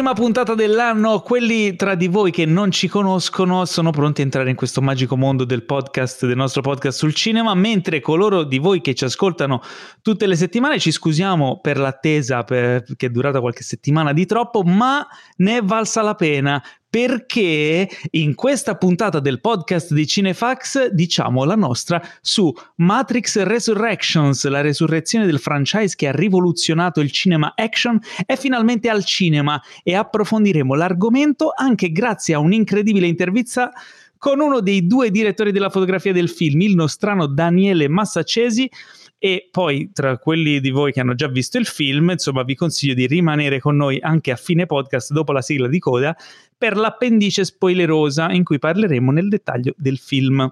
prima puntata dell'anno, quelli tra di voi che non ci conoscono sono pronti a entrare in questo magico mondo del podcast, del nostro podcast sul cinema, mentre coloro di voi che ci ascoltano tutte le settimane ci scusiamo per l'attesa per, che è durata qualche settimana di troppo, ma ne è valsa la pena perché in questa puntata del podcast di Cinefax diciamo la nostra su Matrix Resurrections, la resurrezione del franchise che ha rivoluzionato il cinema action, è finalmente al cinema e approfondiremo l'argomento anche grazie a un'incredibile intervista con uno dei due direttori della fotografia del film, il nostrano Daniele Massacesi, e poi tra quelli di voi che hanno già visto il film, insomma, vi consiglio di rimanere con noi anche a fine podcast dopo la sigla di coda per l'appendice spoilerosa in cui parleremo nel dettaglio del film.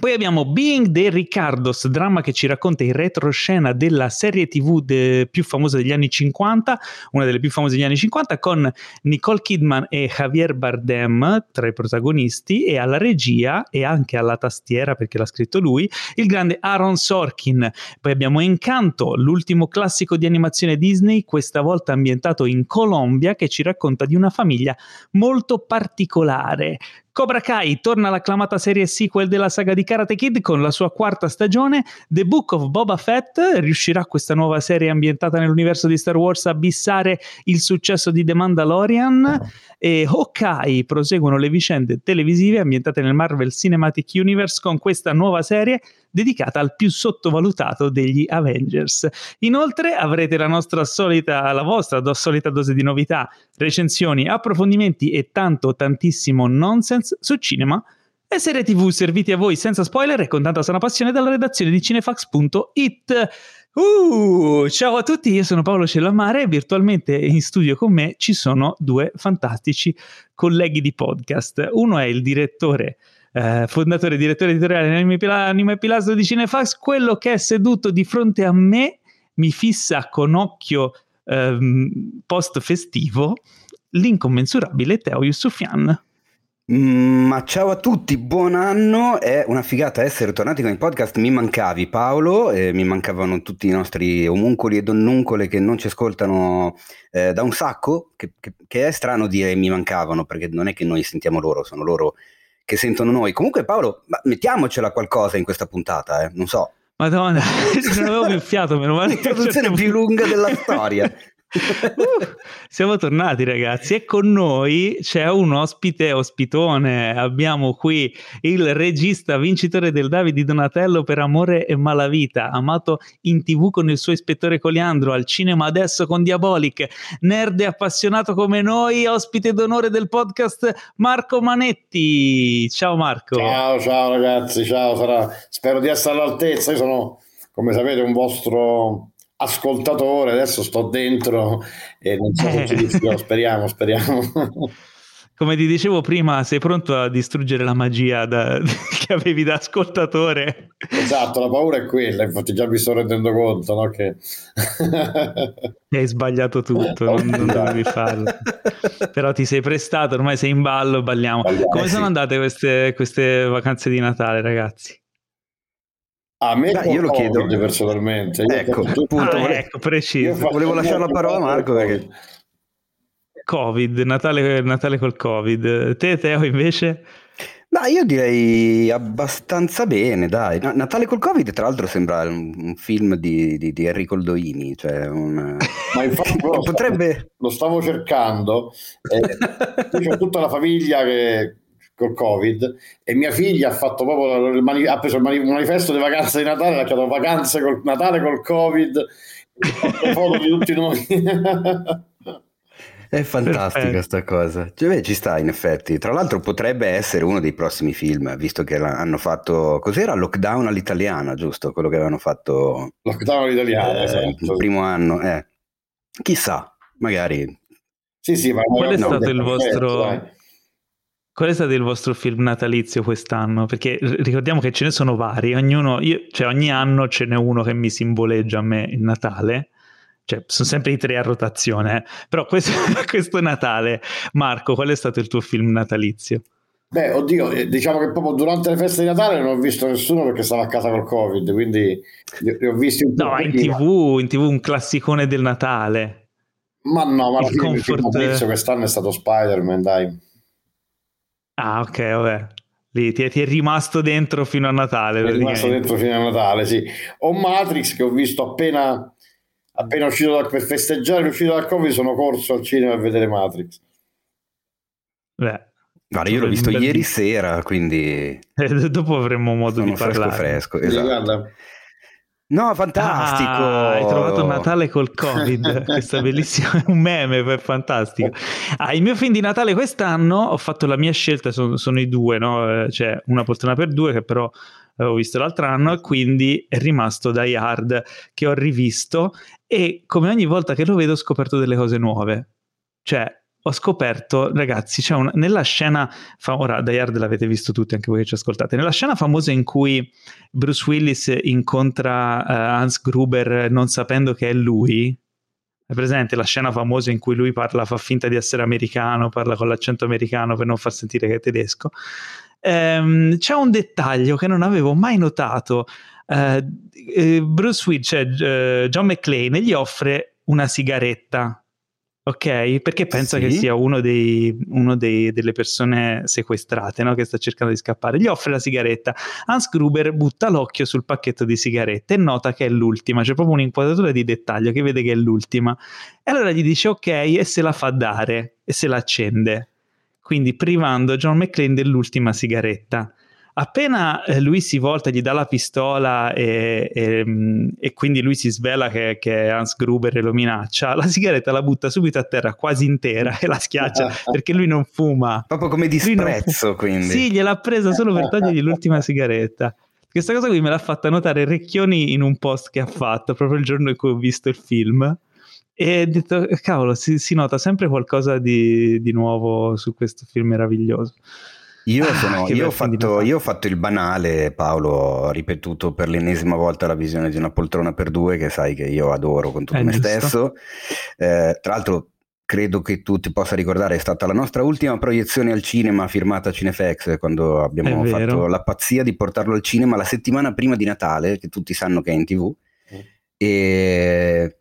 Poi abbiamo Being the Ricardos, dramma che ci racconta in retroscena della serie tv de- più famosa degli anni 50, una delle più famose degli anni 50, con Nicole Kidman e Javier Bardem tra i protagonisti e alla regia e anche alla tastiera, perché l'ha scritto lui, il grande Aaron Sorkin. Poi abbiamo Encanto, l'ultimo classico di animazione Disney, questa volta ambientato in Colombia, che ci racconta di una famiglia molto particolare Cobra Kai torna l'acclamata serie sequel della saga di Karate Kid con la sua quarta stagione. The Book of Boba Fett riuscirà questa nuova serie ambientata nell'universo di Star Wars a bissare il successo di The Mandalorian e Hawkeye proseguono le vicende televisive ambientate nel Marvel Cinematic Universe con questa nuova serie dedicata al più sottovalutato degli Avengers. Inoltre avrete la nostra solita, la vostra solita dose di novità, recensioni, approfondimenti e tanto tantissimo nonsense su cinema e serie tv serviti a voi senza spoiler e con tanta sana passione dalla redazione di cinefax.it. Uh, ciao a tutti, io sono Paolo Cellamare e virtualmente in studio con me ci sono due fantastici colleghi di podcast. Uno è il direttore eh, fondatore e direttore editoriale di Anime Pilastro di Cinefax, quello che è seduto di fronte a me mi fissa con occhio ehm, post festivo l'incommensurabile Teo Yusufian. Mm, ma ciao a tutti, buon anno, è una figata essere tornati con il podcast, mi mancavi Paolo, eh, mi mancavano tutti i nostri omuncoli e donnuncole che non ci ascoltano eh, da un sacco, che, che, che, è strano dire mi mancavano perché non è che noi sentiamo loro, sono loro che sentono noi. Comunque Paolo, mettiamocela qualcosa in questa puntata, eh? non so. Madonna, non avevo più fiato, meno male. L'introduzione più lunga della storia. Siamo tornati ragazzi e con noi c'è un ospite ospitone. Abbiamo qui il regista vincitore del David di Donatello per Amore e Malavita amato in tv con il suo ispettore Coliandro al cinema adesso con Diabolic nerd e appassionato come noi ospite d'onore del podcast Marco Manetti. Ciao Marco. Ciao ciao ragazzi ciao sarà... spero di essere all'altezza. Io sono come sapete un vostro ascoltatore, adesso sto dentro e non so se ci riuscirò, speriamo, speriamo. Come ti dicevo prima, sei pronto a distruggere la magia da, che avevi da ascoltatore? Esatto, la paura è quella, infatti già mi sto rendendo conto no, che... Hai sbagliato tutto, non, non dovevi farlo. Però ti sei prestato, ormai sei in ballo, balliamo. Come eh, sono andate queste, queste vacanze di Natale, ragazzi? A me Beh, io lo chiedo personalmente. Io ecco, appunto, ah, ecco, preciso. Volevo lasciare la parola a Marco perché... Covid, Natale, Natale col Covid. Te, Teo, invece? Ma io direi abbastanza bene, dai. Natale col Covid, tra l'altro, sembra un, un film di, di, di, Enrico Aldoini. Cioè un... Ma infatti lo, potrebbe... stavo, lo stavo cercando. Eh, c'è tutta la famiglia che col Covid e mia figlia ha fatto proprio il mani- ha preso il mani- manifesto di vacanze di Natale, ha chiamato vacanze col Natale col Covid, foto di tutti noi. È fantastica questa cosa. Cioè, beh, ci sta in effetti. Tra l'altro potrebbe essere uno dei prossimi film, visto che hanno fatto... Cos'era? Lockdown all'italiana, giusto? Quello che avevano fatto... Lockdown all'italiana, eh, esatto. Il primo anno, eh. Chissà, magari... Sì, sì, ma... Qual è no, stato il vostro... Dai Qual è stato il vostro film natalizio quest'anno? Perché ricordiamo che ce ne sono vari, ognuno, io, cioè ogni anno ce n'è uno che mi simboleggia a me il Natale. Cioè, sono sempre i tre a rotazione, eh. però questo, questo Natale, Marco, qual è stato il tuo film natalizio? Beh, oddio, eh, diciamo che proprio durante le feste di Natale non ho visto nessuno perché stavo a casa col Covid, quindi li ho visti un po'. No, in TV, in TV un classicone del Natale. Ma no, ma fine comfort... il quest'anno è stato Spider-Man, dai. Ah, ok, vabbè. Lì ti è, ti è rimasto dentro fino a Natale. È rimasto dentro fino a Natale, sì. O Matrix che ho visto appena, appena uscito da, per festeggiare l'uscita dal Covid, sono corso al cinema a vedere Matrix. Beh, Guarda, io l'ho visto ieri sera, quindi... Eh, dopo avremo modo Sono di parlare. fresco, fresco, esatto. No, fantastico! Ah, hai trovato Natale col Covid, questo è bellissimo, è un meme, è fantastico. Ah, il mio film di Natale quest'anno ho fatto la mia scelta, sono, sono i due, no? C'è una poltrona per due che però avevo visto l'altro anno e quindi è rimasto Die Hard che ho rivisto e come ogni volta che lo vedo ho scoperto delle cose nuove. Cioè, ho scoperto, ragazzi, c'è una, nella scena, fa, ora Die Hard l'avete visto tutti, anche voi che ci ascoltate, nella scena famosa in cui Bruce Willis incontra uh, Hans Gruber non sapendo che è lui, è presente la scena famosa in cui lui parla, fa finta di essere americano, parla con l'accento americano per non far sentire che è tedesco. Um, c'è un dettaglio che non avevo mai notato. Uh, Bruce Willis, cioè uh, John McClane, gli offre una sigaretta ok? Perché pensa sì. che sia uno, dei, uno dei, delle persone sequestrate no? che sta cercando di scappare. Gli offre la sigaretta. Hans Gruber butta l'occhio sul pacchetto di sigarette e nota che è l'ultima. C'è proprio un'inquadratura di dettaglio che vede che è l'ultima. E allora gli dice ok e se la fa dare e se la accende. Quindi privando John McClane dell'ultima sigaretta appena eh, lui si volta, gli dà la pistola e, e, mm, e quindi lui si svela che, che, Hans Gruber lo minaccia, la sigaretta la butta subito a terra quasi intera e la schiaccia perché lui non fuma. Proprio come disprezzo, quindi. Sì, gliel'ha presa solo per togliergli l'ultima sigaretta. Questa cosa qui me l'ha fatta notare Recchioni in un post che ha fatto proprio il giorno in cui ho visto il film. E ho detto, cavolo, si, si nota sempre qualcosa di, di nuovo su questo film meraviglioso. Io, ah, sono, io, ho fatto, io, ho fatto, il banale, Paolo, ho ripetuto per l'ennesima volta la visione di una poltrona per due, che sai che io adoro con tutto è me giusto. stesso. Eh, tra l'altro, credo che tu ti possa ricordare, è stata la nostra ultima proiezione al cinema firmata Cinefx, quando abbiamo fatto la pazzia di portarlo al cinema la settimana prima di Natale, che tutti sanno che è in tv. Mm. E...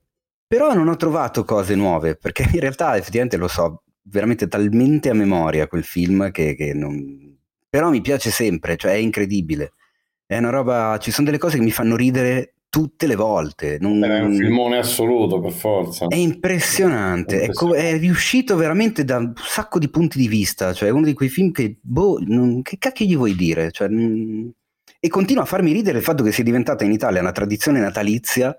Però non ho trovato cose nuove, perché in realtà effettivamente lo so, veramente talmente a memoria quel film che, che non... Però mi piace sempre, cioè è incredibile. È una roba, ci sono delle cose che mi fanno ridere tutte le volte. Non... È un filmone assoluto, per forza. È impressionante, è, co- è, riuscito veramente da un sacco di punti di vista, cioè è uno di quei film che, boh, non... che cacchio gli vuoi dire? Cioè, non... E continua a farmi ridere il fatto che sia diventata in Italia una tradizione natalizia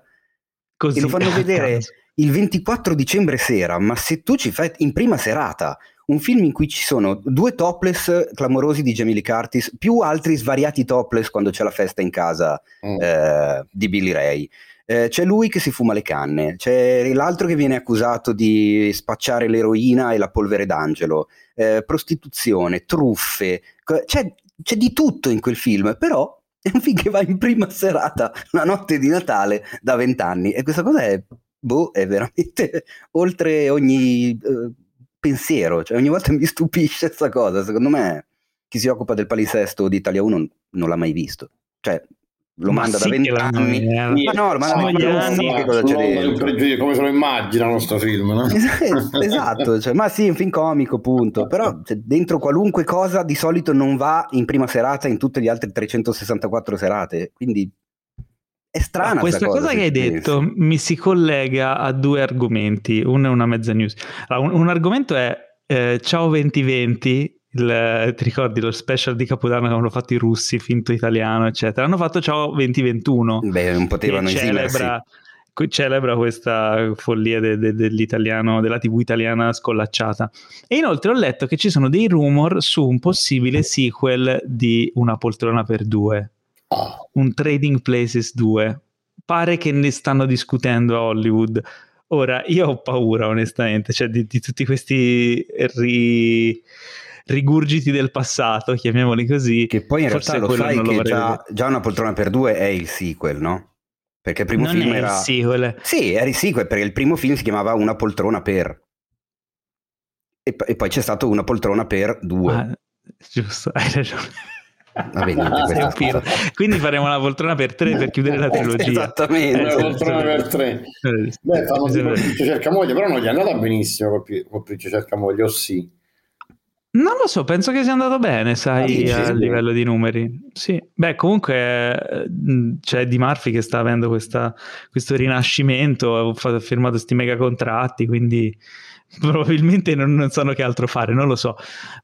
Così, e lo fanno vedere il 24 dicembre sera, ma se tu ci fai in prima serata un film in cui ci sono due topless clamorosi di Jamie Lee Curtis, più altri svariati topless quando c'è la festa in casa mm. eh, di Billy Ray. Eh, c'è lui che si fuma le canne, c'è l'altro che viene accusato di spacciare l'eroina e la polvere d'angelo, eh, prostituzione, truffe, c'è, c'è di tutto in quel film, però è un film che va in prima serata, la notte di Natale, da vent'anni, e questa cosa è boh, è veramente oltre ogni eh, pensiero, cioè ogni volta mi stupisce questa cosa, secondo me chi si occupa del palinsesto di Italia 1 non l'ha mai visto, cioè lo ma manda sì da vent'anni. ma no, lo manda da vent'anni che cosa c'è come se lo immaginano questo film no? esatto, cioè, ma sì, un film comico punto. Però cioè, dentro qualunque cosa di solito non va in prima serata in tutte le altre 364 serate. Quindi è strana ah, questa cosa, cosa che hai detto mi si collega a due argomenti. Uno è una mezza news. Allora, un, un, argomento è eh, Ciao 2020. Il, ti ricordi lo special di Capodanno che hanno fatto i russi, finto italiano, eccetera? Hanno fatto Ciao 2021. Beh, non potevano celebra, celebra questa follia de, de, dell'italiano, della TV italiana scollacciata. E inoltre ho letto che ci sono dei rumor su un possibile sequel di Una poltrona per due un Trading Places 2. Pare che ne stanno discutendo a Hollywood. Ora, io ho paura, onestamente, cioè di, di tutti questi ri, rigurgiti del passato, chiamiamoli così. Che poi in realtà lo sai che già, già, Una poltrona per due è il sequel, no? Perché il primo non film era... il sequel. Sì, era il sequel, perché il primo film si chiamava Una poltrona per... E, e poi c'è stato Una poltrona per due. Ah, giusto, hai ragione. Va bene, Quindi faremo una poltrona per tre per chiudere la trilogia. Esattamente. Una poltrona per tre. Beh, fanno cerca moglie, però non gli è andata benissimo col, Prince cerca moglie, o sì? Non lo so, penso che sia andato bene, sai, ah, a livello di numeri. Sì, beh, comunque c'è Di Murphy che sta avendo questa, questo rinascimento, ha firmato questi mega contratti, quindi probabilmente non, non, sanno che altro fare, non lo so,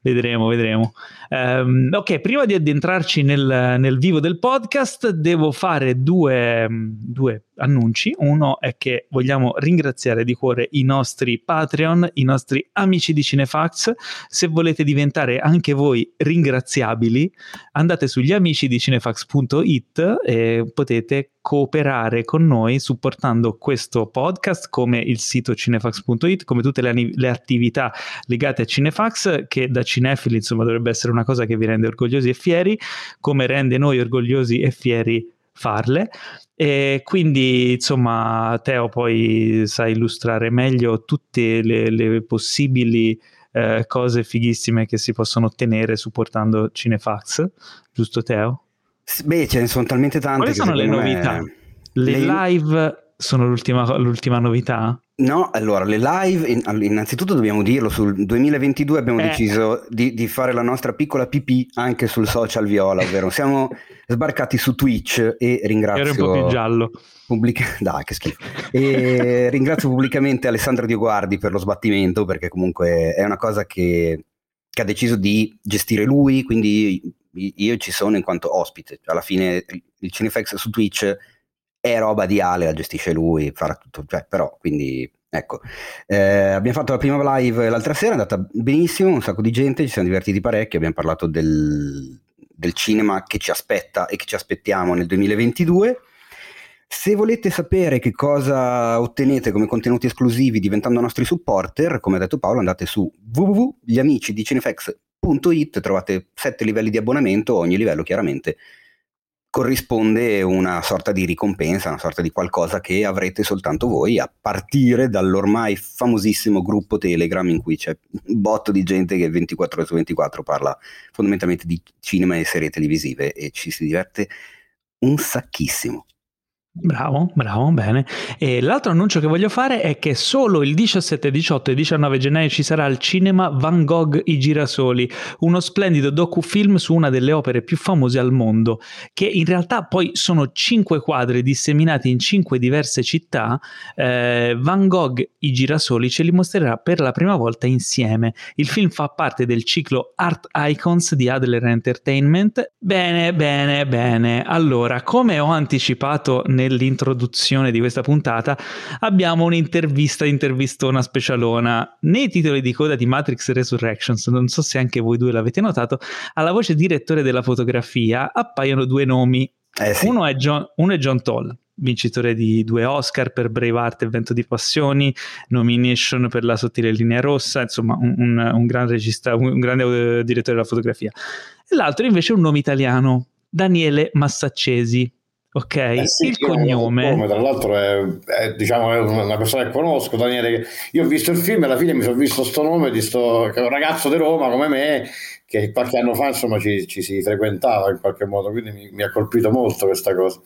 vedremo, vedremo. Um, ok, prima di addentrarci nel, nel, vivo del podcast, devo fare due, due, annunci. Uno è che vogliamo ringraziare di cuore i nostri Patreon, i nostri amici di Cinefax. Se volete diventare anche voi ringraziabili, andate sugli amici di cinefax.it e potete cooperare con noi supportando questo podcast come il sito cinefax.it, come tutte le, le attività legate a Cinefax che da cinefili insomma dovrebbe essere una cosa che vi rende orgogliosi e fieri, come rende noi orgogliosi e fieri farle. E quindi, insomma, Teo poi sa illustrare meglio tutte le, le possibili eh, cose fighissime che si possono ottenere supportando Cinefax, giusto Teo? Beh, ce ne sono talmente tante. Quali sono le novità? Me... Le, le live sono l'ultima, l'ultima novità? No, allora le live, innanzitutto dobbiamo dirlo, sul 2022 abbiamo eh. deciso di, di, fare la nostra piccola PP anche sul social viola, ovvero siamo sbarcati su Twitch e ringrazio... Era un po' più giallo. Pubblica... Dai, che schifo. E ringrazio pubblicamente Alessandro Dioguardi per lo sbattimento, perché comunque è una cosa che, che ha deciso di gestire lui, quindi io ci sono in quanto ospite. Alla fine il Cinefex su Twitch è roba di Ale, la gestisce lui, farà tutto, cioè, però quindi ecco. Eh, abbiamo fatto la prima live l'altra sera, è andata benissimo, un sacco di gente, ci siamo divertiti parecchio, abbiamo parlato del, del cinema che ci aspetta e che ci aspettiamo nel 2022. Se volete sapere che cosa ottenete come contenuti esclusivi diventando nostri supporter, come ha detto Paolo, andate su www.gliamicidicinefax.it, trovate sette livelli di abbonamento, ogni livello chiaramente corrisponde una sorta di ricompensa, una sorta di qualcosa che avrete soltanto voi, a partire dall'ormai famosissimo gruppo Telegram in cui c'è un botto di gente che 24 ore su 24 parla fondamentalmente di cinema e serie televisive e ci si diverte un sacchissimo. Bravo, bravo, bene. E l'altro annuncio che voglio fare è che solo il 17, 18 e 19 gennaio ci sarà al cinema Van Gogh I Girasoli, uno splendido docufilm su una delle opere più famose al mondo, che in realtà poi sono cinque quadri disseminati in cinque diverse città. Eh, Van Gogh I Girasoli ce li mostrerà per la prima volta insieme. Il film fa parte del ciclo Art Icons di Adler Entertainment. Bene, bene, bene. Allora, come ho anticipato nel nell'introduzione di questa puntata abbiamo un'intervista intervistona specialona. Nei titoli di coda di Matrix Resurrections, non so se anche voi due l'avete notato, alla voce direttore della fotografia appaiono due nomi. Eh sì. uno, è John, uno è John Toll, vincitore di due Oscar per Braveheart e Vento di Passioni, nomination per La sottile linea rossa, insomma un, un, un gran regista, un grande uh, direttore della fotografia. E l'altro invece è un nome italiano, Daniele Massaccesi, ok? Eh sì, il cognome. Come, tra l'altro è, è, diciamo, è, una persona che conosco, Daniele. Io ho visto il film e alla fine mi sono visto sto nome di sto che è un ragazzo di Roma come me che qualche anno fa insomma ci, ci si frequentava in qualche modo, quindi mi, mi ha colpito molto questa cosa.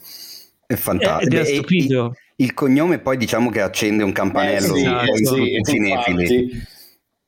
È fantastico. Ed è stupido. Il, il, cognome poi diciamo che accende un campanello eh sì, eh sì, cinefili.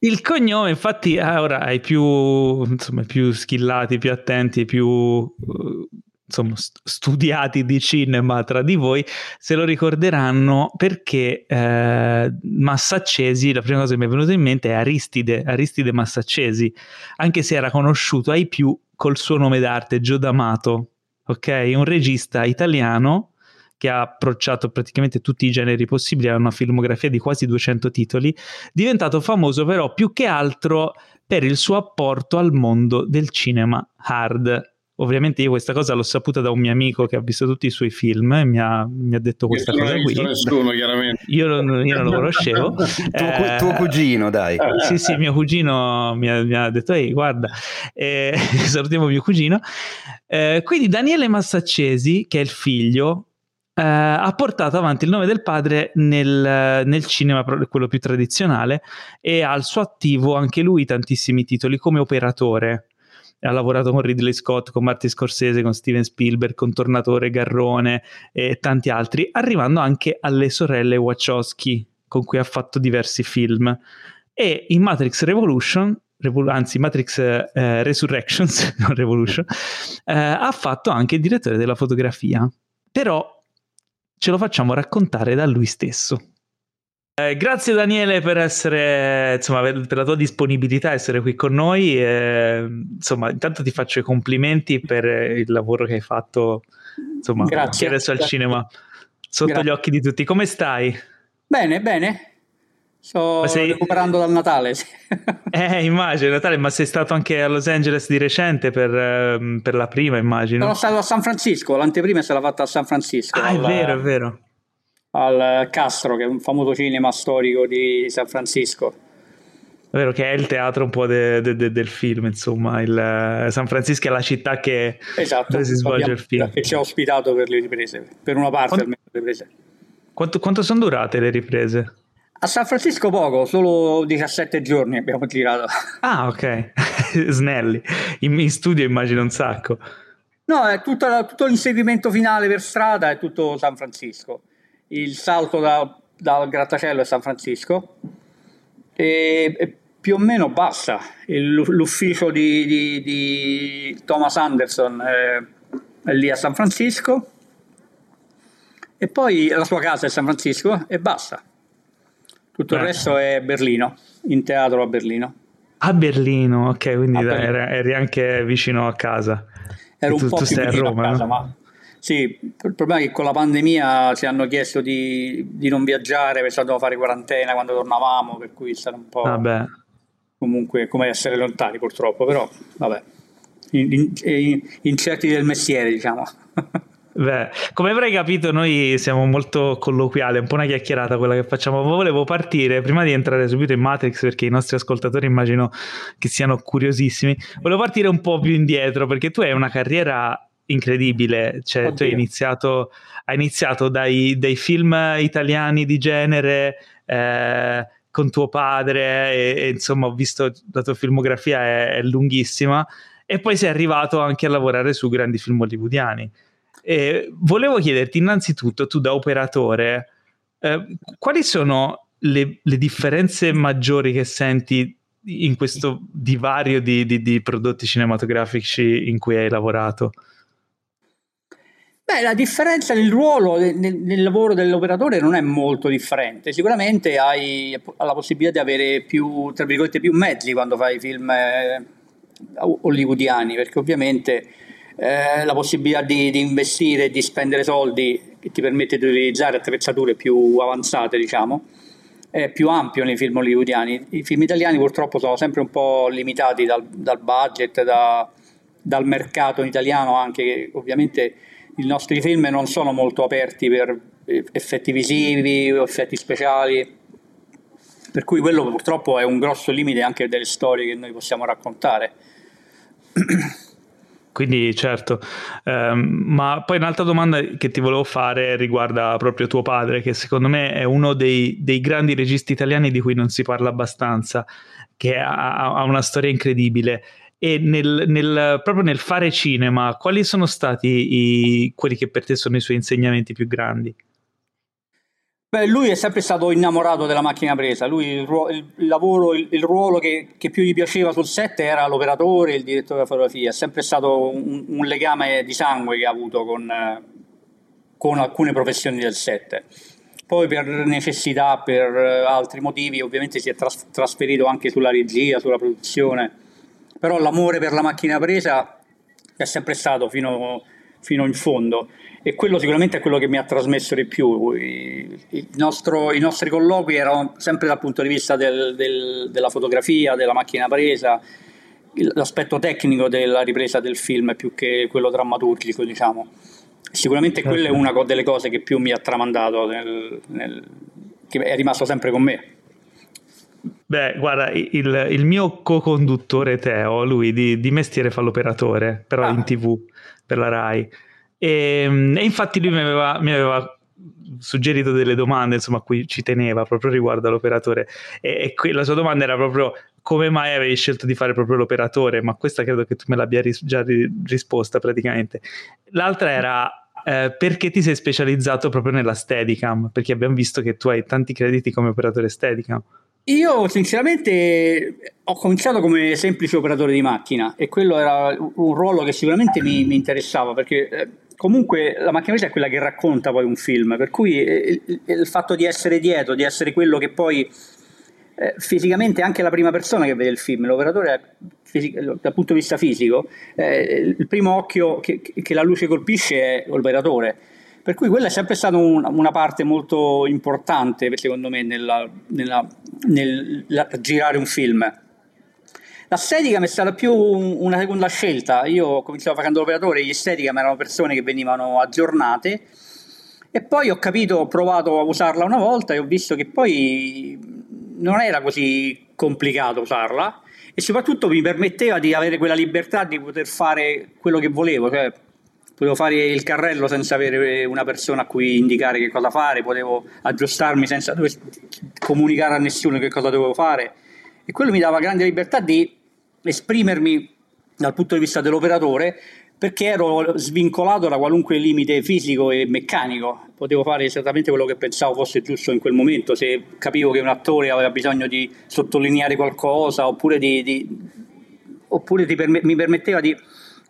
Il cognome, infatti, ah, ora ai più, insomma, più skillati, più attenti, più uh, insomma, studiati di cinema tra di voi se lo ricorderanno perché eh, Massaccesi, la prima cosa che mi è venuta in mente è Aristide, Aristide Massaccesi, anche se era conosciuto ai più col suo nome d'arte, Gio D'Amato, ok? Un regista italiano che ha approcciato praticamente tutti i generi possibili, ha una filmografia di quasi 200 titoli, diventato famoso però più che altro per il suo apporto al mondo del cinema hard Ovviamente io questa cosa l'ho saputa da un mio amico che ha visto tutti i suoi film e mi ha, mi ha detto questa cosa qui. Nessuno, chiaramente. Io non, io non lo conoscevo. tuo, eh, tuo, cugino, dai. Sì, sì, mio cugino mi ha, mi ha detto, ehi, guarda, eh, salutiamo mio cugino. Eh, quindi Daniele Massaccesi, che è il figlio, Uh, ha portato avanti il nome del padre nel, nel, cinema, quello più tradizionale, e ha al suo attivo anche lui tantissimi titoli come operatore ha lavorato con Ridley Scott, con Martin Scorsese, con Steven Spielberg, con Tornatore, Garrone e tanti altri, arrivando anche alle sorelle Wachowski, con cui ha fatto diversi film. E in Matrix Revolution anzi Matrix eh, Resurrections, non Revolution, eh, ha fatto anche il direttore della fotografia. Però ce lo facciamo raccontare da lui stesso. Eh, grazie Daniele per essere, insomma, per la tua disponibilità essere qui con noi. Eh, insomma, intanto ti faccio i complimenti per il lavoro che hai fatto, insomma, grazie, adesso al grazie. cinema sotto grazie. gli occhi di tutti. Come stai? Bene, bene. Sto sei... recuperando dal Natale. eh, immagino, Natale, ma sei stato anche a Los Angeles di recente per, ehm, per, la prima, immagino. Sono stato a San Francisco, l'anteprima è stata fatta a San Francisco. Ah, al, è vero, è vero. Al Castro, che è un famoso cinema storico di San Francisco. È vero che è il teatro un po' de, de, de, del film, insomma, il, San Francisco è la città che esatto, si svolge il film. Che ci ha ospitato per le riprese, per una parte quanto, almeno delle riprese. Quanto, quanto sono durate le riprese? A San Francisco poco, solo 17 giorni abbiamo girato. Ah, ok. Snelli. In, in, studio immagino un sacco. No, è tutto, tutto, l'inseguimento finale per strada è tutto San Francisco. Il salto da, dal grattacielo è San Francisco. E, e più o meno basta. Il, l'ufficio di, di, di, Thomas Anderson è, è lì a San Francisco. E poi la sua casa è San Francisco e basta. Tutto eh. il resto è Berlino, in teatro a Berlino. A Berlino, ok, quindi da, eri, eri, anche vicino a casa. Tu, un po' tu più sei a Roma, a casa, no? ma sì, il problema è che con la pandemia ci hanno chiesto di, di non viaggiare perché dobbiamo fare quarantena quando tornavamo, per cui è stato un po' Vabbè. comunque come essere lontani purtroppo, però vabbè, incerti del mestiere diciamo. Beh, come avrai capito, noi siamo molto colloquiali, è un po' una chiacchierata quella che facciamo. Volevo partire prima di entrare subito in Matrix, perché i nostri ascoltatori immagino che siano curiosissimi. Volevo partire un po' più indietro, perché tu hai una carriera incredibile. Cioè, tu hai iniziato, hai iniziato dai, dai, film italiani di genere. Eh, con tuo padre e, e, insomma ho visto la tua filmografia è, è lunghissima e poi sei arrivato anche a lavorare su grandi film hollywoodiani eh, volevo chiederti innanzitutto, tu da operatore, eh, quali sono le, le, differenze maggiori che senti in questo divario di, di, di, prodotti cinematografici in cui hai lavorato? Beh, la differenza nel ruolo, nel, nel lavoro dell'operatore non è molto differente. Sicuramente hai la possibilità di avere più, tra virgolette, più mezzi quando fai film eh, hollywoodiani, perché ovviamente eh, la possibilità di, di investire e di spendere soldi che ti permette di utilizzare attrezzature più avanzate, diciamo, è più ampio nei film hollywoodiani. I film italiani purtroppo sono sempre un po' limitati dal, dal budget, da, dal mercato italiano anche, che ovviamente i nostri film non sono molto aperti per effetti visivi o effetti speciali, per cui quello purtroppo è un grosso limite anche delle storie che noi possiamo raccontare. Quindi certo, um, ma poi un'altra domanda che ti volevo fare riguarda proprio tuo padre, che secondo me è uno dei, dei grandi registi italiani di cui non si parla abbastanza, che ha, ha una storia incredibile. E nel, nel, proprio nel fare cinema, quali sono stati i, quelli che per te sono i suoi insegnamenti più grandi? Beh, lui è sempre stato innamorato della macchina presa, lui il, il, il lavoro, il, il ruolo che, che, più gli piaceva sul set era l'operatore, il direttore della fotografia, è sempre stato un, un legame di sangue che ha avuto con, con, alcune professioni del set. Poi per necessità, per altri motivi, ovviamente si è tras- trasferito anche sulla regia, sulla produzione, però l'amore per la macchina presa è sempre stato fino, fino in fondo e quello sicuramente è quello che mi ha trasmesso di più. Nostro, I nostri colloqui erano sempre dal punto di vista del, del, della fotografia, della macchina presa, l'aspetto tecnico della ripresa del film più che quello drammaturgico, diciamo. Sicuramente quella è una delle cose che più mi ha tramandato, nel, nel, che è rimasto sempre con me. Beh, guarda, il, il mio co-conduttore Teo, lui di, di mestiere fa l'operatore, però ah. in tv per la RAI e, ehm, e infatti lui mi aveva, mi aveva suggerito delle domande insomma, a cui ci teneva proprio riguardo all'operatore e, e que- la sua domanda era proprio come mai avevi scelto di fare proprio l'operatore, ma questa credo che tu me l'abbia ris- già ri- risposta praticamente. L'altra era eh, perché ti sei specializzato proprio nella Steadicam, perché abbiamo visto che tu hai tanti crediti come operatore Steadicam. Io sinceramente ho cominciato come semplice operatore di macchina e quello era un ruolo che sicuramente mi, mi interessava perché eh, comunque la macchina è quella che racconta poi un film, per cui il, il, il fatto di essere dietro, di essere quello che poi eh, fisicamente anche la prima persona che vede il film, l'operatore fisico, dal punto di vista fisico, eh, il primo occhio che, che, la luce colpisce è l'operatore. Per cui quella è sempre stata un, una parte molto importante, secondo me, nella, nella, nel la, girare un film. La Steadicam è stata più una seconda scelta. Io cominciavo facendo l'operatore, gli Steadicam erano persone che venivano aggiornate e poi ho capito, ho provato a usarla una volta e ho visto che poi non era così complicato usarla e soprattutto mi permetteva di avere quella libertà di poter fare quello che volevo, cioè potevo fare il carrello senza avere una persona a cui indicare che cosa fare, potevo aggiustarmi senza dover comunicare a nessuno che cosa dovevo fare. E quello mi dava grande libertà di esprimermi dal punto di vista dell'operatore perché ero svincolato da qualunque limite fisico e meccanico, potevo fare esattamente quello che pensavo fosse giusto in quel momento, se capivo che un attore aveva bisogno di sottolineare qualcosa oppure, di, di, oppure perm- mi permetteva di,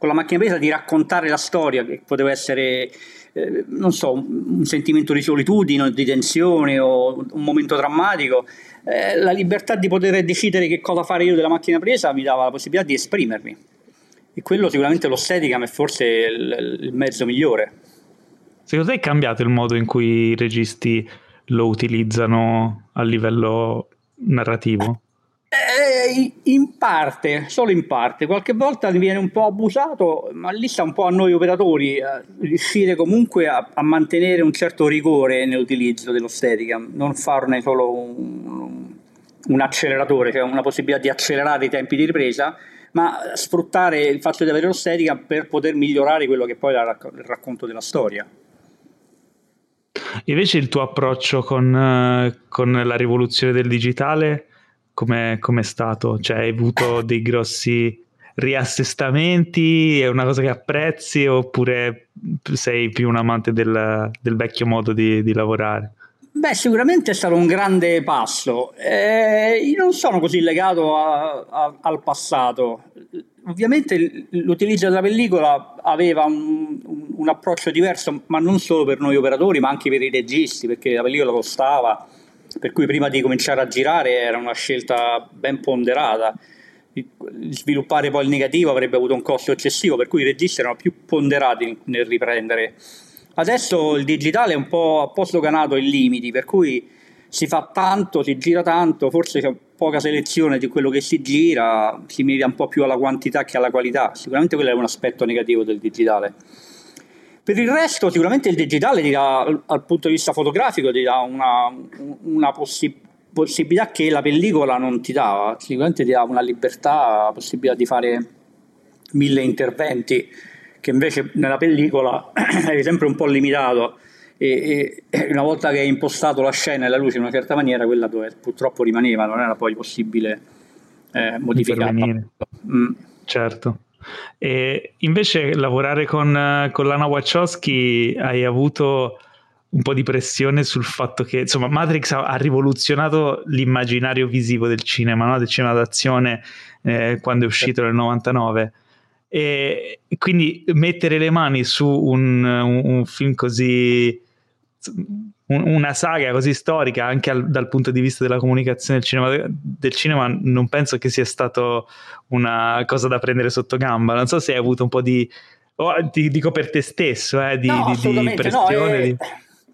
con la macchina presa di raccontare la storia, che poteva essere, eh, non so, un sentimento di solitudine, di tensione o un momento drammatico, eh, la libertà di poter decidere che cosa fare io della macchina presa mi dava la possibilità di esprimermi. E quello sicuramente lo Steadicam è forse il, il mezzo migliore. Secondo te è cambiato il modo in cui i registi lo utilizzano a livello narrativo? Eh, in parte, solo in parte. Qualche volta viene un po' abusato, ma lì sta un po' a noi operatori a riuscire comunque a, a mantenere un certo rigore nell'utilizzo dello Steadicam, non farne solo un, un acceleratore, cioè una possibilità di accelerare i tempi di ripresa, ma sfruttare il fatto di avere l'ostetica per poter migliorare quello che poi è il racconto della storia. Invece il tuo approccio con, eh, con la rivoluzione del digitale come è stato? Cioè hai avuto dei grossi riassestamenti? È una cosa che apprezzi oppure sei più un amante del, del vecchio modo di, di lavorare? Beh, sicuramente è stato un grande passo. Eh, io non sono così legato a, a, al passato. Ovviamente l'utilizzo della pellicola aveva un, un, un, approccio diverso, ma non solo per noi operatori, ma anche per i registi, perché la pellicola costava, per cui prima di cominciare a girare era una scelta ben ponderata. Sviluppare poi il negativo avrebbe avuto un costo eccessivo, per cui i registi erano più ponderati nel riprendere Adesso il digitale è un po', un po' sdoganato in limiti, per cui si fa tanto, si gira tanto, forse c'è poca selezione di quello che si gira, si mira un po' più alla quantità che alla qualità. Sicuramente quello è un aspetto negativo del digitale. Per il resto, sicuramente il digitale ti dà, dal punto di vista fotografico, ti dà una, una possi- possibilità che la pellicola non ti dava. Sicuramente ti dà una libertà, la possibilità di fare mille interventi che invece nella pellicola eri sempre un po' limitato e, e, una volta che hai impostato la scena e la luce in una certa maniera, quella dove purtroppo rimaneva, non era poi possibile eh, modificarla. Mm. Certo. E invece lavorare con, con Lana Wachowski hai avuto un po' di pressione sul fatto che insomma Matrix ha, ha rivoluzionato l'immaginario visivo del cinema, no? del cinema d'azione eh, quando è uscito nel 99 e quindi mettere le mani su un, un, un film così una saga così storica anche al, dal punto di vista della comunicazione del cinema, del cinema, non penso che sia stato una cosa da prendere sotto gamba non so se hai avuto un po' di oh, ti dico per te stesso eh, di, no, di, di pressione no, è, di...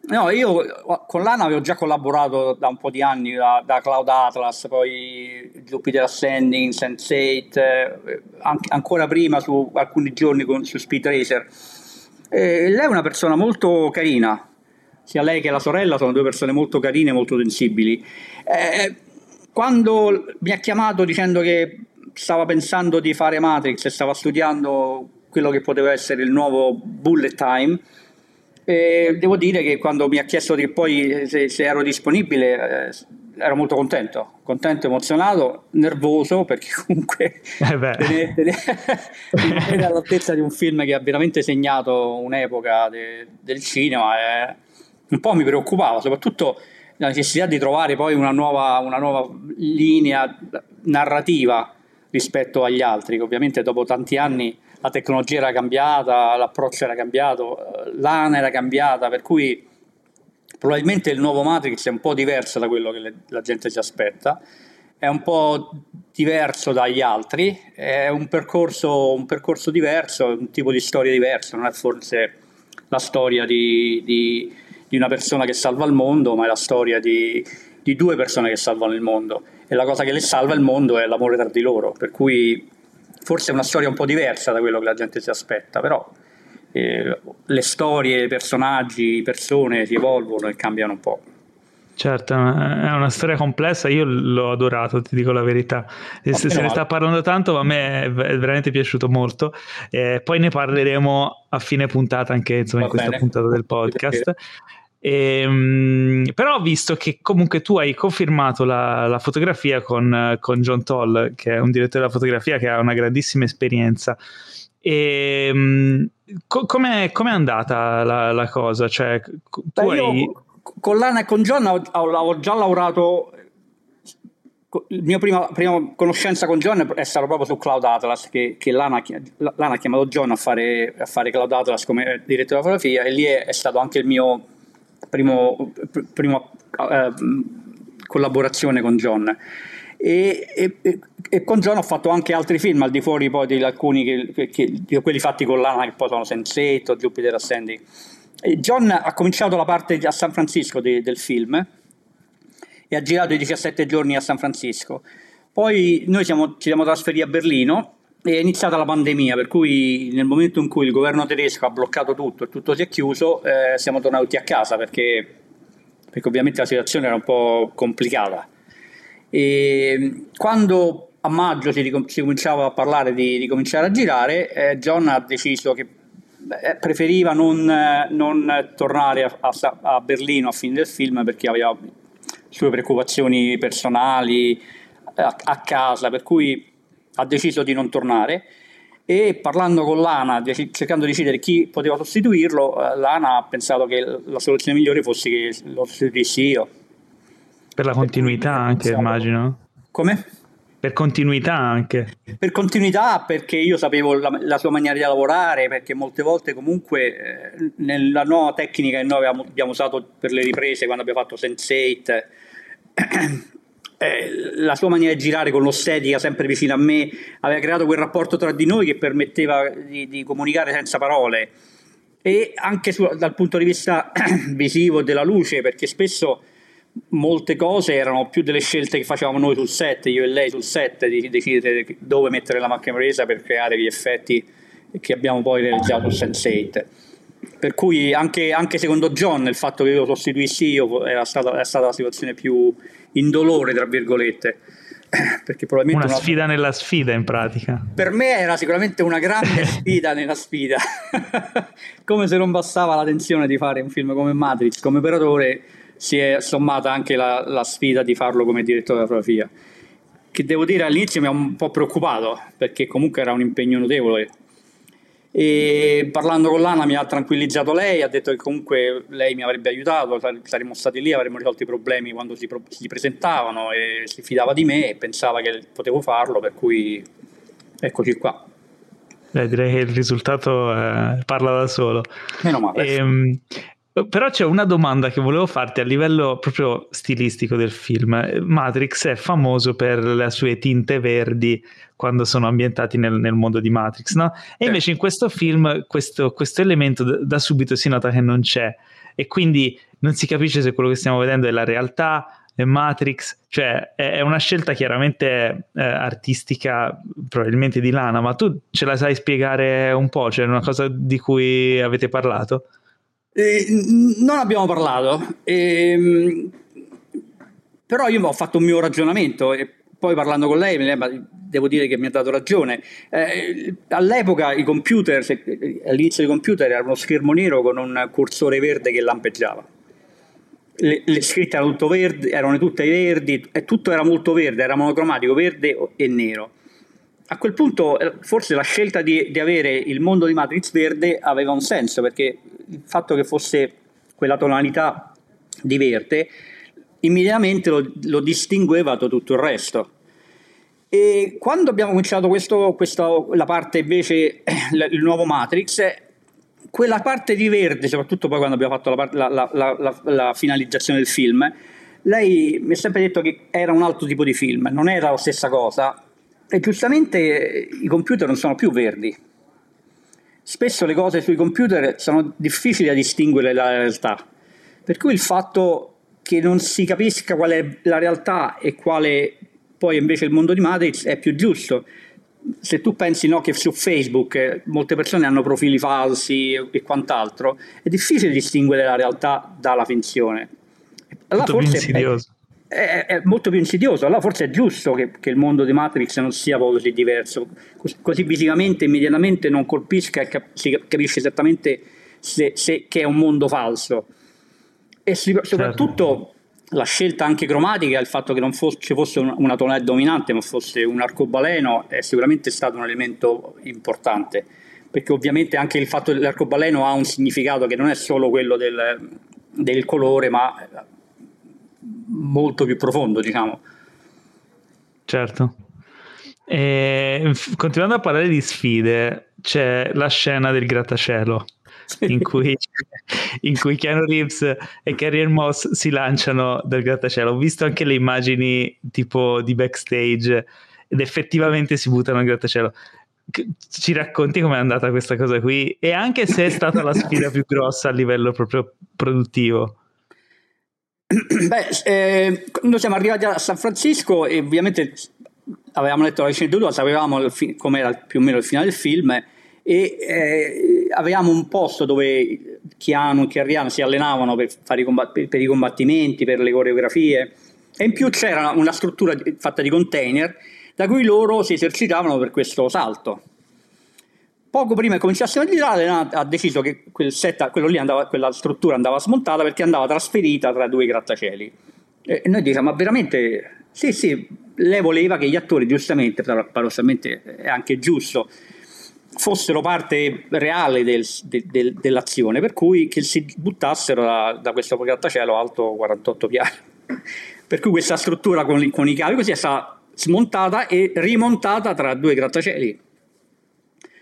No, io con l'ANA avevo già collaborato da un po' di anni, da, da Cloud Atlas, poi Jupiter Ascending, Sense8, eh, anche, ancora prima su alcuni giorni con, su Speed Racer. Eh, lei è una persona molto carina, sia lei che la sorella sono due persone molto carine e molto sensibili. Eh, quando mi ha chiamato dicendo che stava pensando di fare Matrix e stava studiando quello che poteva essere il nuovo Bullet Time, e devo dire che quando mi ha chiesto che poi se, se ero disponibile, eh, ero molto contento, contento, emozionato, nervoso perché comunque eh tenere all'altezza di un film che ha veramente segnato un'epoca de, del cinema e un po' mi preoccupava, soprattutto la necessità di trovare poi una nuova, una nuova linea narrativa rispetto agli altri, che ovviamente dopo tanti anni la tecnologia era cambiata, l'approccio era cambiato, l'ANA era cambiata, per cui probabilmente il nuovo Matrix è un po' diverso da quello che le, la gente si aspetta, è un po' diverso dagli altri, è un percorso, un percorso diverso, un tipo di storia diversa, non è forse la storia di, di, di una persona che salva il mondo, ma è la storia di, di due persone che salvano il mondo e la cosa che le salva il mondo è l'amore tra di loro, per cui forse è una storia un po' diversa da quello che la gente si aspetta, però eh, le storie, i personaggi, le persone si evolvono e cambiano un po'. Certo, è una storia complessa, io l'ho adorato, ti dico la verità. Se, se ne sta parlando tanto, a me è veramente piaciuto molto. Eh, poi ne parleremo a fine puntata, anche insomma, in questa puntata del podcast. E, ehm, però ho visto che comunque tu hai confermato la, la fotografia con, con, John Toll, che è un direttore della fotografia che ha una grandissima esperienza. E, co- com'è, com'è, andata la, la cosa? Cioè, Beh, hai... Con Lana e con John ho, ho già lavorato la mia prima, prima, conoscenza con John è stata proprio su Cloud Atlas che, che Lana, Lana, ha chiamato John a fare, a fare Cloud Atlas come direttore della fotografia e lì è, è stato anche il mio primo, primo eh, collaborazione con John. E, e, e, con John ho fatto anche altri film al di fuori poi di alcuni che, che, che quelli fatti con Lana che poi sono Sense8 o Jupiter Ascending John ha cominciato la parte a San Francisco di, del film e ha girato i 17 giorni a San Francisco poi noi siamo, ci siamo trasferiti a Berlino è iniziata la pandemia, per cui nel momento in cui il governo tedesco ha bloccato tutto e tutto si è chiuso, eh, siamo tornati a casa perché, perché, ovviamente la situazione era un po' complicata. E quando a maggio si, ricom- si cominciava a parlare di, di cominciare a girare, eh, John ha deciso che preferiva non, non tornare a, a, a, Berlino a fine del film perché aveva sue preoccupazioni personali a, a casa, per cui ha deciso di non tornare e parlando con l'ANA, cercando di decidere chi poteva sostituirlo, eh, l'ANA ha pensato che la soluzione migliore fosse che lo sostituissi io. Per la continuità anche, immagino. Come? Per continuità anche. Per continuità perché io sapevo la, la sua maniera di lavorare, perché molte volte comunque eh, nella nuova tecnica che noi abbiamo, abbiamo, usato per le riprese quando abbiamo fatto Sense8 eh, la sua maniera di girare con l'ostetica sempre vicino a me aveva creato quel rapporto tra di noi che permetteva di, di comunicare senza parole e anche su, dal punto di vista visivo della luce perché spesso molte cose erano più delle scelte che facevamo noi sul set, io e lei sul set, di decidere dove mettere la macchina presa per creare gli effetti che abbiamo poi realizzato su Sense8. Per cui anche, anche, secondo John il fatto che io lo sostituissi io era stata, è stata la situazione più indolore, tra virgolette. Perché probabilmente una, una sfida nella sfida in pratica. Per me era sicuramente una grande sfida nella sfida. come se non bastava la tensione di fare un film come Matrix, come operatore si è sommata anche la, la sfida di farlo come direttore della fotografia. Che devo dire all'inizio mi ha un po' preoccupato perché comunque era un impegno notevole e parlando con l'Ana mi ha tranquillizzato lei, ha detto che comunque lei mi avrebbe aiutato, saremmo stati lì, avremmo risolto i problemi quando si, si presentavano e si fidava di me e pensava che potevo farlo, per cui eccoci qua. Beh, direi che il risultato eh, parla da solo. Meno male. E, ehm, però c'è una domanda che volevo farti a livello proprio stilistico del film. Matrix è famoso per le sue tinte verdi quando sono ambientati nel, nel mondo di Matrix, no? E invece in questo film questo, questo elemento da, da subito si nota che non c'è e quindi non si capisce se quello che stiamo vedendo è la realtà, è Matrix, cioè è una scelta chiaramente eh, artistica, probabilmente di Lana, ma tu ce la sai spiegare un po'? C'è una cosa di cui avete parlato? Eh, non abbiamo parlato, ehm, però io ho fatto un mio ragionamento e poi parlando con lei devo dire che mi ha dato ragione. Eh, all'epoca i computer, all'inizio dei computer era uno schermo nero con un cursore verde che lampeggiava. le, le, scritte erano, verde, erano tutte verdi, e tutto era molto verde, era monocromatico, verde e nero. A quel punto eh, forse la scelta di, di avere il mondo di Matrix verde aveva un senso, perché il fatto che fosse quella tonalità di verde immediatamente lo, lo distingueva da tutto il resto. E quando abbiamo cominciato questo, questa, la parte invece, il nuovo Matrix, quella parte di verde, soprattutto poi quando abbiamo fatto la, la, la, la, finalizzazione del film, lei mi ha sempre detto che era un altro tipo di film, non era la stessa cosa. E giustamente i computer non sono più verdi. Spesso le cose sui computer sono difficili da distinguere dalla realtà. Per cui il fatto che non si capisca qual è la realtà e quale poi invece il mondo di Matrix è più giusto se tu pensi no, che su Facebook eh, molte persone hanno profili falsi e quant'altro, è difficile distinguere la realtà dalla finzione. Allora Tutto forse. È, è, è, molto più insidioso, allora forse è giusto che, che, il mondo di Matrix non sia così diverso, così, così visivamente, immediatamente non colpisca e cap- si capisce esattamente se, se, che è un mondo falso. E si, soprattutto... Certo. la scelta anche cromatica, il fatto che non fosse, ci fosse una tonalità dominante ma fosse un arcobaleno è sicuramente stato un elemento importante. Perché ovviamente anche il fatto dell'arcobaleno ha un significato che non è solo quello del, del colore ma molto più profondo diciamo certo e, continuando a parlare di sfide c'è la scena del grattacielo in cui, in cui Keanu Reeves e Carrier Moss si lanciano dal grattacielo. Ho visto anche le immagini tipo di backstage ed effettivamente si buttano al grattacielo. Ci racconti com'è andata questa cosa qui e anche se è stata la sfida più grossa a livello proprio produttivo? Beh, eh, noi siamo arrivati a San Francisco e ovviamente avevamo letto la sceneggiatura, sapevamo fi- com'era più o meno il finale del film e eh, avevamo un posto dove Chiano e Chiariano si allenavano per, i combatt- per, i combattimenti, per le coreografie e in più c'era una struttura fatta di container da cui loro si esercitavano per questo salto. Poco prima che cominciassimo a girare ha deciso che quel set, andava, quella struttura andava smontata perché andava trasferita tra due grattacieli. E noi diciamo, ma veramente sì, sì, lei voleva che gli attori, giustamente, paradossalmente è anche giusto, fossero parte reale del, de, de, dell'azione, per cui che si buttassero da, da questo grattacielo alto 48 piani. per cui questa struttura con, con i cavi così è stata smontata e rimontata tra due grattacieli.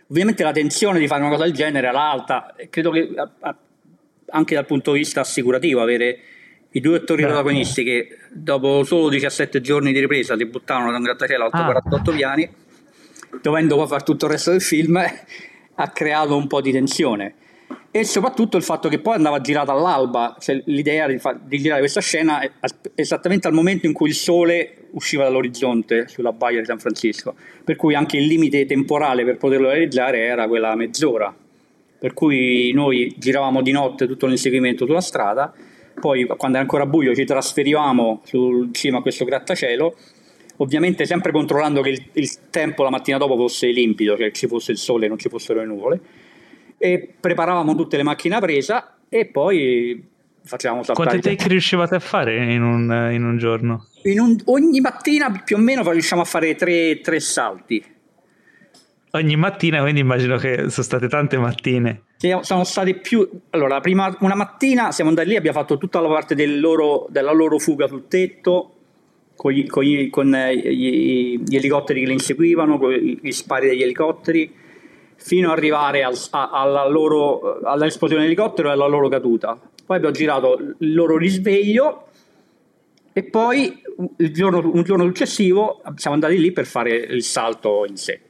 Ovviamente la tensione di fare una cosa del genere era alta, credo che anche dal punto di vista assicurativo avere i due attori Beh, protagonisti che dopo solo 17 giorni di ripresa si buttavano da un grattacielo ah. 48 piani dovendo poi fare tutto il resto del film, ha creato un po' di tensione. E soprattutto il fatto che poi andava girata all'alba, cioè l'idea di, fa- di girare questa scena esattamente al momento in cui il sole usciva dall'orizzonte sulla baia di San Francisco, per cui anche il limite temporale per poterlo realizzare era quella mezz'ora. Per cui noi giravamo di notte tutto l'inseguimento sulla strada, poi quando era ancora buio ci trasferivamo sul cima a questo grattacielo ovviamente sempre controllando che il, il, tempo la mattina dopo fosse limpido, che ci fosse il sole e non ci fossero le nuvole, e preparavamo tutte le macchine a presa e poi facevamo saltare. Quanti take riuscivate a fare in un, in un giorno? In un, ogni mattina più o meno riusciamo a fare tre, tre salti. Ogni mattina, quindi immagino che sono state tante mattine. Sono state più. Allora, prima, una mattina siamo andati lì, abbiamo fatto tutta la parte del loro, della loro fuga sul tetto, con, gli, con, gli, con eh, gli, gli, elicotteri che li inseguivano, con gli spari degli elicotteri, fino ad arrivare al, alla loro, all'esplosione dell'elicottero e alla loro caduta. Poi abbiamo girato il loro risveglio e poi giorno, un giorno successivo siamo andati lì per fare il salto in sé.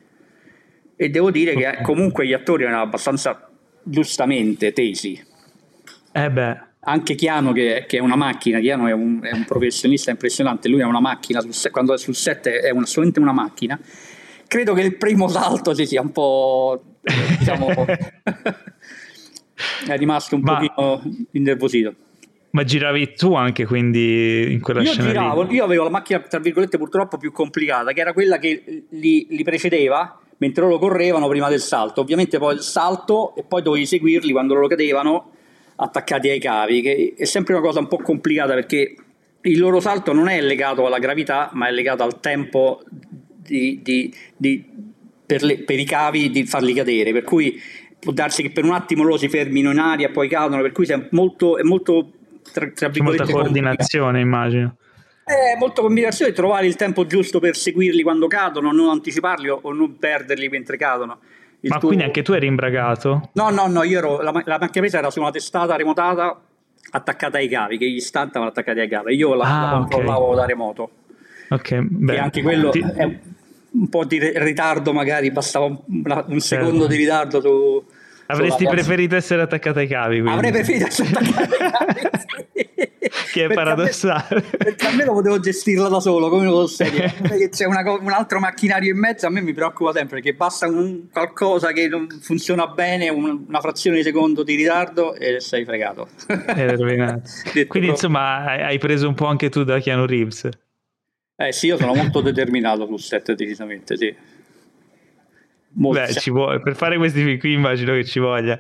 E devo dire che comunque gli attori erano abbastanza giustamente tesi. Eh beh, anche Chiano che, che, è una macchina, Chiano è un, è un, professionista impressionante, lui è una macchina, sul, quando è sul set è una, solamente una macchina, credo che il primo salto si sia un po' diciamo è rimasto un Ma... pochino innervosito. Ma giravi tu anche quindi in quella io scena? Giravo, io avevo la macchina, tra virgolette, purtroppo più complicata, che era quella che li, li, precedeva mentre loro correvano prima del salto. Ovviamente poi il salto e poi dovevi seguirli quando loro cadevano attaccati ai cavi, che è sempre una cosa un po' complicata perché il loro salto non è legato alla gravità, ma è legato al tempo di, di, di, per, le, per, i cavi di farli cadere. Per cui può darsi che per un attimo loro si fermino in aria e poi cadono, per cui è molto, è molto tra, tra molta coordinazione, immagino. È molto combinazione, trovare il tempo giusto per seguirli quando cadono, non anticiparli o, o non perderli mentre cadono. Il Ma tuo... quindi anche tu eri imbragato? No, no, no, io ero, la, la macchina presa era su una testata remotata attaccata ai cavi, che gli stand stavano attaccati ai cavi. Io la, ah, la controllavo okay. da remoto. Ok, beh, e anche quello ti... è un po' di ritardo, magari bastava un, un secondo certo. di ritardo su Avresti preferito essere attaccato ai cavi? Quindi. Avrei preferito essere attaccato ai cavi. che è paradossale. perché almeno potevo gestirla da solo, come lo serie. che c'è una, un altro macchinario in mezzo, a me mi preoccupa sempre che basta un, qualcosa che non funziona bene, un, una frazione di secondo di ritardo e sei fregato. Quindi proprio. insomma hai preso un po' anche tu da Keanu Reeves. Eh sì, io sono molto determinato sul set decisamente, sì. Molto Beh, ci vuole, per fare questi film qui immagino che ci voglia.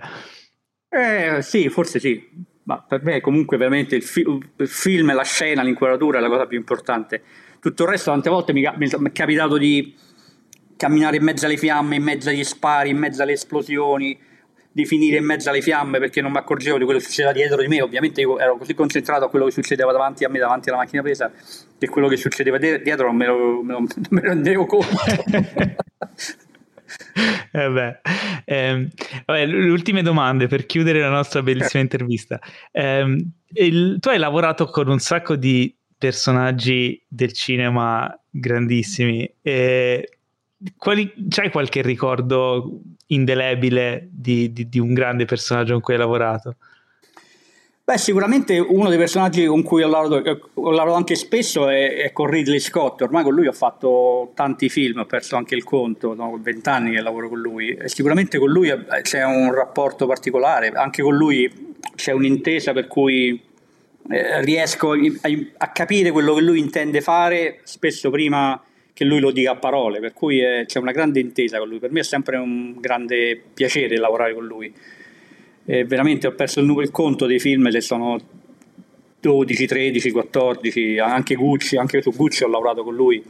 Eh, sì, forse sì, ma per me comunque veramente il, fi- il film, la scena, l'inquadratura è la cosa più importante. Tutto il resto tante volte mi, mi è capitato di camminare in mezzo alle fiamme, in mezzo agli spari, in mezzo alle esplosioni, di finire in mezzo alle fiamme perché non mi accorgevo di quello che succedeva dietro di me. Ovviamente io ero così concentrato a quello che succedeva davanti a me, davanti alla macchina presa, che quello che succedeva dietro non me lo, non me lo rendevo conto. eh. Eh, vabbè, le ultime domande per chiudere la nostra bellissima intervista. Eh, il, tu hai lavorato con un sacco di personaggi del cinema grandissimi. Eh, quali, c'hai qualche ricordo indelebile di, di, di un grande personaggio con cui hai lavorato? Beh, sicuramente uno dei personaggi con cui ho lavorato, ho lavorato anche spesso è, è, con Ridley Scott. Ormai con lui ho fatto tanti film, ho perso anche il conto, no? vent'anni che lavoro con lui. E sicuramente con lui c'è un rapporto particolare, anche con lui c'è un'intesa per cui eh, riesco a, a, capire quello che lui intende fare, spesso prima che lui lo dica a parole, per cui è, c'è una grande intesa con lui. Per me è sempre un grande piacere lavorare con lui e veramente ho perso il, il conto dei film che sono 12, 13, 14, anche Gucci, anche su Gucci ho lavorato con lui,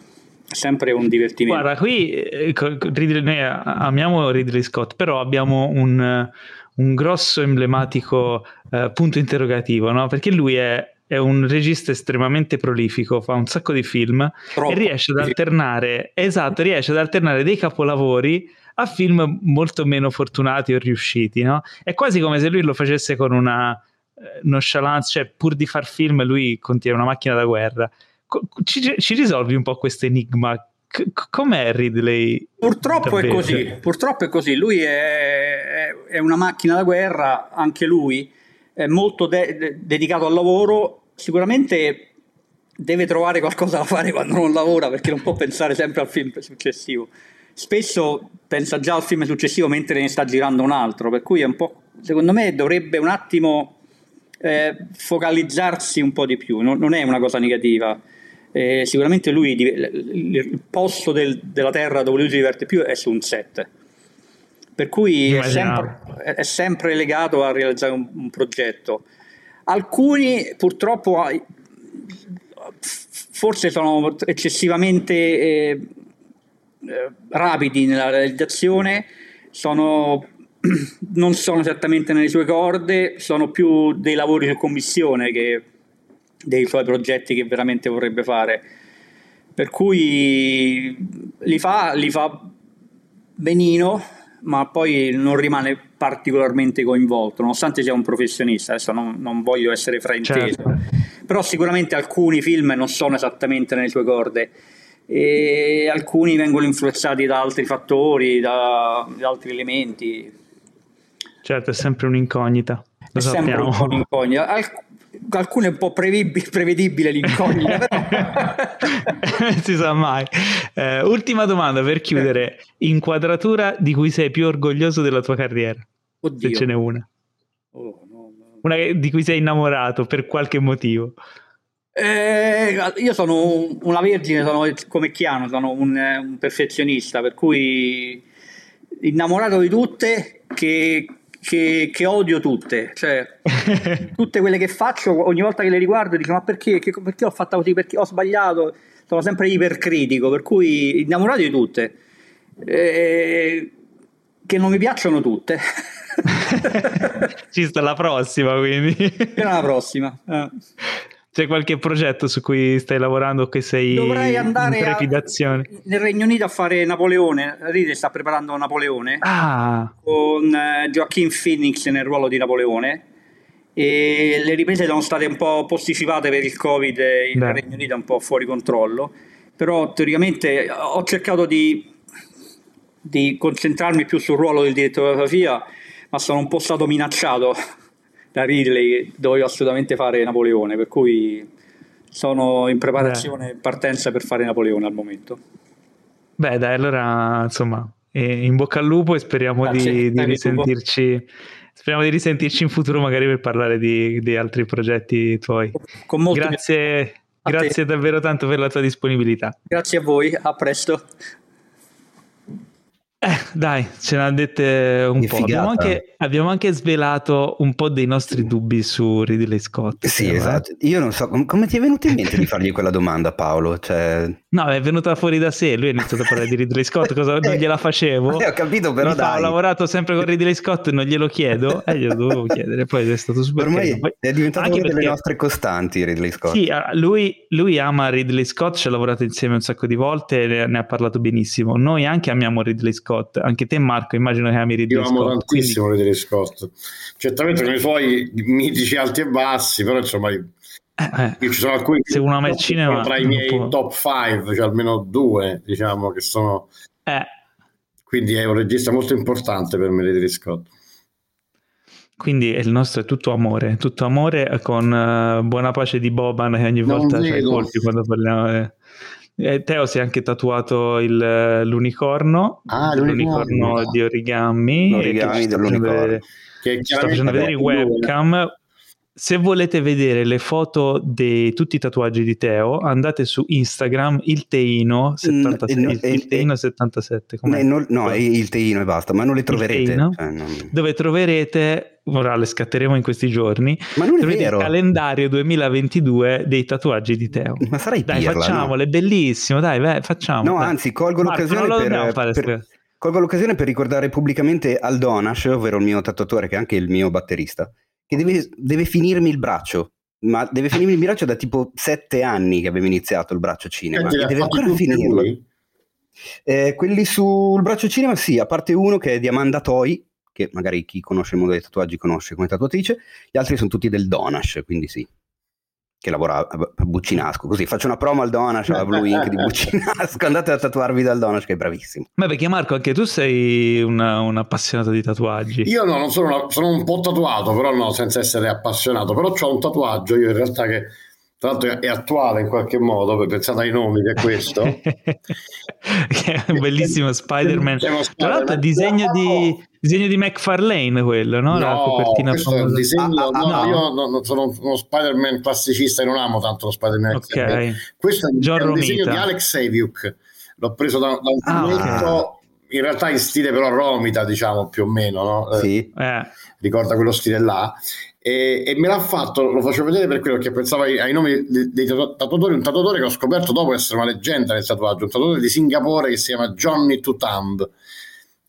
è sempre un divertimento. Guarda, qui eh, Ridley, noi amiamo Ridley Scott, però abbiamo un, un grosso emblematico eh, punto interrogativo, no? perché lui è, è, un regista estremamente prolifico, fa un sacco di film Troppo. e riesce ad alternare, esatto, riesce ad alternare dei capolavori a film molto meno fortunati o riusciti, no? È quasi come se lui lo facesse con una eh, nonchalance, cioè pur di far film lui contiene una macchina da guerra. Ci, ci risolvi un po' questo enigma? C- com'è Ridley? Purtroppo davvero? è così, purtroppo è così. Lui è, è, una macchina da guerra, anche lui, è molto de- de- dedicato al lavoro. Sicuramente deve trovare qualcosa da fare quando non lavora perché non può pensare sempre al film successivo spesso pensa già al film successivo mentre ne sta girando un altro, per cui è un po', secondo me dovrebbe un attimo eh, focalizzarsi un po' di più, non, non è una cosa negativa. Eh, sicuramente lui, il posto del, della terra dove lui si diverte più è su un set, per cui è sempre, è sempre, legato a realizzare un, un progetto. Alcuni purtroppo forse sono eccessivamente eh, eh, rapidi nella realizzazione, sono, non sono esattamente nelle sue corde, sono più dei lavori su commissione che dei suoi progetti che veramente vorrebbe fare. Per cui li fa, li fa benino, ma poi non rimane particolarmente coinvolto, nonostante sia un professionista. Adesso non, non voglio essere frainteso, certo. però sicuramente alcuni film non sono esattamente nelle sue corde e alcuni vengono influenzati da altri fattori, da, da altri elementi. Certo, è sempre un'incognita. Lo è sappiamo. sempre un po' un'incognita. Alc- alcune è un po' prevedibile, prevedibile l'incognita, però... si sa mai. Eh, ultima domanda per chiudere: inquadratura di cui sei più orgoglioso della tua carriera? Oddio. Se ce n'è una. Oh, no, no. Una di cui sei innamorato per qualche motivo. Eh, io sono una vergine, sono come Chiano, sono un, un, perfezionista, per cui innamorato di tutte che, che, che, odio tutte, cioè tutte quelle che faccio, ogni volta che le riguardo dico ma perché, che, perché ho fatto così, perché ho sbagliato, sono sempre ipercritico, per cui innamorato di tutte, eh, che non mi piacciono tutte. Ci sta la prossima quindi. Fino alla prossima. Eh. C'è qualche progetto su cui stai lavorando o che sei Dovrei andare in trepidazione? A, nel Regno Unito a fare Napoleone. Ride sta preparando Napoleone ah. con uh, Joaquin Phoenix nel ruolo di Napoleone. E le riprese sono state un po' posticipate per il Covid il Beh. Regno Unito è un po' fuori controllo. Però teoricamente ho cercato di, di concentrarmi più sul ruolo del direttore di fotografia, ma sono un po' stato minacciato da Ridley dovevo assolutamente fare Napoleone, per cui sono in preparazione, in partenza per fare Napoleone al momento. Beh, dai, allora insomma, in bocca al lupo e speriamo Grazie, di, di risentirci. Speriamo di risentirci in futuro, magari per parlare di, di altri progetti tuoi. Con molto grazie, grazie davvero tanto per la tua disponibilità. Grazie a voi, a presto. Eh, dai, ce ne ha dette un che po'. Abbiamo anche, abbiamo anche, svelato un po' dei nostri dubbi su Ridley Scott. Sì, esatto. Io non so com- come ti è venuto in mente di fargli quella domanda, Paolo. Cioè... No, è venuta fuori da sé. Lui ha iniziato a parlare di Ridley Scott, cosa non gliela facevo. Eh, ho capito, però. Dai. Ho lavorato sempre con Ridley Scott, non glielo chiedo, e eh, glielo dovevo chiedere. Poi è stato super. Ormai Poi, è diventato una delle nostre costanti, Ridley Scott. Sì, lui, lui, ama Ridley Scott, ci ha lavorato insieme un sacco di volte e ne ha parlato benissimo. Noi anche amiamo Ridley Scott, anche te Marco, immagino che ami Ridley Scott. Io amo tantissimo quindi... Ridley Scott. Certamente con i suoi mitici alti e bassi, però insomma... Eh, eh. ci sono alcuni se uno ama il cinema tra i miei può... top 5 cioè almeno due diciamo che sono eh. quindi è un regista molto importante per me Ridley Scott quindi il nostro è tutto amore, tutto amore con uh, buona pace di Boban che ogni volta c'è i colpi quando parliamo. Eh. Eh, Teo si è anche tatuato il, l'unicorno, ah, l'unicorno, l'unicorno di origami. L'origami dell'unicorno. Vedere, che sta facendo vedere il webcam. Se volete vedere le foto di tutti i tatuaggi di Teo, andate su Instagram il Teino 77. Mm, il, il Teino 77 no, no, il Teino e basta, ma non le troverete. Cioè, non... Dove troverete ora le scatteremo in questi giorni. Ma non è vero. il calendario 2022 dei tatuaggi di Teo. Ma sarai dai, pirla, facciamole, no? è bellissimo, dai, beh, facciamo. No, dai. anzi, colgo Marco, l'occasione per, per, colgo l'occasione per ricordare pubblicamente Aldonash, ovvero il mio tatuatore che è anche il mio batterista, che deve, deve finirmi il braccio. Ma deve finirmi il braccio da tipo sette anni che abbiamo iniziato il braccio cinema. E deve ancora finirlo. Eh, quelli sul braccio cinema, sì, a parte uno che è di Amanda Toy, che magari chi conosce il mondo dei tatuaggi conosce come tatuatrice, gli altri sono tutti del Donash, quindi sì, che lavora a Buccinasco. Così faccio una promo al Donash, alla Blue Ink di Buccinasco, andate a tatuarvi dal Donash che è bravissimo. Ma perché Marco, anche tu sei una, un appassionato di tatuaggi. Io no, non sono, una, sono un po' tatuato, però no, senza essere appassionato, però ho un tatuaggio io in realtà che tra l'altro è attuale in qualche modo, pensate ai nomi che è questo. che è un bellissimo Spider-Man. Spider-Man. Tra l'altro è disegno di, disegno di McFarlane quello, no? La copertina questo è un disegno, ah, ah, no, no. io no, sono uno Spider-Man classicista e non amo tanto lo Spider-Man. Okay. Questo è, è un disegno di Alex Saviuk, l'ho preso da, da un fumetto... Ah, in realtà in stile però Romita, diciamo più o meno, no? Sì. Eh. Ricorda quello stile là e, e, me l'ha fatto, lo faccio vedere per quello che pensavo ai, ai nomi dei, dei tatuatori, un tatuatore che ho scoperto dopo essere una leggenda nel tatuaggio, un tatuatore di Singapore che si chiama Johnny Tutamb,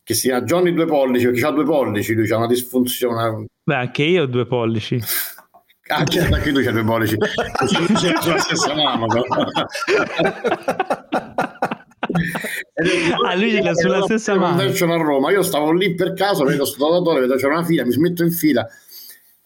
che si chiama Johnny due pollici, perché ha due pollici, lui ha una disfunzione. Beh, anche io ho due pollici. anche, anche lui c'ha due pollici, c'è la stessa mano. ah, lui ce sulla stessa mano. a Roma, io stavo lì per caso, vedo sto tatuatore, vedo c'era una fila, mi smetto in fila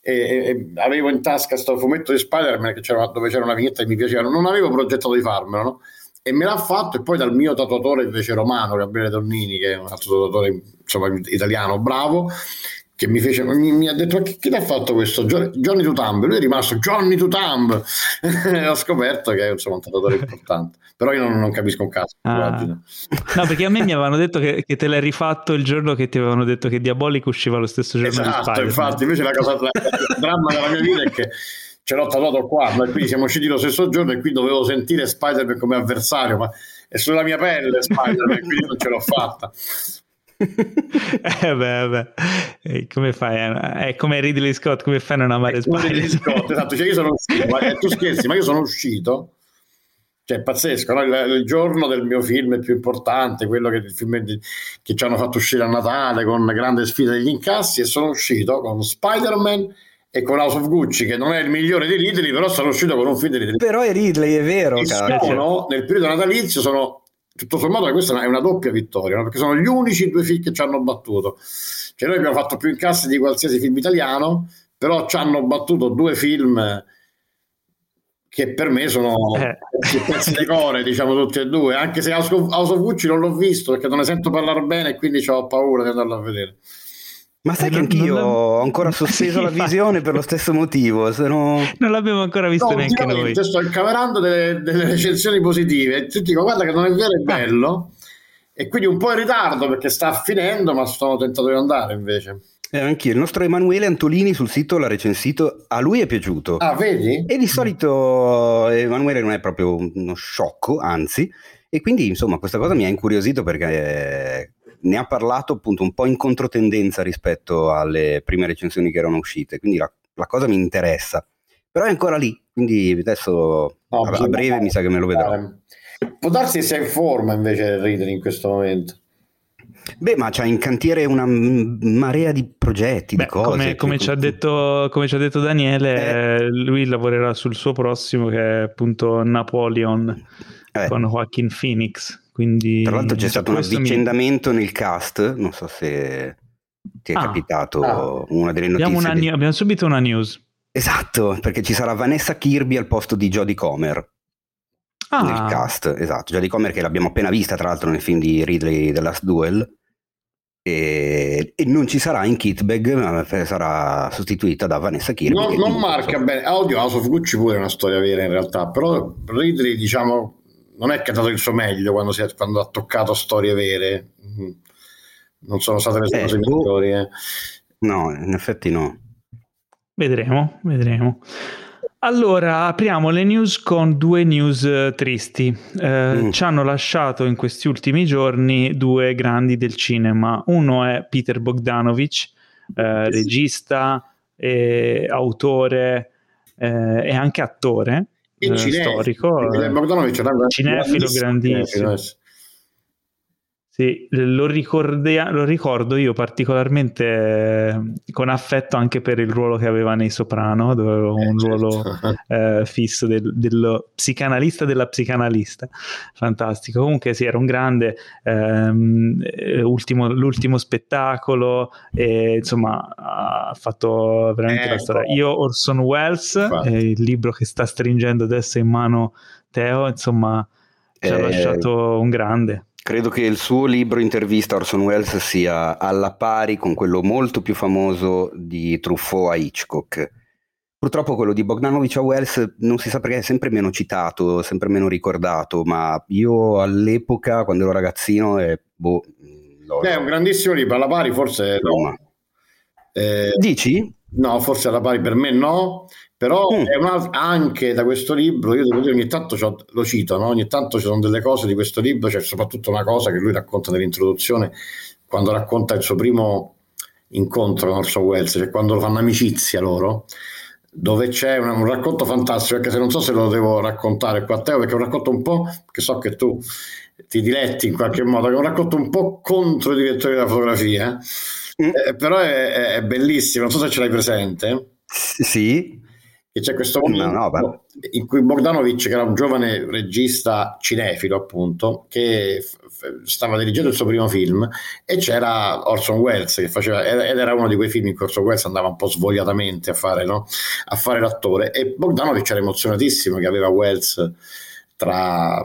e, e, avevo in tasca questo fumetto di Spider-Man c'era, dove c'era una vignetta che mi piaceva, non avevo progettato di farmelo, no? E me l'ha fatto e poi dal mio tatuatore invece romano Gabriele Donnini che è un altro tatuatore insomma, italiano bravo che mi, fece, mi, mi ha detto chi, chi ti ha fatto questo? Johnny Tutamb. Lui è rimasto Johnny Tutamb. Ho scoperto che è insomma, un tatuatore importante. Però io non, non capisco un cazzo ah. no perché a me mi avevano detto che, che, te l'hai rifatto il giorno che ti avevano detto che Diabolico usciva lo stesso giorno esatto infatti invece la cosa il dramma della mia vita è che ce l'ho tatuato qua ma quindi siamo usciti lo stesso giorno e qui dovevo sentire Spider-Man come avversario ma è sulla mia pelle Spider-Man quindi non ce l'ho fatta eh beh, beh. Come fai? È come Ridley Scott, come fai a non amare Spider-Man? Ridley Scott, esatto, cioè io sono uscito, ma, tu scherzi, ma io sono uscito cioè è pazzesco, no? il, il, giorno del mio film più importante, quello che, di, che ci hanno fatto uscire a Natale con grande sfida degli incassi e sono uscito con Spider-Man e con House of Gucci che non è il migliore di Ridley però sono uscito con un film di Ridley però è Ridley è vero e sono, nel periodo natalizio sono tutto sommato questa è una doppia vittoria no? perché sono gli unici due film che ci hanno battuto cioè noi abbiamo fatto più incassi di qualsiasi film italiano però ci hanno battuto due film che per me sono eh. pezzi di core, diciamo tutti e due, anche se House of, House of Gucci non l'ho visto perché non ne sento parlare bene e quindi ho paura di andarlo a vedere. Ma sai eh, che anch'io non, ho ancora sospeso sì, la visione per lo stesso motivo, se no... Non l'abbiamo ancora visto no, neanche noi. Sto incamerando delle, delle, recensioni positive e ti dico guarda che non è vero, è bello. E quindi un po' in ritardo perché sta finendo, ma sono tentato di andare invece. Eh, anch'io, il nostro Emanuele Antolini sul sito l'ha recensito, a lui è piaciuto. Ah, vedi? E di solito Emanuele non è proprio uno sciocco, anzi, e quindi insomma questa cosa mi ha incuriosito perché ne ha parlato appunto un po' in controtendenza rispetto alle prime recensioni che erano uscite, quindi la, la cosa mi interessa. Però è ancora lì, quindi adesso no, a, a, breve mi sa che me lo vedrò. Può darsi che sia in forma invece il reader in questo momento. Beh, ma c'ha in cantiere una marea di progetti, Beh, di cose. Come, come, ci detto, come, ci ha detto, Daniele, eh. lui lavorerà sul suo prossimo che è appunto Napoleon eh. con Joaquin Phoenix. Quindi, Tra l'altro c'è stato un avvicendamento mi... nel cast, non so se ti è ah. capitato ah. una delle notizie. Abbiamo, una, di... abbiamo subito una news. Esatto, perché ci sarà Vanessa Kirby al posto di Jodie Comer ah. nel cast, esatto. Jodie Comer che l'abbiamo appena vista tra l'altro nel film di Ridley The Last Duel e, e non ci sarà in Kitbag ma sarà sostituita da Vanessa Kirby. No, non marca so. bene, Audio House of Gucci pure è una storia vera in realtà, però Ridley diciamo non è che ha dato il suo meglio quando, è, quando ha toccato storie vere. Mm. Non sono state le eh, cose boh. migliori. Eh. No, in effetti no. Vedremo, vedremo. Allora, apriamo le news con due news uh, tristi. Uh, mm. Ci hanno lasciato in questi ultimi giorni due grandi del cinema. Uno è Peter Bogdanovich, uh, regista, e autore e anche attore storico. Bogdanovich cinefilo grandissimo. Sì, lo, ricordia, lo, ricordo io particolarmente eh, con affetto anche per il ruolo che aveva nei Soprano, dove aveva un eh, ruolo certo. eh, fisso del, dello psicanalista della psicanalista. Fantastico. Comunque sì, era un grande, ehm, eh, ultimo, l'ultimo spettacolo, e, insomma ha fatto veramente la storia. Ecco. Io Orson Welles, il libro che sta stringendo adesso in mano Teo, insomma ci ha lasciato un grande. Credo che il suo libro intervista Orson Welles sia alla pari con quello molto più famoso di Truffaut a Hitchcock. Purtroppo quello di Bogdanovich a Wells non si sa perché è sempre meno citato, sempre meno ricordato, ma io all'epoca, quando ero ragazzino, è, boh, è un grandissimo libro, alla pari forse no. Eh, Dici? No, forse alla pari per me no, però mm. anche da questo libro, io devo dire ogni tanto lo cito, no? ogni tanto ci sono delle cose di questo libro, c'è soprattutto una cosa che lui racconta nell'introduzione, quando racconta il suo primo incontro con Orson Welles, cioè quando fanno amicizia loro, dove c'è un, un, racconto fantastico, anche se non so se lo devo raccontare qua a te, perché è un racconto un po', che so che tu ti diletti in qualche modo, che è un racconto un po' contro i direttori della fotografia, mm. eh, però è, è, bellissimo, non so se ce l'hai presente. Sì che c'è questo momento no, no, in cui Bogdanovic, che era un giovane regista cinefilo, appunto, che f- stava dirigendo il suo primo film, e c'era Orson Welles che faceva, ed era uno di quei film in cui Orson Welles andava un po' svogliatamente a fare, no? a fare l'attore, e Bogdanovic era emozionatissimo che aveva Welles tra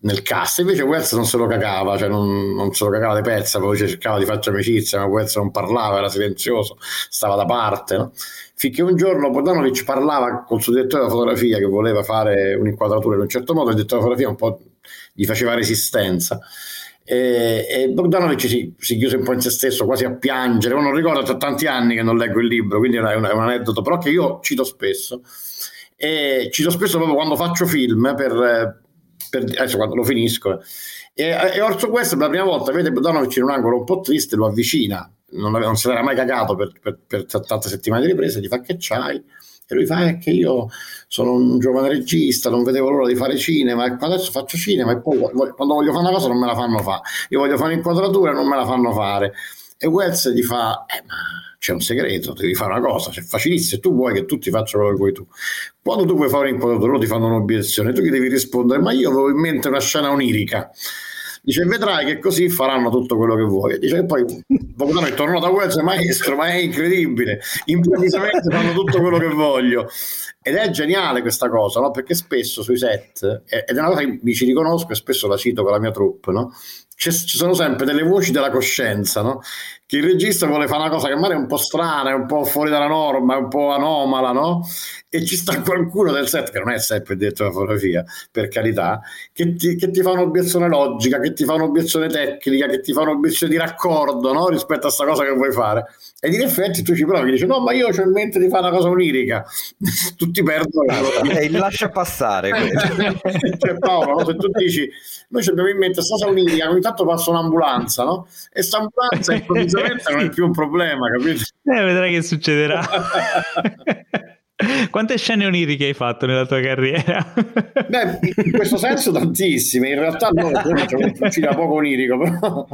nel cast. Invece Wells non se lo cagava cioè non, non se lo cagava di pezza poi cercava di farci amicizia ma Wells non parlava era silenzioso stava da parte no? finché un giorno Bogdanovic parlava col suo direttore della fotografia che voleva fare un'inquadratura in un certo modo il direttore della fotografia un po' gli faceva resistenza. E, e Bogdanovic si, si, chiuse un po' in se stesso quasi a piangere. Non ricordo da tanti anni che non leggo il libro quindi è, un, è un aneddoto però che io cito spesso. E cito spesso proprio quando faccio film per per, adesso quando lo finisco. E, e Orso Welles per la prima volta vede Bogdanovic in un angolo un po' triste, lo avvicina, non, non si era mai cagato per, per, per tante settimane di riprese, gli fa che c'hai? E lui fa: È che io sono un giovane regista, non vedevo l'ora di fare cinema, e adesso faccio cinema e poi quando voglio fare una cosa non me la fanno fare. Io voglio fare un'inquadratura e non me la fanno fare. E Wells gli fa: Eh, ma c'è un segreto, devi fare una cosa, è facilissimo, tu vuoi che tutti facciano quello che vuoi tu. Quando tu vuoi fare un'inquadratura, loro ti fanno un'obiezione, tu gli devi rispondere, ma io avevo in mente una scena onirica. Dice, vedrai che così faranno tutto quello che vuoi. Dice che poi Bogdano è tornato da Wells, maestro, ma è incredibile. Improvvisamente fanno tutto quello che voglio. Ed è geniale questa cosa, no? Perché spesso sui set, ed è una cosa che mi ci riconosco e spesso la cito con la mia troupe, no? ci sono sempre delle voci della coscienza, no? Che il regista vuole fare una cosa che magari è un po' strana, è un po' fuori dalla norma, è un po' anomala, no? E ci sta qualcuno del set, che non è sempre direttore della fotografia, per carità, che ti, che ti, fa un'obiezione logica, che ti fa un'obiezione tecnica, che ti fa un'obiezione di raccordo, no? Rispetto a questa cosa che vuoi fare. Ed in effetti tu ci provi, dici no, ma io ho in mente di fare una cosa onirica. Tutti perdono. Allora. Eh, lascia passare. cioè Paolo, no? se tu dici noi ci abbiamo in mente questa cosa onirica, ogni tanto passa un'ambulanza, no? E questa ambulanza improvvisamente non è più un problema, capito? Eh, vedrai che succederà. Quante scene oniriche hai fatto nella tua carriera? Beh, in questo senso tantissime, in realtà no, c'è un cinema poco onirico, però...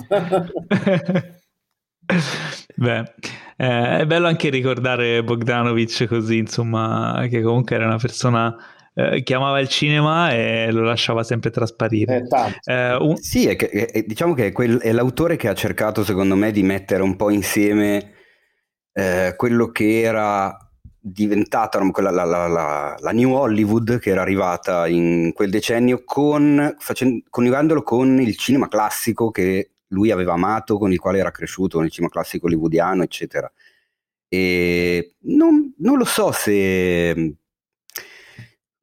Beh, eh, è bello anche ricordare Bogdanovic così, insomma, che comunque era una persona eh, che amava il cinema e lo lasciava sempre trasparire. Eh, eh, un... Sì, è che, è, diciamo che è, quel, è, l'autore che ha cercato, secondo me, di mettere un po' insieme eh, quello che era diventata la, la, la, la, New Hollywood che era arrivata in quel decennio con, facendo, coniugandolo con il cinema classico che lui aveva amato, con il quale era cresciuto, con il cinema classico hollywoodiano, eccetera. E non, non lo so se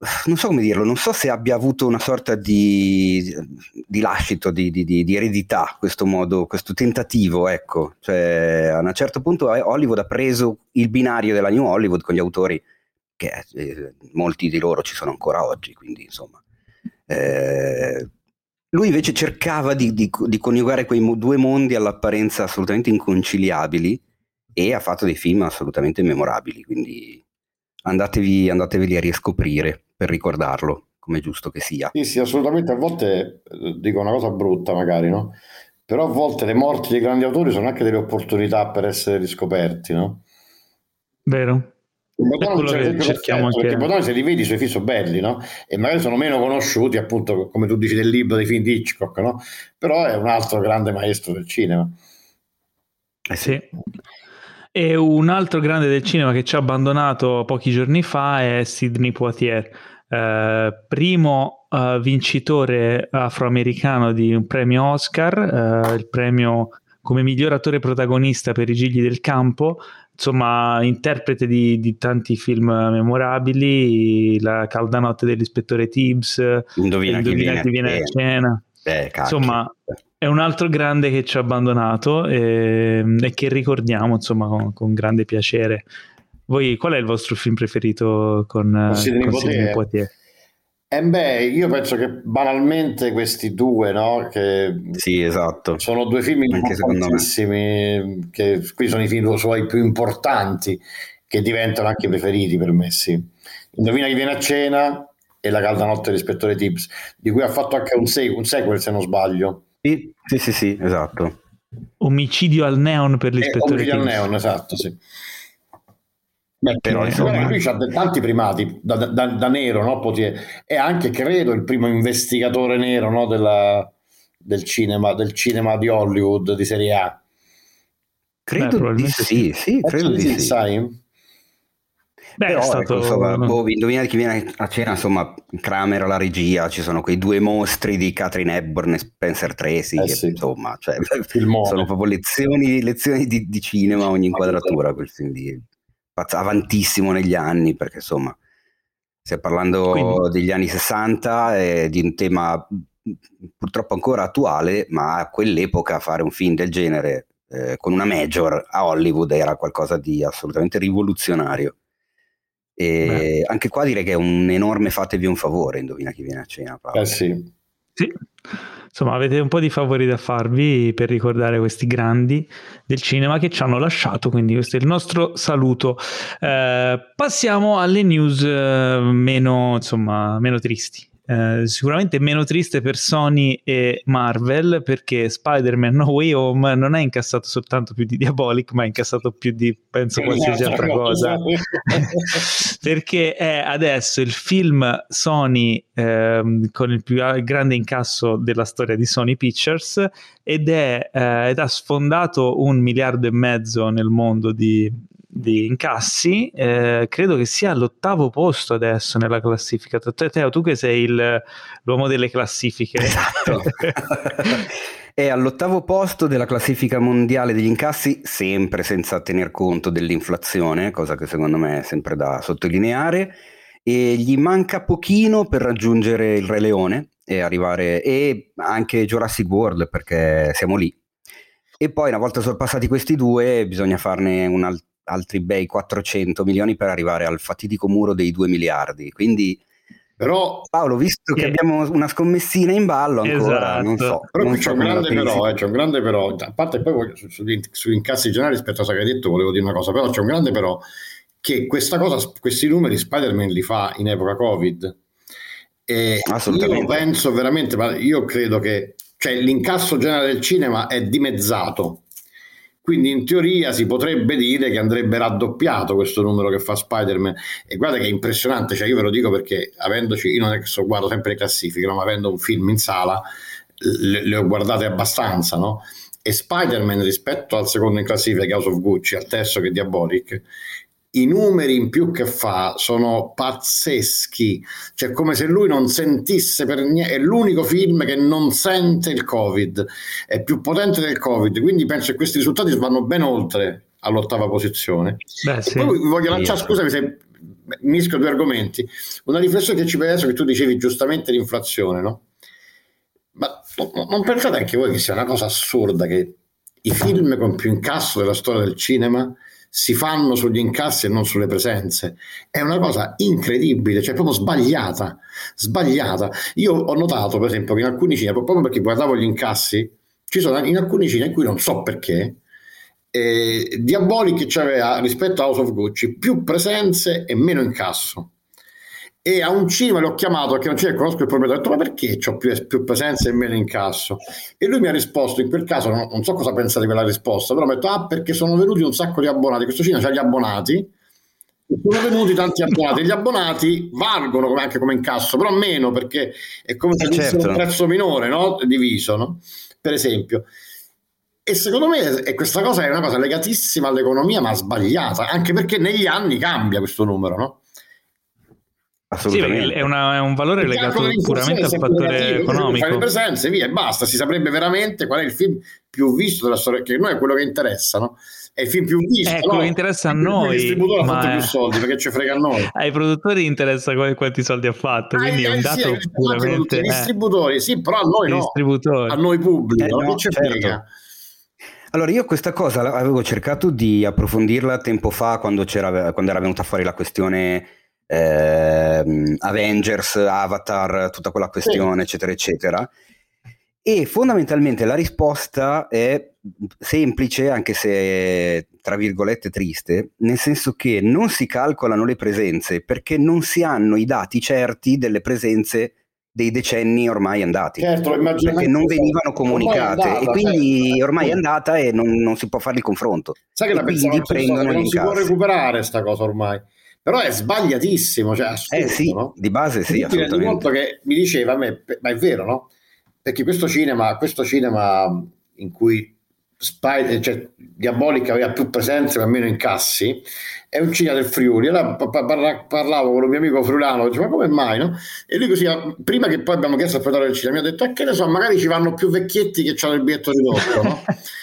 non so come dirlo, non so se abbia avuto una sorta di, di lascito, di, di, di, eredità, questo modo, questo tentativo, ecco. Cioè, a un certo punto eh, Hollywood ha preso il binario della New Hollywood con gli autori, che eh, molti di loro ci sono ancora oggi, quindi insomma. Eh, lui invece cercava di, coniugare quei due mondi all'apparenza assolutamente inconciliabili e ha fatto dei film assolutamente memorabili, quindi andatevi, andateveli a riscoprire per ricordarlo, come è giusto che sia. Sì, sì, assolutamente, a volte eh, dico una cosa brutta magari, no? Però a volte le morti dei grandi autori sono anche delle opportunità per essere riscoperti, no? Vero. Botano cerchiamo anche... Perché Botano se li vedi i suoi film sono belli, no? E magari sono meno conosciuti, appunto, come tu dici del libro dei film di Hitchcock, no? Però è un altro grande maestro del cinema. Eh sì. E un altro grande del cinema che ci ha abbandonato pochi giorni fa è Sidney Poitier, eh, primo eh, vincitore afroamericano di un premio Oscar, eh, il premio come miglior attore protagonista per i Gigli del Campo, insomma interprete di, di, tanti film memorabili, La calda notte dell'ispettore Tibbs, Indovina, Indovina chi viene, a cena. Eh, insomma, è un altro grande che ci ha abbandonato e, ehm, e che ricordiamo insomma con, con, grande piacere. Voi, qual è il vostro film preferito con, con Sidney Poitier? Eh beh, io penso che banalmente questi due, no? Che sì, esatto. Sono due film importantissimi, che qui sono i film suoi più importanti, che diventano anche preferiti per me, sì. Indovina chi viene a cena e La calda notte dell'ispettore Tibbs, di cui ha fatto anche un sequel se non sbaglio. Sì, sì, sì, sì esatto. Omicidio al neon per l'ispettore eh, Omicidio al neon, esatto, sì. Beh, però insomma, lui ha tanti primati da, da, da nero, no? è anche credo il primo investigatore nero no? Della, del, cinema, del cinema di Hollywood di serie A. Credo Beh, di sì, sì, credo di sì. Sai? Beh, Però, stato... ecco, insomma, boh, indovinate chi viene a cena, insomma, Kramer alla regia, ci sono quei due mostri di Catherine Hepburn e Spencer Tracy, eh, che, sì. insomma, cioè, sono proprio lezioni, lezioni di, di, cinema ogni inquadratura, quel film lì, avantissimo negli anni, perché insomma, stiamo parlando Quindi... degli anni 60 e di un tema purtroppo ancora attuale, ma a quell'epoca fare un film del genere eh, con una major a Hollywood era qualcosa di assolutamente rivoluzionario. E anche qua direi che è un enorme fatevi un favore, indovina chi viene a cena. Paolo. Eh sì. Sì. Insomma, avete un po' di favori da farvi per ricordare questi grandi del cinema che ci hanno lasciato, quindi questo è il nostro saluto. Eh, passiamo alle news eh, meno, insomma, meno tristi. Eh, sicuramente meno triste per Sony e Marvel perché Spider-Man No Way Home non ha incassato soltanto più di Diabolic ma ha incassato più di penso qualsiasi altra cosa. Perché è adesso il film Sony eh, con il più grande incasso della storia di Sony Pictures ed, è, eh, ed ha sfondato un miliardo e mezzo nel mondo di, di incassi, eh, credo che sia all'ottavo posto adesso nella classifica. Teo, tu che sei il, l'uomo delle classifiche. Esatto. è all'ottavo posto della classifica mondiale degli incassi, sempre senza tener conto dell'inflazione, cosa che secondo me è sempre da sottolineare, e gli manca pochino per raggiungere il Re Leone e arrivare, e anche Jurassic World perché siamo lì. E poi una volta sorpassati questi due bisogna farne un altro altri bei 400 milioni per arrivare al fatidico muro dei 2 miliardi. Quindi però, Paolo, visto che, che abbiamo una scommessina in ballo ancora, esatto. non so. Però non c'è, un grande però, eh, c'è un grande però, a parte poi voglio, su, su, sugli incassi generali rispetto a ciò che hai detto, volevo dire una cosa, però c'è un grande però che questa cosa, questi numeri Spider-Man li fa in epoca Covid. E io penso veramente, ma io credo che cioè, l'incasso generale del cinema è dimezzato quindi in teoria si potrebbe dire che andrebbe raddoppiato questo numero che fa Spider-Man. E guarda che è impressionante, cioè io ve lo dico perché avendoci, io non è che so, guardo sempre le classifiche, no? ma avendo un film in sala le, le ho guardate abbastanza, no? E Spider-Man rispetto al secondo in classifica, House of Gucci, al terzo che è Diabolic, i numeri in più che fa sono pazzeschi, cioè come se lui non sentisse per niente, è l'unico film che non sente il Covid, è più potente del Covid, quindi penso che questi risultati vanno ben oltre all'ottava posizione. Beh, sì. Poi voglio lanciare, scusami se mischio due argomenti, una riflessione che ci adesso che tu dicevi giustamente l'inflazione, no? Ma non pensate anche voi che sia una cosa assurda che i film con più incasso della storia del cinema si fanno sugli incassi e non sulle presenze. È una cosa incredibile, cioè proprio sbagliata, sbagliata. Io ho notato, per esempio, che in alcuni cinema, proprio perché guardavo gli incassi, ci sono in alcuni cinema in cui non so perché, eh, Diabolic aveva rispetto a House of Gucci più presenze e meno incasso e a un cinema l'ho chiamato perché non c'è, conosco il proprietario, ho detto ma perché ho più, più presenza e meno incasso? E lui mi ha risposto, in quel caso non, non so cosa pensate di quella risposta, però mi ha detto ah perché sono venuti un sacco di abbonati, questo cinema c'ha gli abbonati, sono venuti tanti abbonati, gli abbonati valgono anche come incasso, però meno perché è come se fosse certo. un prezzo minore, no? diviso, no? per esempio. E secondo me e questa cosa è una cosa legatissima all'economia, ma sbagliata, anche perché negli anni cambia questo numero, no? Assolutamente. Sì, è, una, è, un valore legato puramente al fattore economico. Fare presenze, via, e basta. Si saprebbe veramente qual è il film più visto della storia, che noi è quello che interessa, no? È il film più visto. È quello no? che interessa a noi. Il distributore ha fatto più soldi perché ci frega a noi. Ai produttori interessa quanti soldi ha fatto, quindi ah, è un dato sì, puramente... I distributori, sì, però a noi no. A noi pubblico, eh, no, ci certo. frega. Allora, io questa cosa avevo cercato di approfondirla tempo fa quando, quando era venuta fuori la questione eh, Avengers, Avatar, tutta quella questione, sì. eccetera, eccetera. E fondamentalmente la risposta è semplice, anche se tra virgolette triste, nel senso che non si calcolano le presenze perché non si hanno i dati certi delle presenze dei decenni ormai andati, certo, perché non venivano comunicate andata, e quindi certo. ormai è andata e non, non, si può fare il confronto. Sai che e la quindi prendono non si può recuperare questa cosa ormai però è sbagliatissimo, cioè assurdo, eh sì, no? di base sì, rendi conto che mi diceva a me, ma è vero, no? Perché questo cinema, questo cinema in cui Spider, cioè, Diabolica aveva più presenze ma meno incassi, è un cinema del Friuli. Allora parlavo con un mio amico friulano, dice, ma come mai, no? E lui così, prima che poi abbiamo chiesto al proprietario del cinema, mi ha detto, eh, che ne so, magari ci vanno più vecchietti che hanno il biglietto ridotto, no?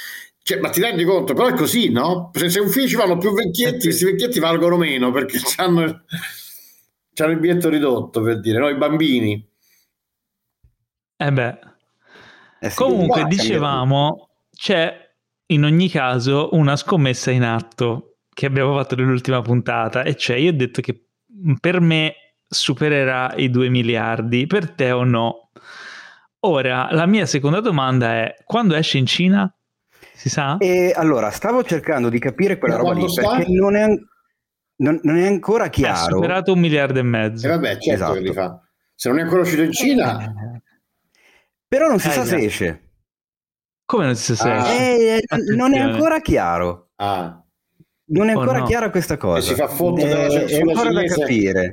Cioè, ma ti rendi conto? Però è così, no? Se, se un film ci vanno più vecchietti, questi vecchietti valgono meno perché hanno il biglietto ridotto, per dire, no? I bambini. Eh beh. Eh sì, Comunque, dicevamo, c'è in ogni caso una scommessa in atto che abbiamo fatto nell'ultima puntata, e cioè io ho detto che per me supererà i 2 miliardi, per te o no? Ora, la mia seconda domanda è, quando esce in Cina? Si sa? E allora, stavo cercando di capire quella roba lì, sta? perché non è, non, non è, ancora chiaro. Ha superato un miliardo e mezzo. E vabbè, certo esatto. che li fa. Se non è ancora uscito in Cina... Eh. Però non si eh, sa se esce. Come non si sa se ah. esce? Eh, non è ancora chiaro. Ah. Non è oh, ancora oh, no. chiara questa cosa. E si fa fottere è, è ancora cinese. da capire.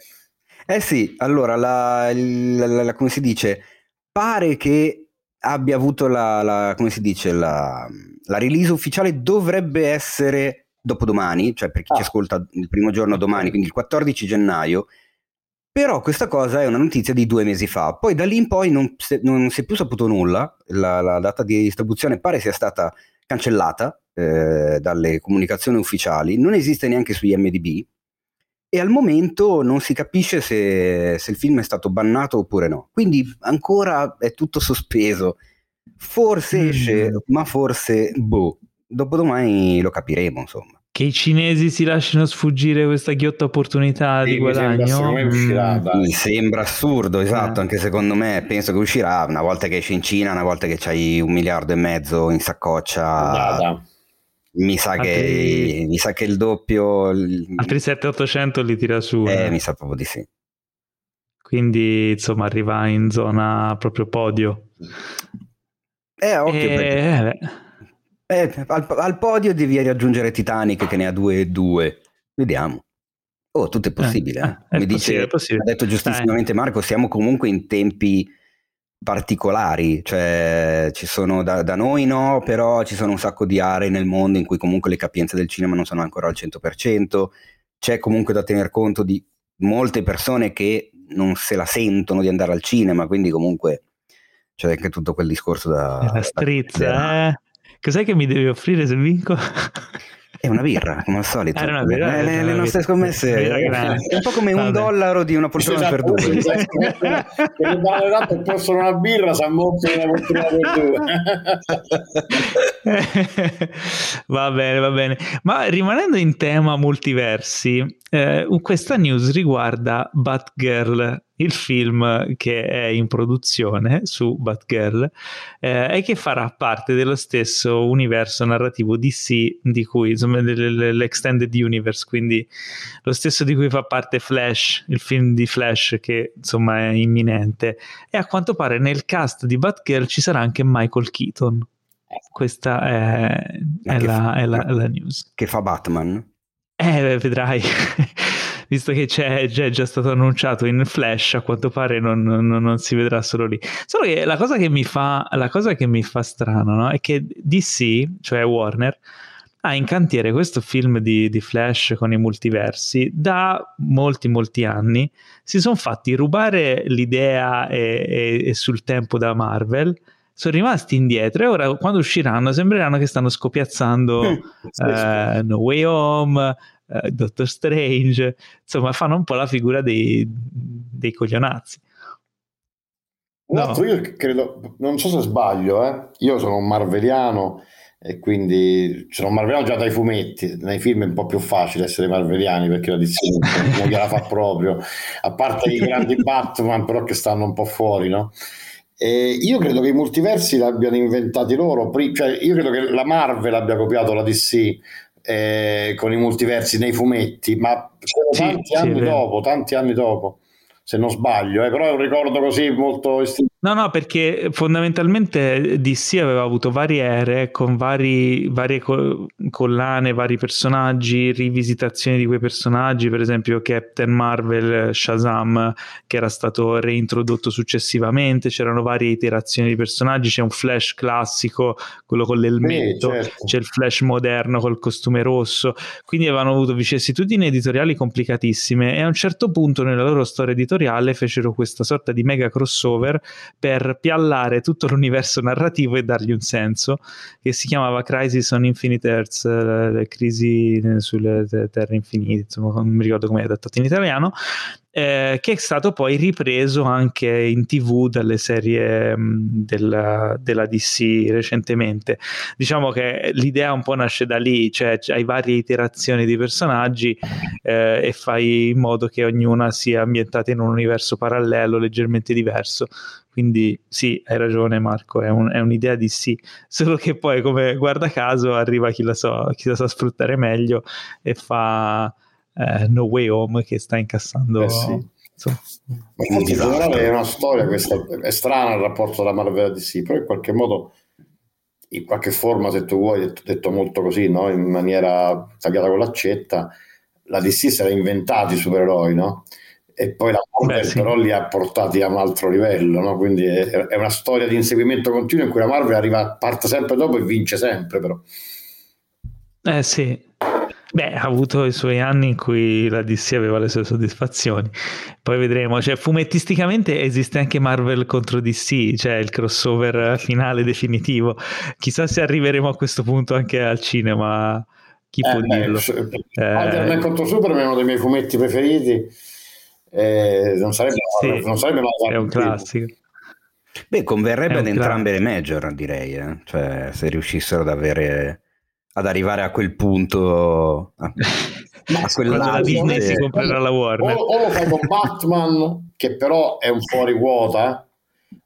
Eh sì, allora, la, la, la, come si dice, pare che abbia avuto la, la come si dice, la, la release ufficiale dovrebbe essere dopodomani, cioè per chi ah. ci ascolta il primo giorno domani, quindi il 14 gennaio, però questa cosa è una notizia di due mesi fa, poi da lì in poi non, non si è più saputo nulla, la, la, data di distribuzione pare sia stata cancellata eh, dalle comunicazioni ufficiali, non esiste neanche su IMDB e al momento non si capisce se, se il film è stato bannato oppure no, quindi ancora è tutto sospeso, forse esce, mm. ma forse boh, dopodomani lo capiremo insomma che i cinesi si lasciano sfuggire questa ghiotta opportunità sì, di guadagno. Mi sembra, mm. mi sembra assurdo, esatto, eh. anche secondo me penso che uscirà una volta che esci in Cina, una volta che c'hai un miliardo e mezzo in saccoccia. Mi sa, altri, che, mi sa che il doppio altri 7-800 li tira su eh, eh, mi sa proprio di sì quindi insomma arriva in zona proprio podio eh occhio e... perché... eh, eh, al, al, podio devi raggiungere Titanic che ne ha due e due. Vediamo. Oh, tutto è eh, possibile. Eh, eh, Mi dice, possibile. ha detto giustissimamente. Marco, siamo comunque in tempi particolari, cioè ci sono da, da, noi no, però ci sono un sacco di aree nel mondo in cui comunque le capienze del cinema non sono ancora al 100%, c'è comunque da tener conto di molte persone che non se la sentono di andare al cinema, quindi comunque c'è anche tutto quel discorso da... La strizza, da, eh? Cos'è che mi devi offrire se vinco? È una birra, come al solito. Ah, birra, eh, le, le, nostre scommesse è un po' come Vabbè. un dollaro di una poltrona per due. Se il dato possono una birra, si ammonta una poltrona per due. va bene, va bene. Ma rimanendo in tema multiversi, eh, questa news riguarda Batgirl il film che è in produzione su Batgirl eh, e che farà parte dello stesso universo narrativo DC di cui insomma dell'Extended Universe quindi lo stesso di cui fa parte Flash il film di Flash che insomma è imminente. E a quanto pare nel cast di Batgirl ci sarà anche Michael Keaton. Questa è, è, la, è la, la news. che fa Batman? Eh vedrai visto che c'è, c'è, già stato annunciato in Flash, a quanto pare non, non, non, si vedrà solo lì. Solo che la cosa che mi fa, la cosa che mi fa strano no? è che DC, cioè Warner, ha in cantiere questo film di, di, Flash con i multiversi da molti molti anni si sono fatti rubare l'idea e, e, e, sul tempo da Marvel sono rimasti indietro e ora quando usciranno sembreranno che stanno scopiazzando eh, No Way Home eh, Doctor Strange, insomma fanno un po' la figura dei, dei coglionazzi. No. io credo, non so se sbaglio, eh? io sono un marveliano e quindi sono marveliano già dai fumetti, nei film è un po' più facile essere marveliani perché la dizione non gliela fa proprio, a parte i grandi Batman però che stanno un po' fuori, no? E io credo che i multiversi l'abbiano inventati loro, cioè io credo che la Marvel abbia copiato la DC eh, con i multiversi nei fumetti, ma sì, tanti sì, anni dopo, tanti anni dopo se non sbaglio, eh, però è un ricordo così molto istintivo. No, no, perché fondamentalmente DC aveva avuto varie ere con vari, varie collane, vari personaggi, rivisitazioni di quei personaggi, per esempio Captain Marvel, Shazam, che era stato reintrodotto successivamente, c'erano varie iterazioni di personaggi, c'è un Flash classico, quello con l'elmetto, sì, certo. c'è il Flash moderno col costume rosso, quindi avevano avuto vicissitudini editoriali complicatissime e a un certo punto nella loro storia editoriale fecero questa sorta di mega crossover per piallare tutto l'universo narrativo e dargli un senso, che si chiamava Crisis on Infinite Earths, eh, le crisi sulle terre infinite, insomma, non mi ricordo come è adattato in italiano, eh, che è stato poi ripreso anche in tv dalle serie mh, della, della, DC recentemente. Diciamo che l'idea un po' nasce da lì, cioè hai varie iterazioni di personaggi eh, e fai in modo che ognuna sia ambientata in un universo parallelo leggermente diverso Quindi sì, hai ragione Marco, è, un, è, un'idea di sì, solo che poi come guarda caso arriva chi la, so, chi la sa sfruttare meglio e fa eh, No Way Home che sta incassando... Eh sì. Insomma, Ma in generale è una storia questa, è strana il rapporto tra Marvel e DC, però in qualche modo in qualche forma, se tu vuoi, detto, detto molto così, no? in maniera tagliata con l'accetta, la DC si era inventati i supereroi, no? E poi la Marvel Beh, sì. però li ha portati a un altro livello, no? Quindi è, è, una storia di inseguimento continuo in cui la Marvel arriva, parte sempre dopo e vince sempre, però. Eh sì, Beh, ha avuto i suoi anni in cui la DC aveva le sue soddisfazioni. Poi vedremo. Cioè, fumettisticamente esiste anche Marvel contro DC, cioè il crossover finale definitivo. Chissà se arriveremo a questo punto anche al cinema. Chi eh, può beh, dirlo? Spider-Man eh, contro Superman è uno dei miei fumetti preferiti. Eh, non, sarebbe, sì, non sarebbe È un classico. Beh, converrebbe ad entrambe le major, direi. Eh? Cioè, se riuscissero ad avere ad arrivare a quel punto a, a quella Disney si comprerà la Warner o, o, lo fai con Batman che però è un fuori quota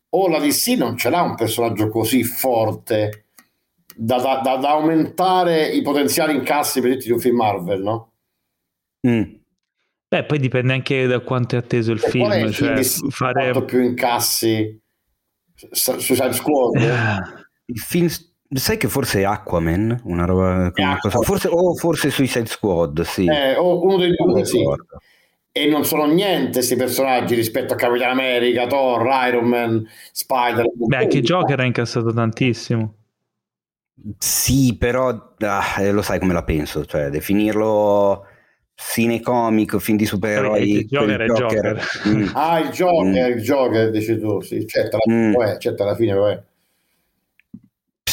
o la DC non ce l'ha un personaggio così forte da, da, da, da aumentare i potenziali incassi per di un film Marvel no? Mm. Beh, poi dipende anche da quanto è atteso il e film. Qual cioè, fare più incassi Suicide Squad. Eh. Il film Sai che forse è Aquaman, una roba una cosa, forse, o forse Suicide Squad, sì. Eh, o uno dei due, sì. E non sono niente questi personaggi rispetto a Capitan America, Thor, Iron Man, Spider. Beh, anche Joker ha incassato tantissimo. Sì, però ah, eh, lo sai come la penso, cioè definirlo cinecomico, film di supereroi. Il Joker è Joker. Joker. Mm. Ah, il Joker, mm. il Joker, dici tu, sì, certo, alla, mm. poi, certo, alla fine poi.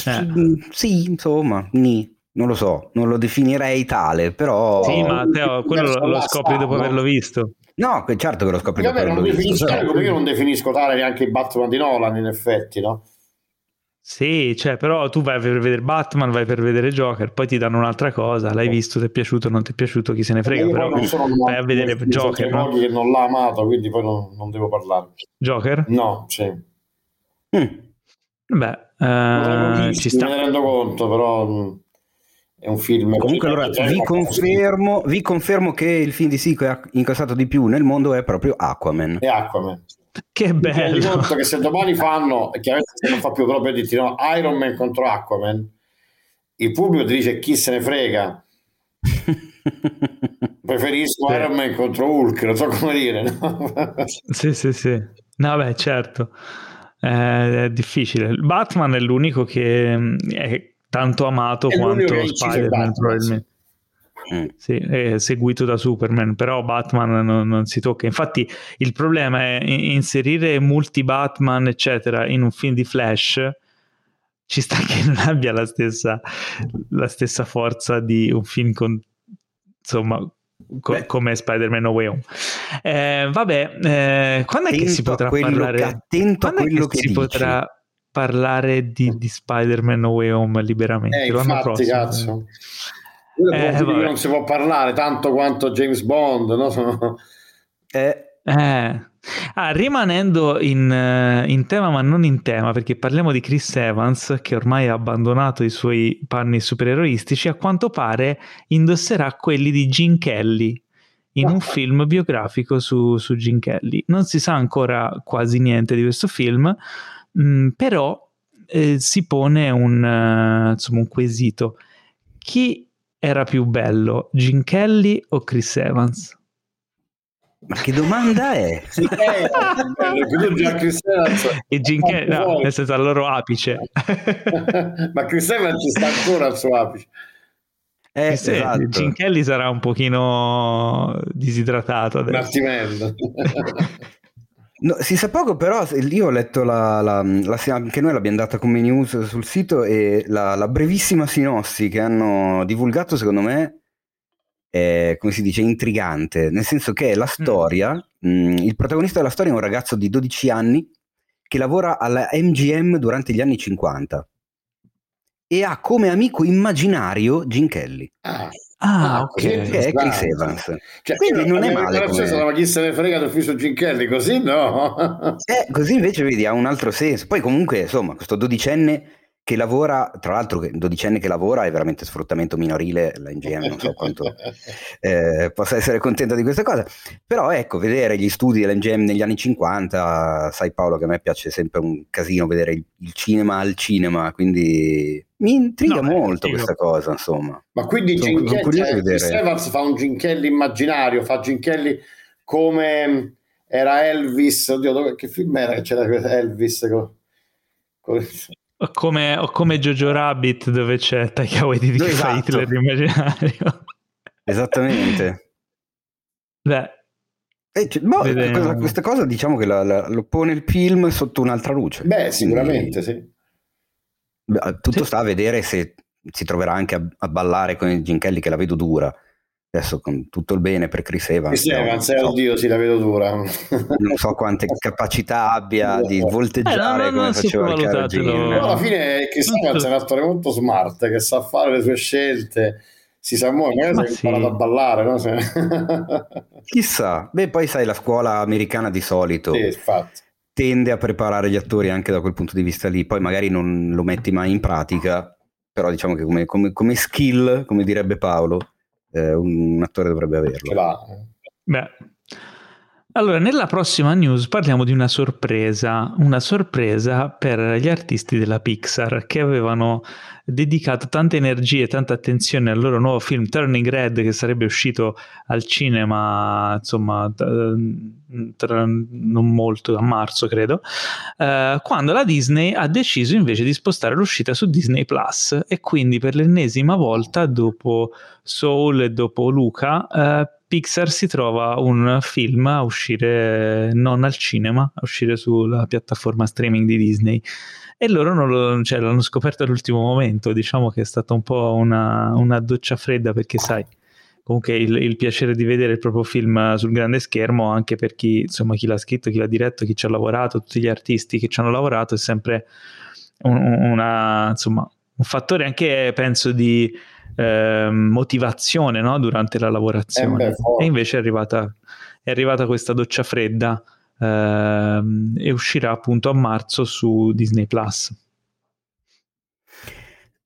Eh. Sì, insomma, ni. Non lo so, non lo definirei tale, però... Sì, ma Teo, quello lo, lo scopri dopo averlo visto. No, certo che lo scopri dopo averlo visto. Però... Io non definisco tale neanche il Batman di Nolan, in effetti, no? Sì, cioè, però tu vai per vedere Batman, vai per vedere Joker, poi ti danno un'altra cosa, l'hai visto, ti è piaciuto, non ti è piaciuto, chi se ne frega, però vai a vedere Joker. No? che non l'ha amato, quindi poi non, non devo parlare. Joker? No, sì. Mm. Beh, Uh, ci sta. Me ne rendo conto, però mm, è un film. Comunque, allora vi confermo, vi confermo, che il film di sì che ha incassato di più nel mondo è proprio Aquaman. È Aquaman. Che bello! Mi conto che se domani fanno, chiaramente se non fa più proprio di no, Iron Man contro Aquaman, il pubblico ti dice chi se ne frega. Preferisco sì. Iron Man contro Hulk, non so come dire. No? sì, sì, sì. No, beh, certo è difficile. Batman è l'unico che mm, è tanto amato è quanto Spider-Man, probabilmente. Mm. Sì, è seguito da Superman, però Batman non, non, si tocca. Infatti, il problema è inserire multi Batman, eccetera, in un film di Flash. Ci sta che non abbia la stessa, la stessa forza di un film con insomma Co- come Spider-Man No Way Home. Eh, vabbè, eh, quando è che si potrà parlare? Che, attento quando a quello che, che si dici. potrà parlare di, di, Spider-Man No Way Home liberamente? Eh, infatti. Cazzo. Eh, non si può parlare tanto quanto James Bond, no? Sono... Eh, eh. Ah, rimanendo in, uh, in, tema, ma non in tema, perché parliamo di Chris Evans, che ormai ha abbandonato i suoi panni supereroistici, a quanto pare indosserà quelli di Gene Kelly in un film biografico su, su Gene Kelly. Non si sa ancora quasi niente di questo film, mh, mm, però eh, si pone un, uh, insomma, un quesito. Chi era più bello, Gene Kelly o Chris Evans? Ma che domanda è? e Ginke, no, nel senso al loro apice. Ma Chris Evans ci sta ancora al suo apice. Eh, esatto. Gin Kelly sarà un pochino disidratato adesso. No, si sa poco, però io ho letto la, la, la, anche noi l'abbiamo data come news sul sito e la, brevissima sinossi che hanno divulgato, secondo me, eh, come si dice, intrigante, nel senso che la mm. storia, mm. mh, il protagonista della storia è un ragazzo di 12 anni che lavora alla MGM durante gli anni 50 e ha come amico immaginario Gene Kelly. Ah, Ah, ok. Che è Chris Evans. Cioè, Quindi non è male. Come... Ma chi se ne frega del fisso Ginchelli, così no? eh, così invece vedi, ha un altro senso. Poi comunque, insomma, questo dodicenne che lavora, tra l'altro dodicenne che lavora è veramente sfruttamento minorile, la NGM non so quanto eh, possa essere contenta di questa cosa, però ecco, vedere gli studi dell'NGM negli anni 50, sai Paolo che a me piace sempre un casino vedere il, il cinema al cinema, quindi mi intriga no, molto questa cosa, insomma. Ma quindi Ginchelli, cioè, Evans fa un Ginchelli immaginario, fa Ginchelli come era Elvis, oddio, che film era che c'era Elvis? Con, con... O come, o come Jojo Rabbit dove c'è Taika Waititi che esatto. fa Hitler immaginario. Esattamente. Beh. Eh, cioè, boh, questa, questa, cosa diciamo che la, la, lo pone il film sotto un'altra luce. Beh, sicuramente Quindi, sì. Tutto sì. sta a vedere se si troverà anche a, a ballare con il Gin Kelly che la vedo dura adesso con tutto il bene per Chris Evans. Chris Evans, eh, so, oddio, sì, la vedo dura. non so quante capacità abbia di volteggiare eh, no, no, come faceva il Caragin. No, alla fine Chris Evans è un attore molto smart che sa fare le sue scelte. Si sa muovere, magari Ma si è imparato a ballare, no? Chissà. Beh, poi sai, la scuola americana di solito sì, tende a preparare gli attori anche da quel punto di vista lì. Poi magari non lo metti mai in pratica, però diciamo che come, come, come skill, come direbbe Paolo, eh, un, un, attore dovrebbe averlo. Beh. Allora, nella prossima news parliamo di una sorpresa, una sorpresa per gli artisti della Pixar che avevano dedicato tante energie e tanta attenzione al loro nuovo film Turning Red che sarebbe uscito al cinema, insomma, tra non molto, a marzo credo, eh, quando la Disney ha deciso invece di spostare l'uscita su Disney Plus e quindi per l'ennesima volta dopo Soul e dopo Luca eh, Pixar si trova un film a uscire non al cinema, a uscire sulla piattaforma streaming di Disney. E loro non lo, cioè, l'hanno scoperto all'ultimo momento. Diciamo che è stata un po' una, una doccia fredda perché, sai, comunque il, il, piacere di vedere il proprio film sul grande schermo, anche per chi, insomma, chi l'ha scritto, chi l'ha diretto, chi ci ha lavorato, tutti gli artisti che ci hanno lavorato, è sempre un, una, insomma, un fattore anche, penso, di eh, motivazione no? durante la lavorazione. Eh beh, e invece è arrivata, è arrivata, questa doccia fredda eh, e uscirà appunto a marzo su Disney Plus.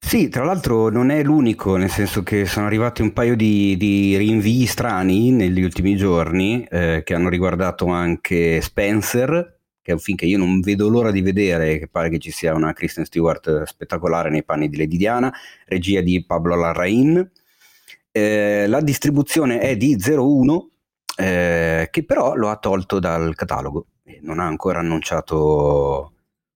Sì, tra l'altro non è l'unico, nel senso che sono arrivati un paio di, di rinvii strani negli ultimi giorni eh, che hanno riguardato anche Spencer, che è un film che io non vedo l'ora di vedere, che pare che ci sia una Kristen Stewart spettacolare nei panni di Lady Diana, regia di Pablo Larrain. Eh, la distribuzione è di 01, eh, che però lo ha tolto dal catalogo non ha ancora annunciato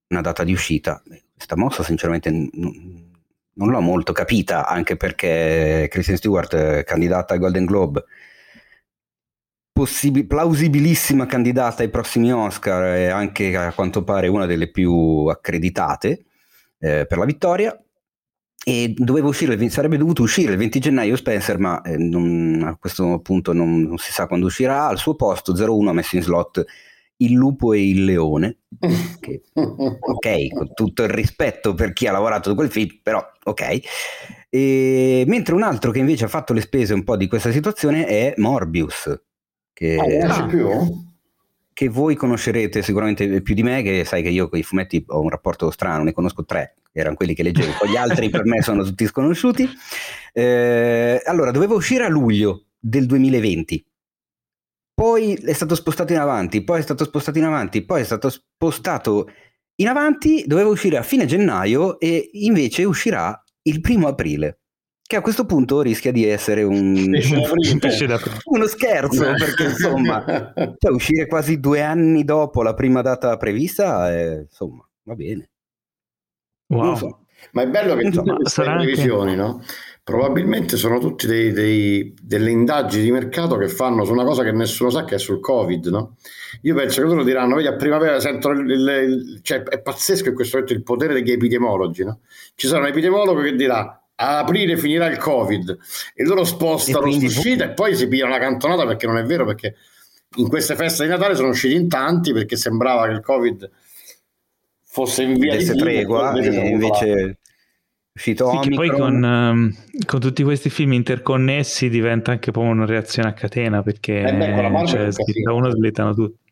una data di uscita. Questa mossa sinceramente n- non l'ho molto capita, anche perché Kristen Stewart, candidata al Golden Globe, possib- plausibilissima candidata ai prossimi Oscar e anche a quanto pare una delle più accreditate eh, per la vittoria. E doveva uscire, sarebbe dovuto uscire il 20 gennaio Spencer, ma eh, non, a questo punto non, non, si sa quando uscirà. Al suo posto 01 ha messo in slot il lupo e il leone. Che, ok, con tutto il rispetto per chi ha lavorato su quel film, però ok. E, mentre un altro che invece ha fatto le spese un po' di questa situazione è Morbius, che, ah, che voi conoscerete sicuramente più di me, che sai che io con i fumetti ho un rapporto strano, ne conosco tre, erano quelli che leggevo, poi gli altri per me sono tutti sconosciuti. Eh, allora, doveva uscire a luglio del 2020, poi è stato spostato in avanti, poi è stato spostato in avanti, poi è stato spostato in avanti, doveva uscire a fine gennaio e invece uscirà il primo aprile che a questo punto rischia di essere un, uno scherzo, perché insomma, cioè, uscire quasi due anni dopo la prima data prevista, è, insomma, va bene. Wow. So. Ma è bello che tutte queste previsioni, anche... no? Probabilmente sono tutte delle indagini di mercato che fanno su una cosa che nessuno sa che è sul Covid, no? Io penso che loro diranno, vedi, a primavera sento il, il, il, cioè è pazzesco in questo momento il potere degli epidemiologi, no? Ci sarà un epidemiologo che dirà a aprile finirà il covid e loro spostano l'uscita e poi si pigliano la cantonata perché non è vero perché in queste feste di Natale sono usciti in tanti perché sembrava che il covid fosse in via di tregua e invece Uscito sì, poi con, um, con, tutti questi film interconnessi diventa anche poi una reazione a catena perché eh beh, cioè, da uno slittano tutti.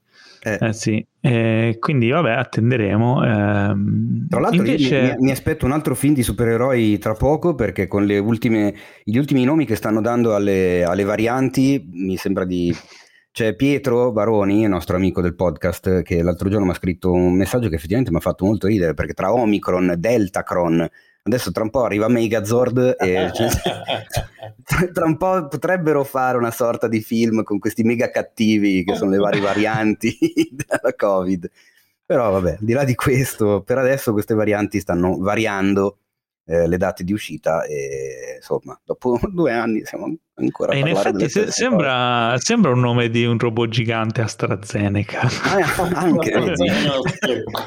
Eh. Eh sì. Eh, quindi vabbè, attenderemo. Ehm, tra l'altro, invece... mi, mi, aspetto un altro film di supereroi tra poco perché con le ultime, gli ultimi nomi che stanno dando alle, alle varianti mi sembra di c'è Pietro Baroni, il nostro amico del podcast, che l'altro giorno mi ha scritto un messaggio che effettivamente mi ha fatto molto ridere perché tra Omicron, Deltacron, adesso tra un po' arriva Megazord e cioè, tra un po' potrebbero fare una sorta di film con questi mega cattivi che sono le varie varianti della Covid. Però vabbè, al di là di questo, per adesso queste varianti stanno variando eh, le date di uscita e insomma dopo due anni siamo ancora a in effetti se, sembra, sembra, un nome di un robot gigante AstraZeneca. Ah, anche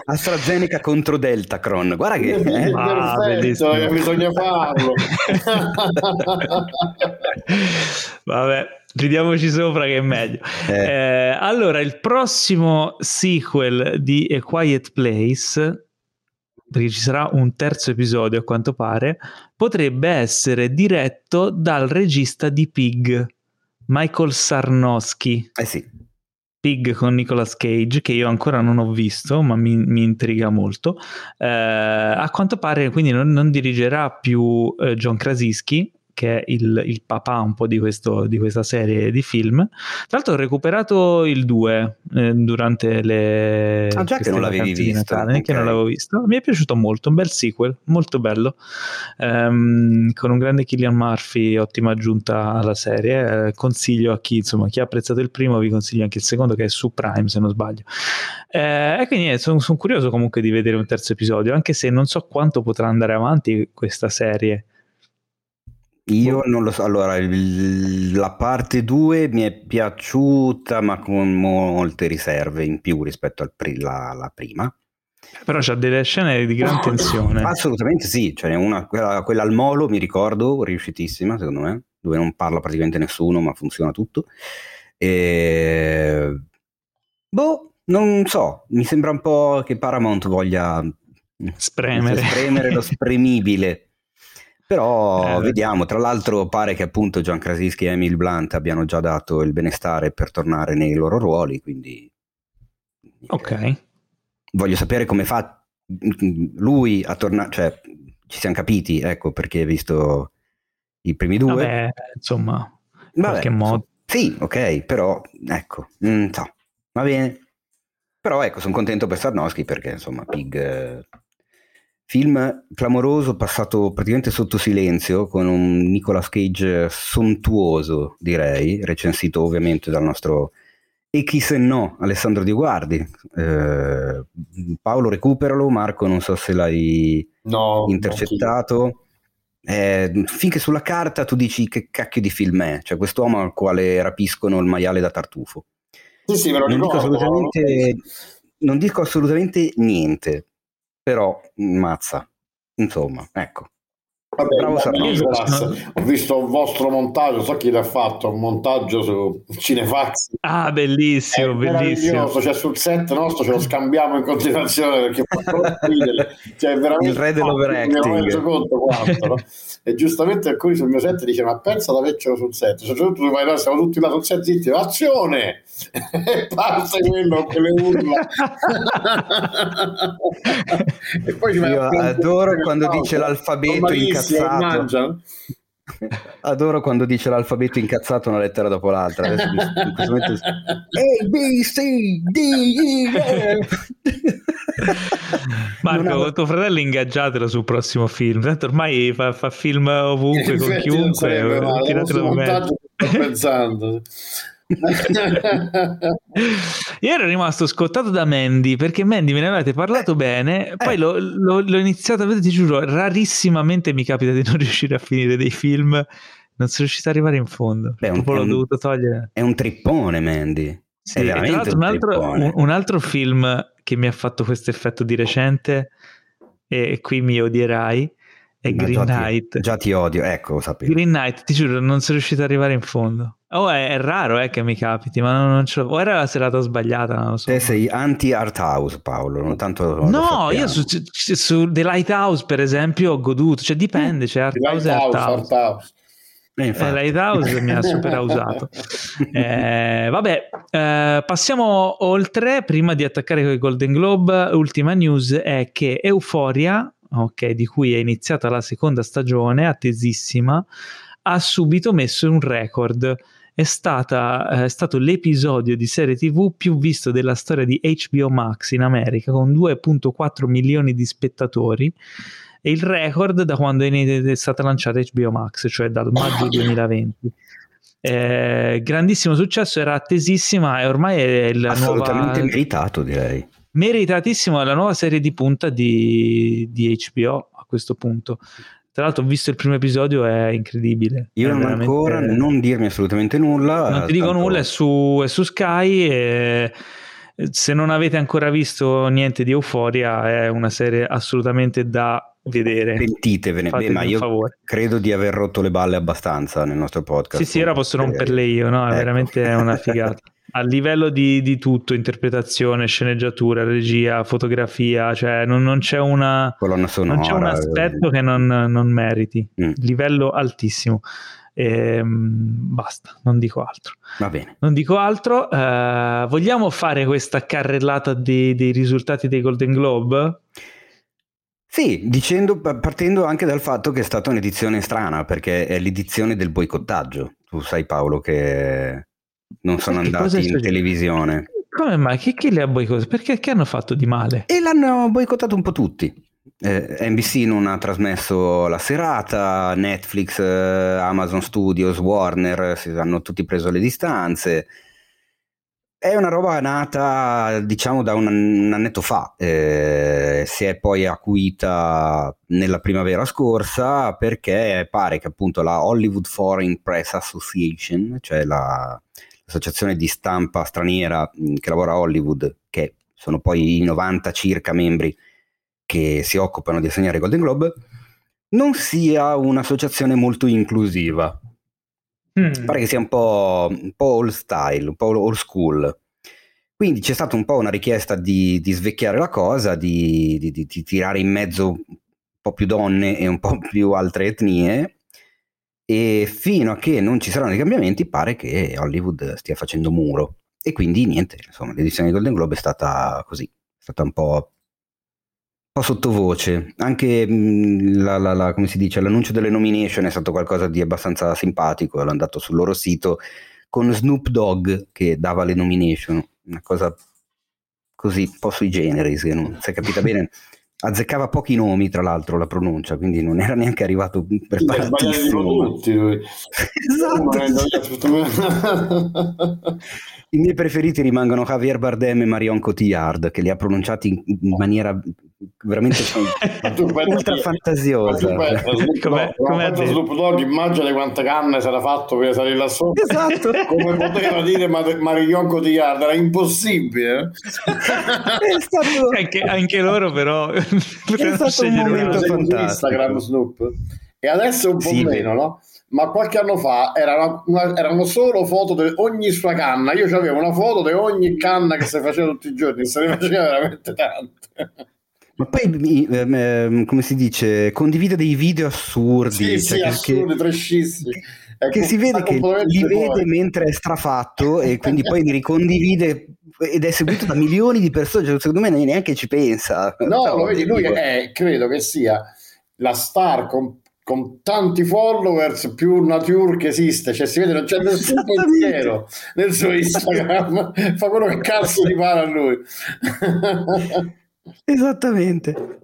AstraZeneca contro Deltacron guarda che eh? ah, perfetto eh, bisogna farlo. Vabbè ridiamoci sopra che è meglio. Eh. Eh, allora il prossimo sequel di A Quiet Place perché ci sarà un terzo episodio a quanto pare, potrebbe essere diretto dal regista di Pig, Michael Sarnowski. Eh sì. Pig con Nicolas Cage, che io ancora non ho visto, ma mi, mi intriga molto. Eh, a quanto pare quindi non, non dirigerà più eh, John Krasinski, che è il, il papà un po' di, questo, di, questa serie di film. Tra l'altro ho recuperato il 2 eh, durante le... Ah già che non l'avevi visto. okay. Che non l'avevo visto. Mi è piaciuto molto, un bel sequel, molto bello, um, con un grande Killian Murphy, ottima aggiunta alla serie. Eh, consiglio a chi, insomma, chi ha apprezzato il primo, vi consiglio anche il secondo che è su Prime se non sbaglio. Eh, e quindi sono, sono curioso comunque di vedere un terzo episodio, anche se non so quanto potrà andare avanti questa serie io boh. non lo so, allora il, la parte 2 mi è piaciuta ma con molte riserve in più rispetto alla prima. Però c'ha delle scene di gran tensione. Assolutamente sì, cioè una, quella, quella, al molo mi ricordo, riuscitissima secondo me, dove non parla praticamente nessuno ma funziona tutto. E... Boh, non so, mi sembra un po' che Paramount voglia spremere, spremere lo spremibile. Però eh, vediamo, tra l'altro pare che appunto Gian Krasinski e Emil Blunt abbiano già dato il benestare per tornare nei loro ruoli, quindi... Ok. Voglio sapere come fa lui a tornare, cioè ci siamo capiti, ecco, perché hai visto i primi due. Vabbè, insomma, in Vabbè, qualche modo. Sì, ok, però ecco, mm, so, va bene. Però ecco, sono contento per Sarnowski perché insomma Pig... Film clamoroso, passato praticamente sotto silenzio, con un Nicolas Cage sontuoso, direi, recensito ovviamente dal nostro e chi se no, Alessandro Di Guardi. Eh, Paolo, recuperalo. Marco, non so se l'hai no, intercettato. Eh, finché sulla carta tu dici che cacchio di film è, cioè quest'uomo al quale rapiscono il maiale da tartufo. Sì, sì, me lo non dico assolutamente, non dico assolutamente niente però mazza, insomma, ecco. Vabbè, Bravo Ho visto un vostro montaggio, so chi l'ha fatto, un montaggio su Cinefax. Ah, bellissimo, È bellissimo. Cioè sul set nostro ce lo scambiamo in continuazione perché cioè, veramente il re dell'overacting. conto quanto, no? E giustamente alcuni sul mio set dicono ma pensa ad avercelo sul set. Cioè, tu vai là, siamo tutti là sul set zitti, azione! e parte quello con le urla. e poi ci Io adoro quando dice l'alfabeto incazzato incazzato. Adoro quando dice l'alfabeto incazzato una lettera dopo l'altra. Adesso, in questo momento... A, B, C, D, E, Marco, con tuo fratello ingaggiatelo sul prossimo film. Tanto ormai fa, fa film ovunque, con chiunque. Tiratelo sto pensando. Io ero rimasto scottato da Mandy perché Mandy me ne avete parlato eh, bene, poi eh. l'ho, l'ho, l'ho, iniziato a vedere, ti giuro, rarissimamente mi capita di non riuscire a finire dei film, non sono riuscito ad arrivare in fondo. Beh, un, l'ho un, dovuto togliere. È un trippone, Mandy. Sì, un, un, altro, un, altro, film che mi ha fatto questo effetto di recente, e qui mi odierai, è Green già Knight. Ti, già ti odio, ecco, lo sapevo. Green Knight, ti giuro, non sono riuscito ad arrivare in fondo Oh, è, è raro eh, che mi capiti, ma non, non ce l'ho. O era la serata sbagliata, non lo so. Te sei anti-art house, Paolo. Non tanto no, io su, su, The Lighthouse, per esempio, ho goduto. Cioè, dipende, c'è art house e art house. Art house. Eh, eh, Lighthouse mi ha super usato. Eh, vabbè, eh, passiamo oltre. Prima di attaccare con i Golden Globe, l'ultima news è che Euphoria, ok, di cui è iniziata la seconda stagione, attesissima, ha subito messo un record. È, stata, eh, è stato l'episodio di serie TV più visto della storia di HBO Max in America, con 2,4 milioni di spettatori e il record da quando è stata lanciata HBO Max, cioè dal maggio 2020. Eh, grandissimo successo, era attesissima e ormai è la Assolutamente nuova... meritato direi. Meritatissimo, è la nuova serie di punta di, di HBO a questo punto. Tra l'altro ho visto il primo episodio, è incredibile. Io è non veramente... ancora, non dirmi assolutamente nulla. Non ti dico tanto... nulla, è su, è su Sky e se non avete ancora visto niente di Euforia è una serie assolutamente da vedere. Pentitevene, Beh, ma io favore. credo di aver rotto le balle abbastanza nel nostro podcast. Sì, sì, ora posso romperle io, no? È ecco. veramente una figata. A livello di, di, tutto, interpretazione, sceneggiatura, regia, fotografia, cioè non, non c'è una sonora, non c'è un aspetto che non, non meriti. Mm. Livello altissimo. E, ehm, basta, non dico altro. Va bene. Non dico altro. Uh, vogliamo fare questa carrellata dei, dei risultati dei Golden Globe? Sì, dicendo, partendo anche dal fatto che è stata un'edizione strana, perché è l'edizione del boicottaggio. Tu sai Paolo che non sono perché andati in televisione. Come mai? Che, che li ha boicottati? Perché che hanno fatto di male? E l'hanno boicottato un po' tutti. Eh, NBC non ha trasmesso la serata, Netflix, eh, Amazon Studios, Warner si hanno tutti preso le distanze. È una roba nata, diciamo, da un, un annetto fa, eh, si è poi acuita nella primavera scorsa perché pare che appunto la Hollywood Foreign Press Association, cioè la, l'associazione di stampa straniera che lavora a Hollywood, che sono poi i 90 circa membri che si occupano di assegnare Golden Globe, non sia un'associazione molto inclusiva. Mm. Pare che sia un po', un po' old style, un po' old school. Quindi c'è stata un po' una richiesta di, di svecchiare la cosa, di, di, di, tirare in mezzo un po' più donne e un po' più altre etnie. E fino a che non ci saranno i cambiamenti, pare che Hollywood stia facendo muro. E quindi niente, insomma, l'edizione di Golden Globe è stata così, è stata un po' po' sottovoce. Anche mh, la, la, la, dice, l'annuncio delle nomination è stato qualcosa di abbastanza simpatico. L'hanno dato sul loro sito con Snoop Dogg che dava le nomination. Una cosa così, un po' sui generis, che non si è capita bene. Azzeccava pochi nomi, tra l'altro, la pronuncia, quindi non era neanche arrivato preparatissimo. Tutti lui. esatto. I miei preferiti rimangono Javier Bardem e Marion Cotillard, che li ha pronunciati in maniera veramente ultra fantasiosa. Come come Snoop Dogg, immagina quante canne era fatto per salire là sopra. Esatto. Come poteva dire Marion Cotillard, era impossibile. È stato... anche, anche loro però è stato un momento fantastico. Instagram Snoop. E adesso un po' sì, meno, no? Ma qualche anno fa era una, erano solo foto di ogni sua canna. Io avevo una foto di ogni canna che si faceva tutti i giorni, se ne faceva veramente tante. Ma poi, ehm, come si dice, condivide dei video assurdi. Sì, cioè sì, che, assurdi, trashissimi. Che, che si vede che li vede fuori. mentre è strafatto e quindi poi li ricondivide ed è seguito da milioni di persone, cioè, secondo me neanche ci pensa. No, Però, lo vedi, lui è, credo che sia la star con con tanti followers più nature che esiste, cioè si vede non c'è nessun pensiero nel suo Instagram, fa quello che cazzo gli pare a lui. Esattamente.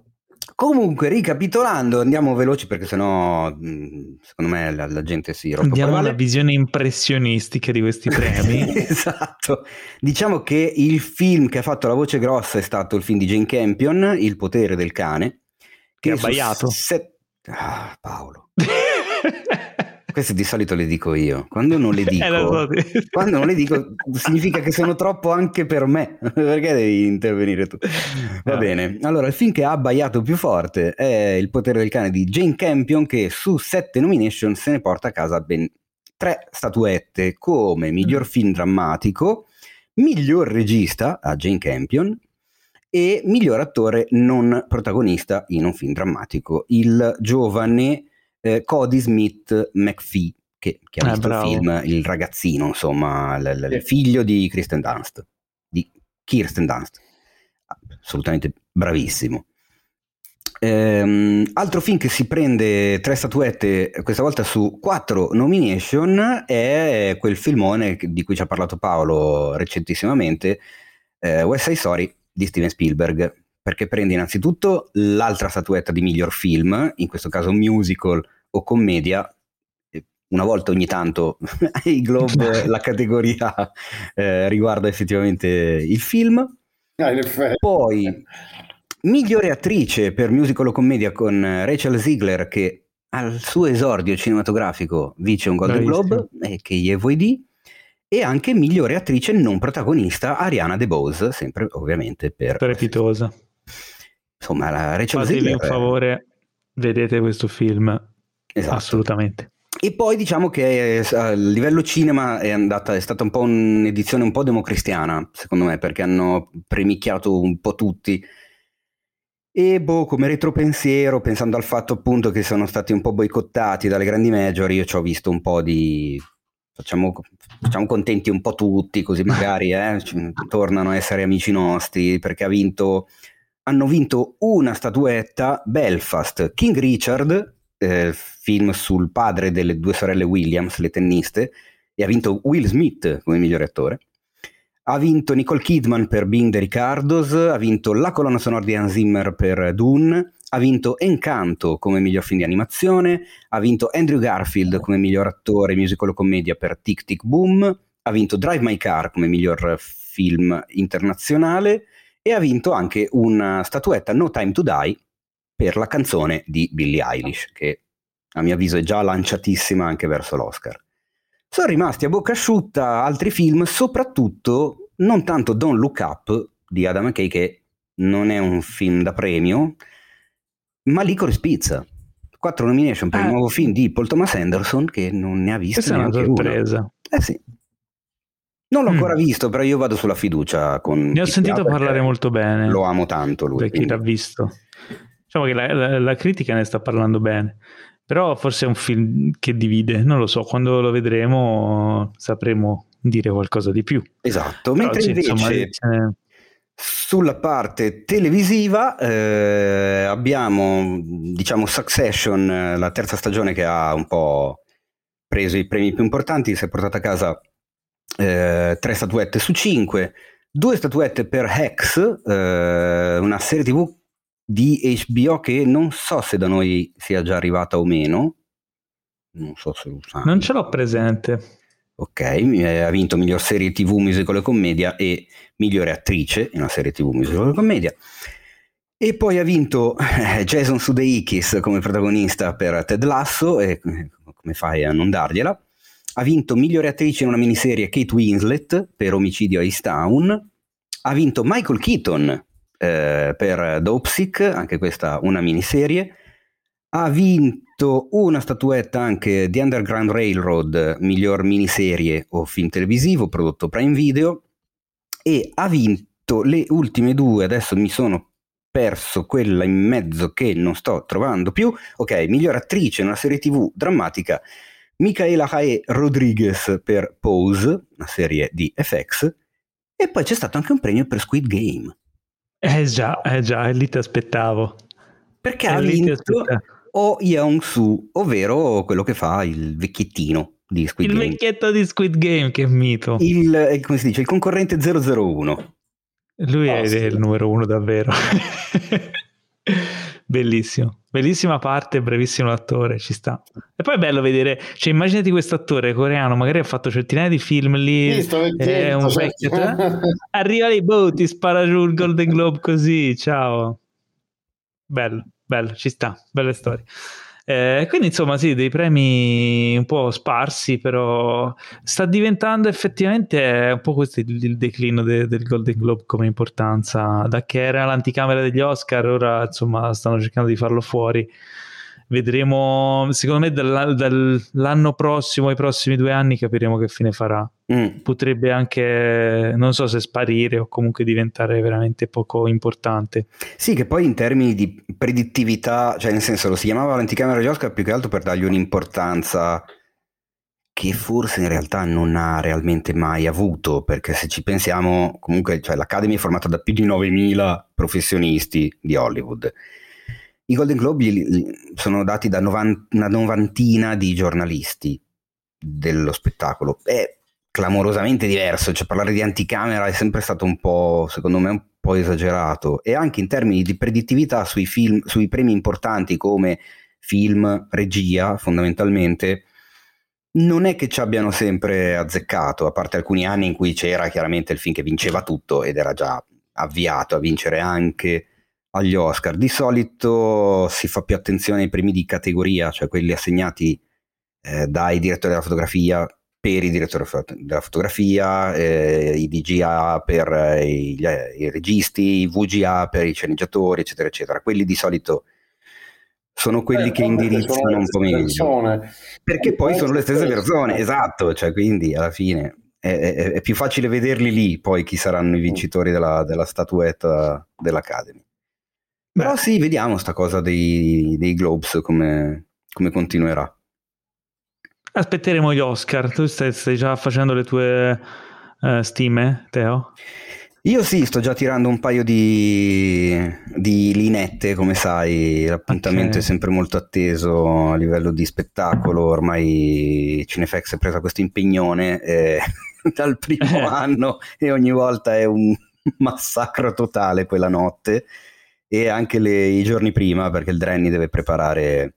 Comunque, ricapitolando, andiamo veloci perché sennò secondo me la, la gente si rompe. Andiamo alla visione impressionistica di questi premi. esatto. Diciamo che il film che ha fatto la voce grossa è stato il film di Jane Campion, Il potere del cane. Che, ha sbagliato. Se- Ah, Paolo. Queste di solito le dico io. Quando non le dico, eh, quando non le dico significa che sono troppo anche per me. Perché devi intervenire tu? Va ah. bene. Allora, il film che ha abbaiato più forte è Il potere del cane di Jane Campion, che su sette nomination se ne porta a casa ben tre statuette come miglior film drammatico, miglior regista a Jane Campion e miglior attore non protagonista in un film drammatico, il giovane eh, Cody Smith McPhee, che, che ha ah, visto bravo. il film Il ragazzino, insomma, l- l- il figlio di Kristen Dunst, di Kirsten Dunst, assolutamente bravissimo. Ehm, altro film che si prende tre statuette, questa volta su quattro nomination, è quel filmone di cui ci ha parlato Paolo recentissimamente, eh, West Side Story di Steven Spielberg, perché prende innanzitutto l'altra statuetta di miglior film, in questo caso musical o commedia, una volta ogni tanto ai Globe la categoria eh, riguarda effettivamente il film. Ah, Poi Migliore attrice per musical o commedia con Rachel Ziegler che al suo esordio cinematografico vince un Golden. Globe e che gli vuoi di e anche migliore attrice non protagonista Ariana DeBose, sempre ovviamente per strepitosa. Insomma, la Rachel Fatevi un favore, vedete questo film. Esatto. Assolutamente. E poi diciamo che a livello cinema è, andata, è stata un po' un'edizione un po' democristiana, secondo me, perché hanno premicchiato un po' tutti e boh, come retropensiero, pensando al fatto appunto che sono stati un po' boicottati dalle grandi major, io ci ho visto un po' di... Facciamo, facciamo contenti un po' tutti, così magari eh, tornano a essere amici nostri, perché ha vinto, hanno vinto una statuetta, Belfast, King Richard, eh, film sul padre delle due sorelle Williams, le tenniste, e ha vinto Will Smith come migliore attore. Ha vinto Nicole Kidman per Being the Ricardos, ha vinto la colonna sonora di Hans Zimmer per Dune, ha vinto Encanto come miglior film di animazione, ha vinto Andrew Garfield come miglior attore musical commedia per Tic Tic Boom, ha vinto Drive My Car come miglior film internazionale e ha vinto anche una statuetta No Time to Die per la canzone di Billie Eilish, che a mio avviso è già lanciatissima anche verso l'Oscar. Sono rimasti a bocca asciutta altri film, soprattutto non tanto Don't Look Up di Adam McKay, che non è un film da premio, ma Licorice Pizza. Quattro nomination per ah. il nuovo film di Paul Thomas Anderson, che non ne ha visto Questa neanche è una sorpresa. Una. Eh sì. Non l'ho mm. ancora visto, però io vado sulla fiducia con... Ne ho sentito parlare molto bene. Lo amo tanto lui. Per chi l'ha visto. Diciamo che la, la, la critica ne sta parlando bene. Però forse è un film che divide, non lo so, quando lo vedremo sapremo dire qualcosa di più. Esatto, mentre Però, invece insomma, eh... sulla parte televisiva eh, abbiamo diciamo Succession, la terza stagione che ha un po' preso i premi più importanti, si è portata a casa eh, tre statuette su cinque, due statuette per Hex, eh, una serie tv di HBO che non so se da noi sia già arrivata o meno. Non so se lo sa. Non ce l'ho presente. Ok, ha vinto miglior serie TV musical e commedia e migliore attrice in una serie TV musical e commedia. E poi ha vinto eh, Jason Sudeikis come protagonista per Ted Lasso, e come fai a non dargliela? Ha vinto migliore attrice in una miniserie Kate Winslet per Omicidio a East Town. Ha vinto Michael Keaton eh, per Dopesick, anche questa una miniserie. Ha vinto una statuetta anche di Underground Railroad, miglior miniserie o film televisivo prodotto Prime Video. E ha vinto le ultime due, adesso mi sono perso quella in mezzo che non sto trovando più. Ok, miglior attrice in una serie tv drammatica. Michaela Jae Rodriguez per Pose, una serie di FX, e poi c'è stato anche un premio per Squid Game. Eh già, eh già, lì ti aspettavo. Perché ha vinto O Young-Soo, ovvero quello che fa il vecchiettino di Squid il Game. Il vecchietto di Squid Game, che mito. Il, eh, come si dice, il concorrente 001. Lui oh, è, sì. il numero uno davvero. Bellissimo. Bellissima parte, brevissimo attore, ci sta. E poi è bello vedere, cioè immaginati questo attore coreano, magari ha fatto centinaia di film lì, è un cioè. vecchio, arriva lì, boh, ti spara giù il Golden Globe così, ciao. Bello, bello, ci sta, belle storie. Eh, quindi insomma sì, dei premi un po' sparsi, però sta diventando effettivamente un po' questo il, il declino de, del Golden Globe come importanza, da che era l'anticamera degli Oscar, ora insomma stanno cercando di farlo fuori. vedremo, secondo me dall'anno prossimo ai prossimi due anni capiremo che fine farà. Mm. Potrebbe anche, non so se sparire o comunque diventare veramente poco importante. Sì, che poi in termini di predittività, cioè nel senso lo si chiamava l'anticamera di Oscar più che altro per dargli un'importanza che forse in realtà non ha realmente mai avuto, perché se ci pensiamo, comunque cioè, l'Academy è formata da più di 9.000 professionisti di Hollywood. I Golden Globe sono dati da novan- una novantina di giornalisti dello spettacolo. È clamorosamente diverso, cioè parlare di anticamera è sempre stato un po', secondo me, un po' esagerato. E anche in termini di predittività sui, film, sui premi importanti come film, regia, fondamentalmente, non è che ci abbiano sempre azzeccato, a parte alcuni anni in cui c'era chiaramente il film che vinceva tutto ed era già avviato a vincere anche agli Oscar. Di solito si fa più attenzione ai premi di categoria, cioè quelli assegnati eh, dai direttori della fotografia per i direttori della fotografia, eh, i DGA per eh, i, i, registi, i VGA per i sceneggiatori, eccetera, eccetera. Quelli di solito sono quelli eh, che indirizzano un po' meglio. Perché poi sono le stesse persone, esatto, cioè quindi alla fine è, è, è, più facile vederli lì poi chi saranno i mm. vincitori della, della statuetta dell'Academy. Però Beh. sì, vediamo sta cosa dei, dei Globes come, come, continuerà. Aspetteremo gli Oscar, tu stai, stai già facendo le tue uh, stime, Teo? Io sì, sto già tirando un paio di, di linette, come sai, l'appuntamento okay. è sempre molto atteso a livello di spettacolo, ormai Cinefx è presa questo impegnone eh, dal primo eh. anno e ogni volta è un massacro totale quella notte e anche le, i giorni prima perché il Drenny deve preparare,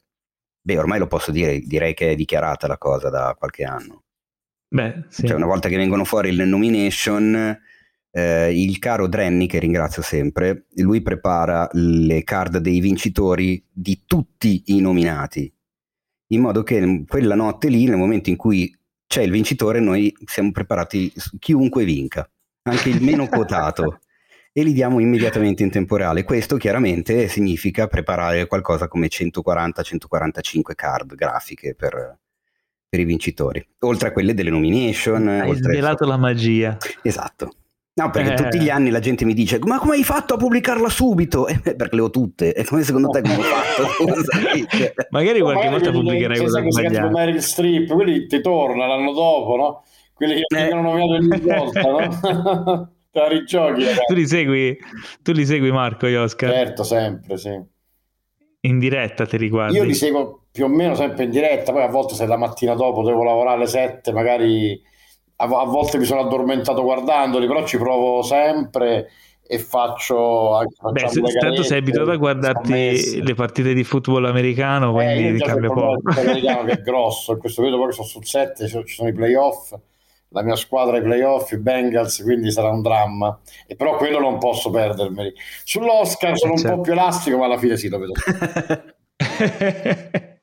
beh ormai lo posso dire, direi che è dichiarata la cosa da qualche anno. Beh, sì. Cioè una volta che vengono fuori le nomination eh, il caro Drenny, che ringrazio sempre, lui prepara le card dei vincitori di tutti i nominati, in modo che quella notte lì, nel momento in cui c'è il vincitore, noi siamo preparati chiunque vinca, anche il meno quotato, e li diamo immediatamente in tempo reale. Questo chiaramente significa preparare qualcosa come 140-145 card grafiche per, per i vincitori, oltre a quelle delle nomination. Hai svelato la magia. Esatto. No, perché eh. tutti gli anni la gente mi dice: Ma come hai fatto a pubblicarla subito? Eh, perché le ho tutte. E come secondo te come ho fatto? Magari qualche volta pubblicherai quella sbagliata. Come Meryl Streep, quelli ti torna l'anno dopo, no? Quelli che eh. vengono nominato ogni volta, no? Te la rigiochi. Tu li, segui, tu li segui, Marco, gli Oscar? Certo, sempre, sì. In diretta ti riguardi? Io li seguo più o meno sempre in diretta, poi a volte se la mattina dopo devo lavorare alle 7, magari a, a volte mi sono addormentato guardandoli, però ci provo sempre e faccio Beh, se, tanto sei abituato a guardarti le partite di football americano quindi eh, cambia poco americano che è grosso in questo periodo poi sono sul 7 ci sono i playoff la mia squadra ai playoff i Bengals quindi sarà un dramma e però quello non posso perdermeli sull'Oscar sono certo. un po' più elastico ma alla fine sì lo vedo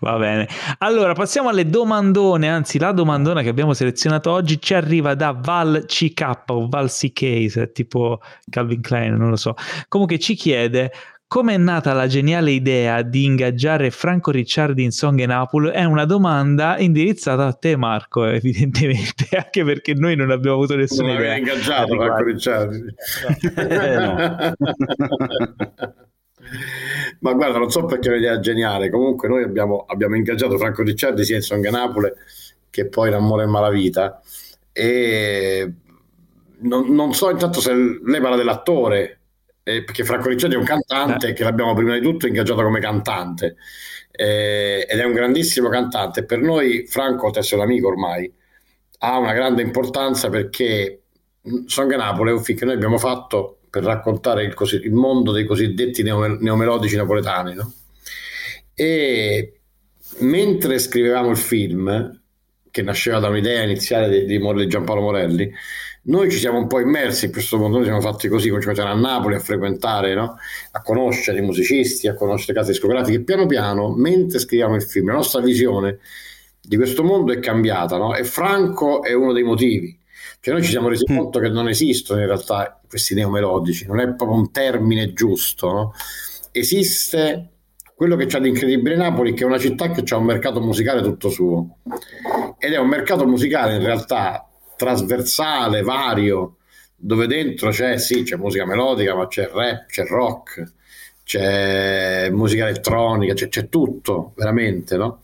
Va bene. Allora, passiamo alle domandone, anzi la domandona che abbiamo selezionato oggi ci arriva da Val CK o Val CK, tipo Calvin Klein, non lo so. Comunque ci chiede come è nata la geniale idea di ingaggiare Franco Ricciardi in Song and Apple? È una domanda indirizzata a te, Marco, evidentemente, anche perché noi non abbiamo avuto nessuna non idea. Non ingaggiato Franco Ricciardi. No. Ma guarda, non so perché è un'idea geniale. Comunque, noi abbiamo, abbiamo ingaggiato Franco Ricciardi sia in Song Napoli che poi in Amore e Malavita. E non, non, so intanto se lei parla dell'attore, eh, perché Franco Ricciardi è un cantante eh. che l'abbiamo prima di tutto ingaggiato come cantante. Eh, ed è un grandissimo cantante. Per noi, Franco, te sei un amico ormai, ha una grande importanza perché Song Napoli è un film che noi abbiamo fatto per raccontare il, così, il mondo dei cosiddetti neome, neomelodici napoletani. No? E mentre scrivevamo il film, che nasceva da un'idea iniziale di, di, di Giampaolo Morelli, noi ci siamo un po' immersi in questo mondo, noi siamo fatti così, come ci mettiamo a Napoli a frequentare, no? a conoscere i musicisti, a conoscere case discografiche. Piano piano, mentre scriviamo il film, la nostra visione di questo mondo è cambiata no? e Franco è uno dei motivi. Cioè noi ci siamo resi mm. conto che non esistono in realtà questi neomelodici, non è proprio un termine giusto, no? esiste quello che c'ha di incredibile Napoli che è una città che ha un mercato musicale tutto suo ed è un mercato musicale in realtà trasversale, vario, dove dentro c'è, sì, c'è musica melodica, ma c'è rap, c'è rock, c'è musica elettronica, c'è, c'è tutto, veramente, no?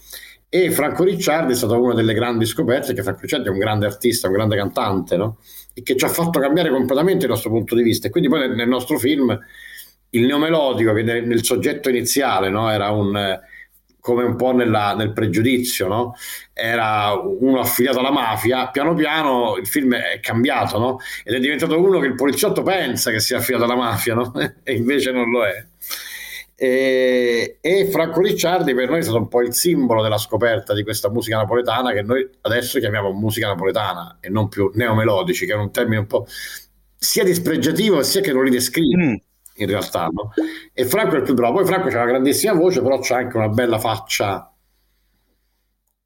E Franco Ricciardi è stata una delle grandi scoperte, che Franco Ricciardi è un grande artista, un grande cantante, no? E che ci ha fatto cambiare completamente il nostro punto di vista. E quindi poi nel, nostro film il neomelodico, che nel, nel soggetto iniziale no? era un come un po' nella, nel pregiudizio, no? era uno affiliato alla mafia, piano piano il film è cambiato no? ed è diventato uno che il poliziotto pensa che sia affiliato alla mafia no? e invece non lo è. E, e, Franco Ricciardi per noi è stato un po' il simbolo della scoperta di questa musica napoletana che noi adesso chiamiamo musica napoletana e non più neomelodici, che è un termine un po' sia dispregiativo sia che non li descrive. Mm in realtà. No? E Franco è il più bravo. Poi Franco ha una grandissima voce, però c'ha anche una bella faccia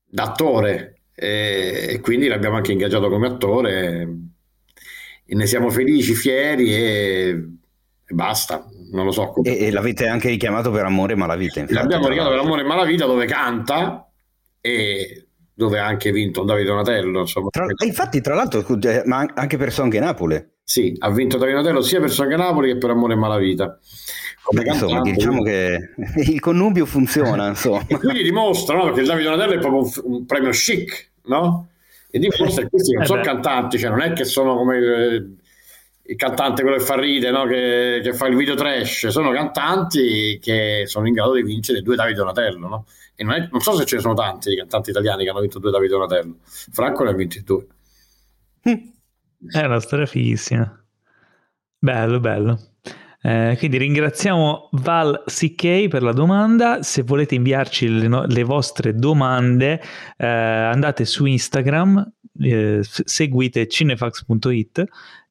d'attore e, e quindi l'abbiamo anche ingaggiato come attore e ne siamo felici, fieri e, e basta. Non lo so. Come... E, e, l'avete anche richiamato per Amore e Malavita. Infatti, L'abbiamo richiamato per Amore e Malavita dove canta e dove ha anche vinto Davide Donatello. Insomma. Tra, infatti, tra l'altro, ma anche per Song Napoli. Sì, ha vinto Davide Donatello sia per Song Napoli che per Amore e Malavita. Come Beh, insomma, diciamo che il connubio funziona. Insomma. e quindi dimostra, no? perché il Davide Donatello è proprio un, un premio chic, no? E dimostra che questi non eh sono beh. cantanti, cioè non è che sono come il, il cantante quello che fa ride, no? che, che, fa il video trash, sono cantanti che sono in grado di vincere due Davide Donatello, no? E non, è, non, so se ce ne sono tanti di cantanti italiani che hanno vinto due Davide Donatello. Franco ne ha vinti due. È una storia fighissima. Bello, bello. Eh, quindi ringraziamo Val CK per la domanda. Se volete inviarci le, no- le vostre domande, eh, andate su Instagram, eh, seguite cinefax.it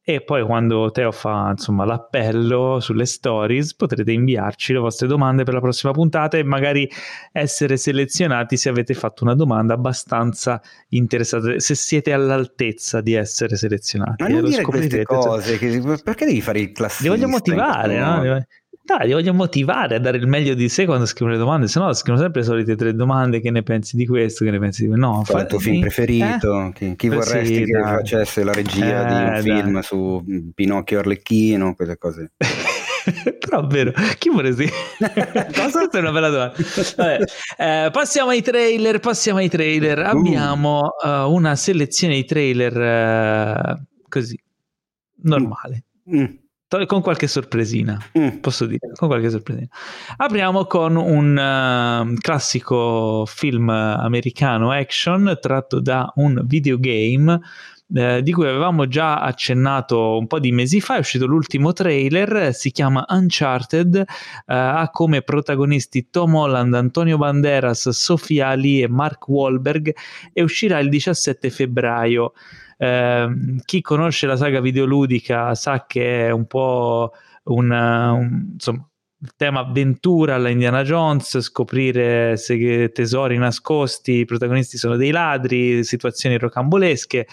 e poi quando Teo fa insomma, l'appello sulle stories potrete inviarci le vostre domande per la prossima puntata e magari essere selezionati se avete fatto una domanda abbastanza interessante, se siete all'altezza di essere selezionati. Ma non dire queste cose, che, perché devi fare il classico? Li voglio motivare, no? Dai, li voglio motivare a dare il meglio di sé quando scrivono le domande, se no scrivono sempre le solite tre domande, che ne pensi di questo, che ne pensi di questo. No, Qual è il tuo film preferito? Eh? Chi, chi vorresti che facesse la regia eh, di un dai. film su Pinocchio Arlecchino, quelle cose. Però è vero, chi vorresti? Questa è una bella domanda. Eh, passiamo ai trailer, passiamo ai trailer. Uh. Abbiamo uh, una selezione di trailer uh, così, normale. Mm. Mm con qualche sorpresina, mm. posso dire, con qualche sorpresina. Apriamo con un uh, classico film americano action tratto da un videogame eh, di cui avevamo già accennato un po' di mesi fa, è uscito l'ultimo trailer, si chiama Uncharted, eh, ha come protagonisti Tom Holland, Antonio Banderas, Sofia Ali e Mark Wahlberg e uscirà il 17 febbraio. Eh, chi conosce la saga videoludica sa che è un po' una, un, insomma, il tema avventura alla Indiana Jones, scoprire tesori nascosti, i protagonisti sono dei ladri, situazioni rocambolesche.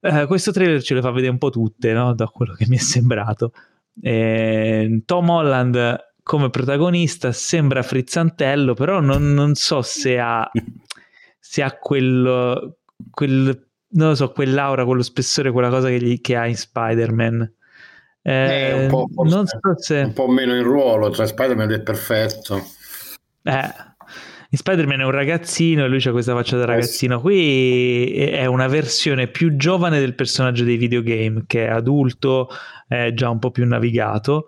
Eh, questo trailer ce le fa vedere un po' tutte, no? da quello che mi è sembrato. Eh, Tom Holland come protagonista sembra frizzantello, però non, non so se ha, se ha quel, quel non lo so, quell'aura, quello spessore, quella cosa che, gli, che ha in Spider-Man. Eh, un, po', non so se... un po' meno in ruolo, tra Spider-Man è perfetto. Eh, in Spider-Man è un ragazzino e lui ha questa faccia da eh, ragazzino. Qui è una versione più giovane del personaggio dei videogame, che è adulto, è già un po' più navigato.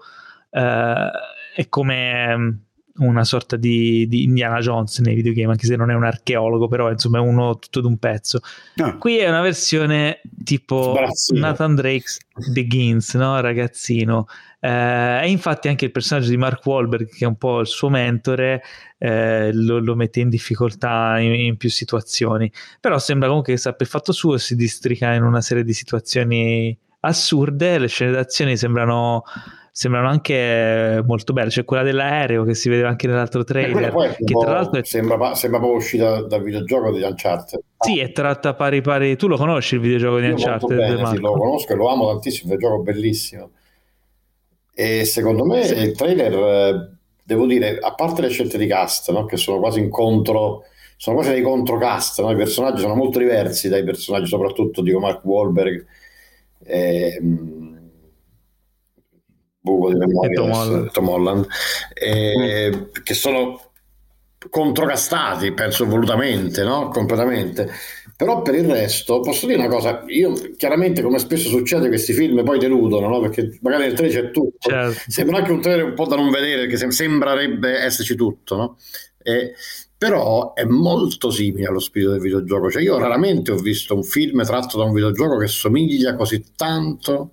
Eh, è come una sorta di, di, Indiana Jones nei videogame, anche se non è un archeologo, però insomma è uno tutto d'un pezzo. Ah. Qui è una versione tipo Nathan Drake's Begins, no? ragazzino. Eh, e infatti anche il personaggio di Mark Wahlberg, che è un po' il suo mentore, eh, lo, lo, mette in difficoltà in, in, più situazioni. Però sembra comunque che sia per fatto suo si districa in una serie di situazioni assurde, le scene d'azione sembrano sembrano anche molto belle. C'è quella dell'aereo che si vede anche nell'altro trailer. Che tra l'altro è... sembra, sembra proprio uscita dal videogioco di Uncharted. Sì, è tratta pari pari. Tu lo conosci il videogioco di Uncharted? Bene, sì, lo conosco e lo amo tantissimo. È un videogioco bellissimo. E secondo me sì. il trailer eh, devo dire, a parte le scelte di cast, no? che sono quasi incontro, sono quasi dei controcast, no? i personaggi sono molto diversi dai personaggi soprattutto di Mark Wahlberg, e, buco di memoria, Tom Holland, Tom Holland e, mm. che sono controcastati, penso volutamente, no? completamente. Però per il resto posso dire una cosa, io chiaramente come spesso succede questi film poi deludono, no? perché magari nel trailer c'è tutto, certo. sembra anche un trailer un po' da non vedere, perché sembrerebbe esserci tutto, no? E, però è molto simile allo spirito del videogioco, cioè io raramente ho visto un film tratto da un videogioco che somiglia così tanto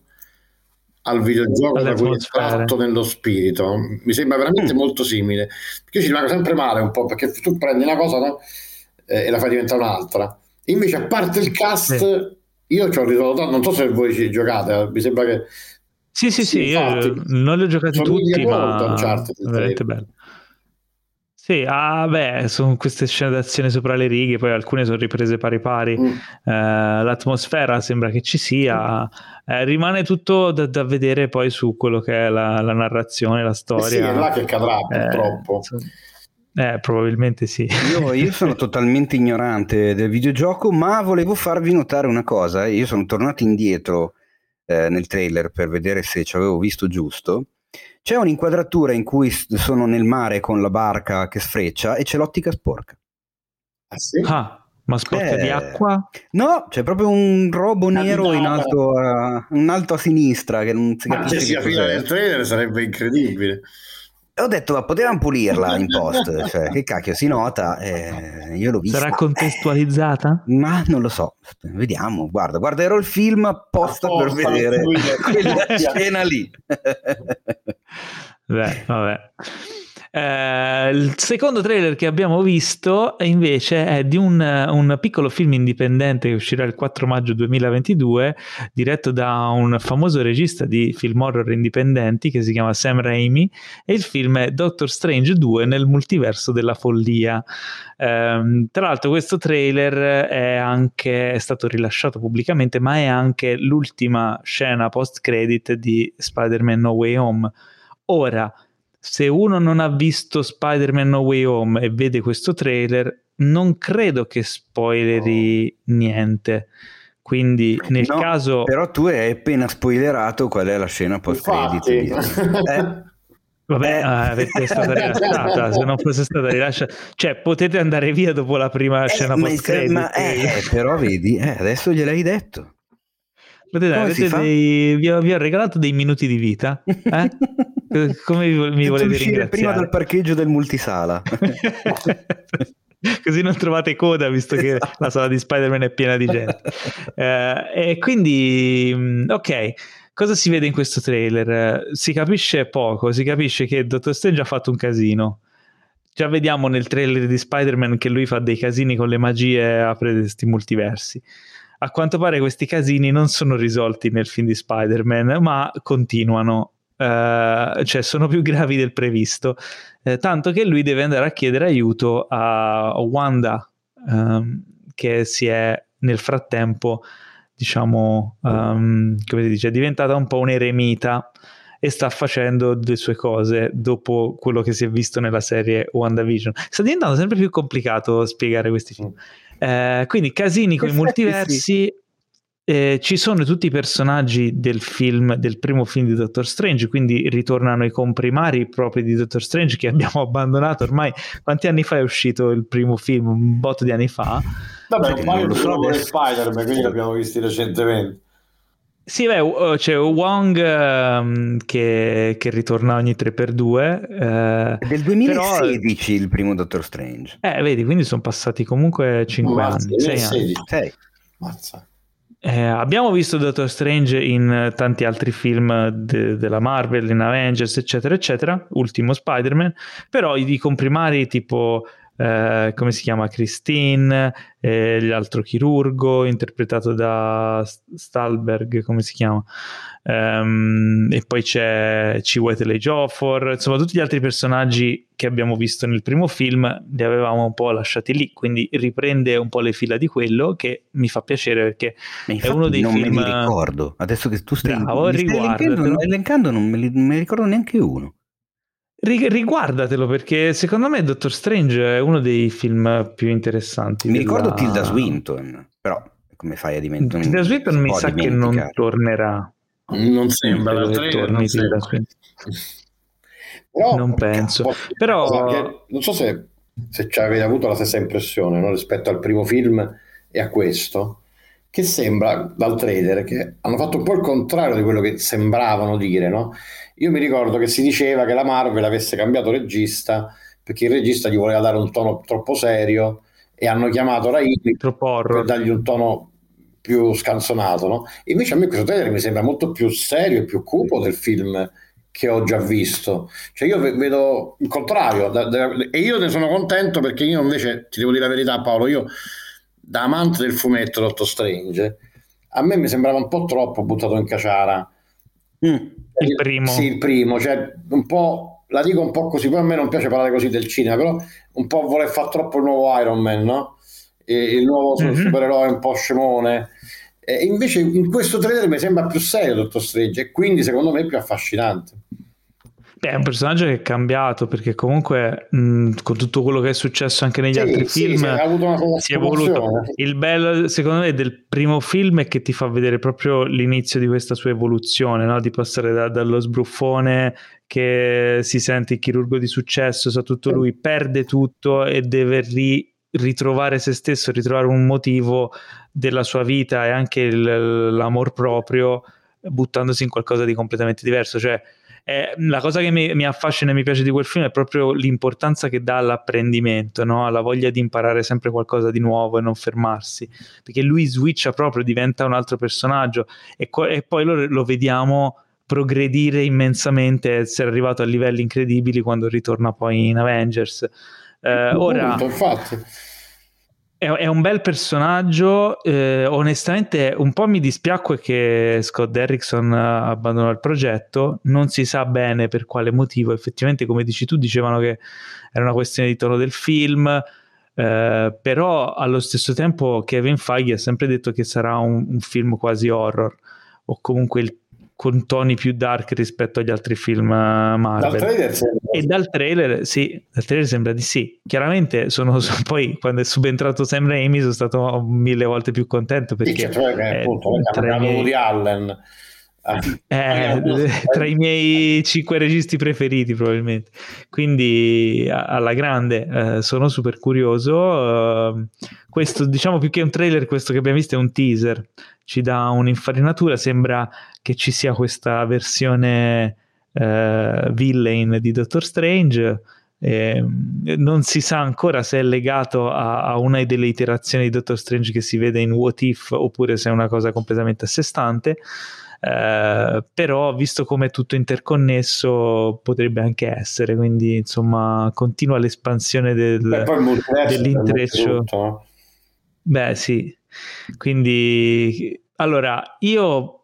al videogioco da cui è tratto nello spirito. Mi sembra veramente mm. molto simile. Perché io ci rimango sempre male un po', perché tu prendi una cosa no? eh, e la fai diventare un'altra. Invece, a parte il cast, sì. io ci ho risolto, non so se voi ci giocate, eh, mi sembra che... Sì, sì, sì, infatti, io non li ho giocati tutti, ma è veramente bello. Sì, ah, beh, sono queste scene d'azione sopra le righe, poi alcune sono riprese pari pari. Mm. Eh, l'atmosfera sembra che ci sia, mm. eh, rimane tutto da, da, vedere poi su quello che è la, la narrazione, la storia. Eh sì, è là che cadrà purtroppo. Eh, probabilmente sì. Io, io, sono totalmente ignorante del videogioco, ma volevo farvi notare una cosa. Io sono tornato indietro eh, nel trailer per vedere se ci avevo visto giusto c'è un'inquadratura in cui sono nel mare con la barca che sfreccia e c'è l'ottica sporca. Ah, sì? ah ma sporca eh, di acqua? No, c'è proprio un robo nero in alto, uh, in alto, a sinistra che non si capisce. Ma se sia fine del trailer sarebbe incredibile ho detto, ma potevamo pulirla in post, cioè, che cacchio si nota, eh, io l'ho vista. Sarà contestualizzata? Ma non lo so, vediamo, guarda, guarderò il film apposta per vedere quella scena lì. Beh, vabbè. Eh, il secondo trailer che abbiamo visto invece è di un, un, piccolo film indipendente che uscirà il 4 maggio 2022, diretto da un famoso regista di film horror indipendenti che si chiama Sam Raimi e il film è Doctor Strange 2 nel multiverso della follia. Eh, tra l'altro questo trailer è anche è stato rilasciato pubblicamente, ma è anche l'ultima scena post credit di Spider-Man No Way Home. Ora, se uno non ha visto Spider-Man No Way Home e vede questo trailer, non credo che spoileri no. niente. Quindi nel no, caso... Però tu hai appena spoilerato qual è la scena post-credit. Eh? Vabbè, eh. uh, è stata rilasciata, se non fosse stata rilasciata, cioè potete andare via dopo la prima eh, scena post credit. Ma eh, però vedi, eh, adesso gliel'hai detto. Vedete, dei, vi, ho, vi, ho, regalato dei minuti di vita. Eh? Come mi, mi volete ringraziare? prima dal parcheggio del multisala. Così non trovate coda visto che esatto. la sala di Spider-Man è piena di gente. Eh, e quindi, mm, ok, cosa si vede in questo trailer? Si capisce poco, si capisce che Dottor Strange ha fatto un casino. Già vediamo nel trailer di Spider-Man che lui fa dei casini con le magie apre questi multiversi a quanto pare questi casini non sono risolti nel film di Spider-Man, ma continuano. Uh, cioè sono più gravi del previsto, uh, tanto che lui deve andare a chiedere aiuto a Wanda, um, che si è nel frattempo, diciamo, um, come si dice, è diventata un po' un eremita e sta facendo le sue cose dopo quello che si è visto nella serie WandaVision. Sta diventando sempre più complicato spiegare questi film. Mm. Eh, quindi casini con i multiversi. Sì. Eh, ci sono tutti i personaggi del film, del primo film di Doctor Strange, quindi ritornano i comprimari propri di Doctor Strange che abbiamo abbandonato ormai. Quanti anni fa è uscito il primo film? Un botto di anni fa. Vabbè, paio di so Spider-Man, quindi l'abbiamo visti recentemente. Sì, beh, uh, c'è Wong um, che, che, ritorna ogni 3x2. Uh, del 2016 però... il primo Doctor Strange. Eh, vedi, quindi sono passati comunque 5 Mazza, anni, 6 anni. 6. Mazza. Eh, abbiamo visto Doctor Strange in tanti altri film de- della Marvel, in Avengers, eccetera, eccetera, ultimo Spider-Man, però i comprimari tipo eh, come si chiama? Christine, eh, l'altro chirurgo interpretato da Stalberg, come si chiama, um, e poi c'è Chiwetel Jofor, insomma tutti gli altri personaggi che abbiamo visto nel primo film li avevamo un po' lasciati lì, quindi riprende un po' le fila di quello che mi fa piacere perché è uno dei non film... Non me li ricordo, adesso che tu stai, Bravo, stai elencando, non me li ricordo neanche uno. Riguardatelo perché secondo me Doctor Strange è uno dei film più interessanti. Mi della... ricordo Tilda Swinton, però come fai a dimenticare? Tilda Swinton mi sa che non tornerà. Non sembra che torni Tilda Swinton. Però, non penso. Però... Che, non so se, se ci avete avuto la stessa impressione no? rispetto al primo film e a questo, che sembra dal trailer che hanno fatto un po' il contrario di quello che sembravano dire. No? Io mi ricordo che si diceva che la Marvel avesse cambiato regista perché il regista gli voleva dare un tono troppo serio e hanno chiamato Raimi per dargli un tono più scanzonato. No? Invece a me questo trailer mi sembra molto più serio e più cupo del film che ho già visto. Cioè io vedo il contrario da, da, e io ne sono contento perché io invece, ti devo dire la verità Paolo, io da amante del fumetto Doctor Strange, a me mi sembrava un po' troppo buttato in caciara. Mm, il primo. Sì, il primo, cioè un po', la dico un po' così, poi a me non piace parlare così del cinema, però un po' vuole fare troppo il nuovo Iron Man, no? E il nuovo mm-hmm. supereroe un po' scemone. E invece in questo trailer mi sembra più serio Doctor Strange e quindi secondo me è più affascinante. È un personaggio che è cambiato perché comunque mh, con tutto quello che è successo anche negli sì, altri sì, film sì, si è evoluto. Il bello secondo me del primo film è che ti fa vedere proprio l'inizio di questa sua evoluzione, no? di passare da, dallo sbruffone che si sente il chirurgo di successo, sa tutto lui, perde tutto e deve ri- ritrovare se stesso, ritrovare un motivo della sua vita e anche il, l'amor proprio buttandosi in qualcosa di completamente diverso. Cioè, eh, la cosa che mi, mi, affascina e mi piace di quel film è proprio l'importanza che dà all'apprendimento, no? alla voglia di imparare sempre qualcosa di nuovo e non fermarsi, perché lui switcha proprio, diventa un altro personaggio e, co- e poi lo, lo vediamo progredire immensamente, essere arrivato a livelli incredibili quando ritorna poi in Avengers. Eh, ora, infatti è, è, un bel personaggio, eh, onestamente un po' mi dispiacque che Scott Derrickson abbandonò il progetto, non si sa bene per quale motivo, effettivamente come dici tu dicevano che era una questione di tono del film, eh, però allo stesso tempo Kevin Feige ha sempre detto che sarà un, un film quasi horror o comunque il con toni più dark rispetto agli altri film eh, Marvel. Dal trailer e dal trailer, sì, dal trailer sembra di sì. Chiaramente sono, sono, poi quando è subentrato Sam Raimi sono stato mille volte più contento perché cioè, che, appunto, tra miei... Allen eh, tra i miei cinque registi preferiti probabilmente quindi alla grande eh, sono super curioso uh, questo diciamo più che un trailer questo che abbiamo visto è un teaser ci dà un'infarinatura sembra che ci sia questa versione uh, villain di Doctor Strange eh, non si sa ancora se è legato a, a, una delle iterazioni di Doctor Strange che si vede in What If oppure se è una cosa completamente a sé stante eh, però visto come è tutto interconnesso potrebbe anche essere quindi insomma continua l'espansione del, dell'intreccio. beh sì. Quindi allora io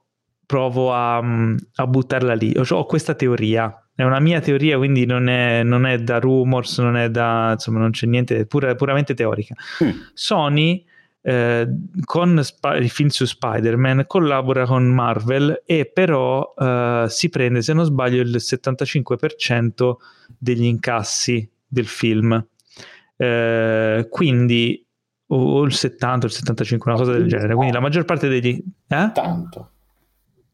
provo a, a buttarla lì ho questa teoria è una mia teoria, quindi non è, non è, da rumors, non è da insomma, non c'è niente, è pura, puramente teorica. Mm. Sony eh, con Sp- il film su Spider-Man collabora con Marvel e però eh, si prende, se non sbaglio, il 75% degli incassi del film. Eh, quindi o il 70 o il 75, una cosa del genere. Quindi la maggior parte degli... Eh? Tanto.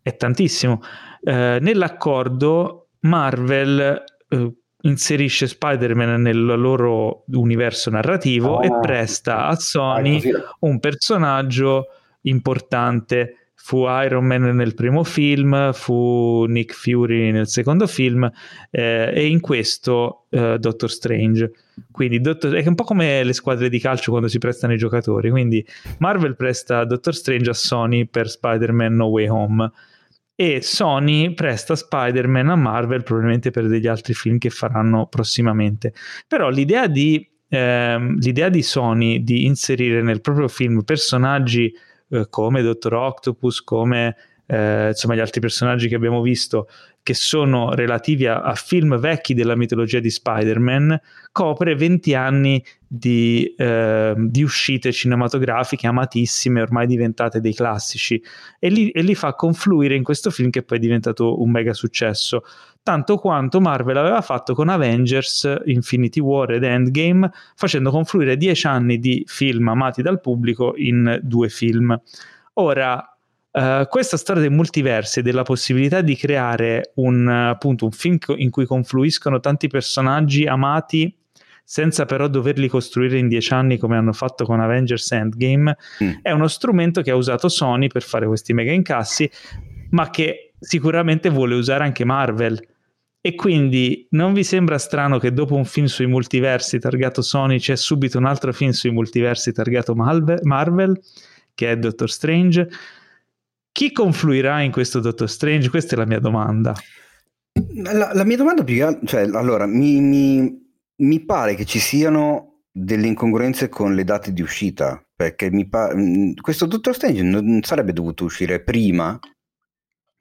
È tantissimo. Eh, nell'accordo Marvel eh, inserisce Spider-Man nel loro universo narrativo ah, e presta a Sony un personaggio importante. Fu Iron Man nel primo film, fu Nick Fury nel secondo film eh, e in questo eh, Doctor Strange. Quindi Doctor, è un po' come le squadre di calcio quando si prestano i giocatori. Quindi Marvel presta Doctor Strange a Sony per Spider-Man No Way Home e Sony presta Spider-Man a Marvel probabilmente per degli altri film che faranno prossimamente. Però l'idea di, ehm, l'idea di Sony di inserire nel proprio film personaggi eh, come Dottor Octopus, come eh, insomma gli altri personaggi che abbiamo visto che sono relativi a, a, film vecchi della mitologia di Spider-Man, copre 20 anni di, eh, di, uscite cinematografiche amatissime, ormai diventate dei classici, e li, e li fa confluire in questo film che poi è diventato un mega successo tanto quanto Marvel aveva fatto con Avengers, Infinity War ed Endgame, facendo confluire dieci anni di film amati dal pubblico in due film. Ora, Uh, questa storia dei multiversi e della possibilità di creare un, appunto, un film in cui confluiscono tanti personaggi amati senza però doverli costruire in dieci anni come hanno fatto con Avengers Endgame, mm. è uno strumento che ha usato Sony per fare questi mega incassi, ma che sicuramente vuole usare anche Marvel. E quindi non vi sembra strano che dopo un film sui multiversi targato Sony c'è subito un altro film sui multiversi targato Marvel, che è Doctor Strange? Chi confluirà in questo Doctor Strange? Questa è la mia domanda. La, la mia domanda più che cioè, allora, mi, mi, mi, pare che ci siano delle incongruenze con le date di uscita, perché mi pa- questo Doctor Strange non sarebbe dovuto uscire prima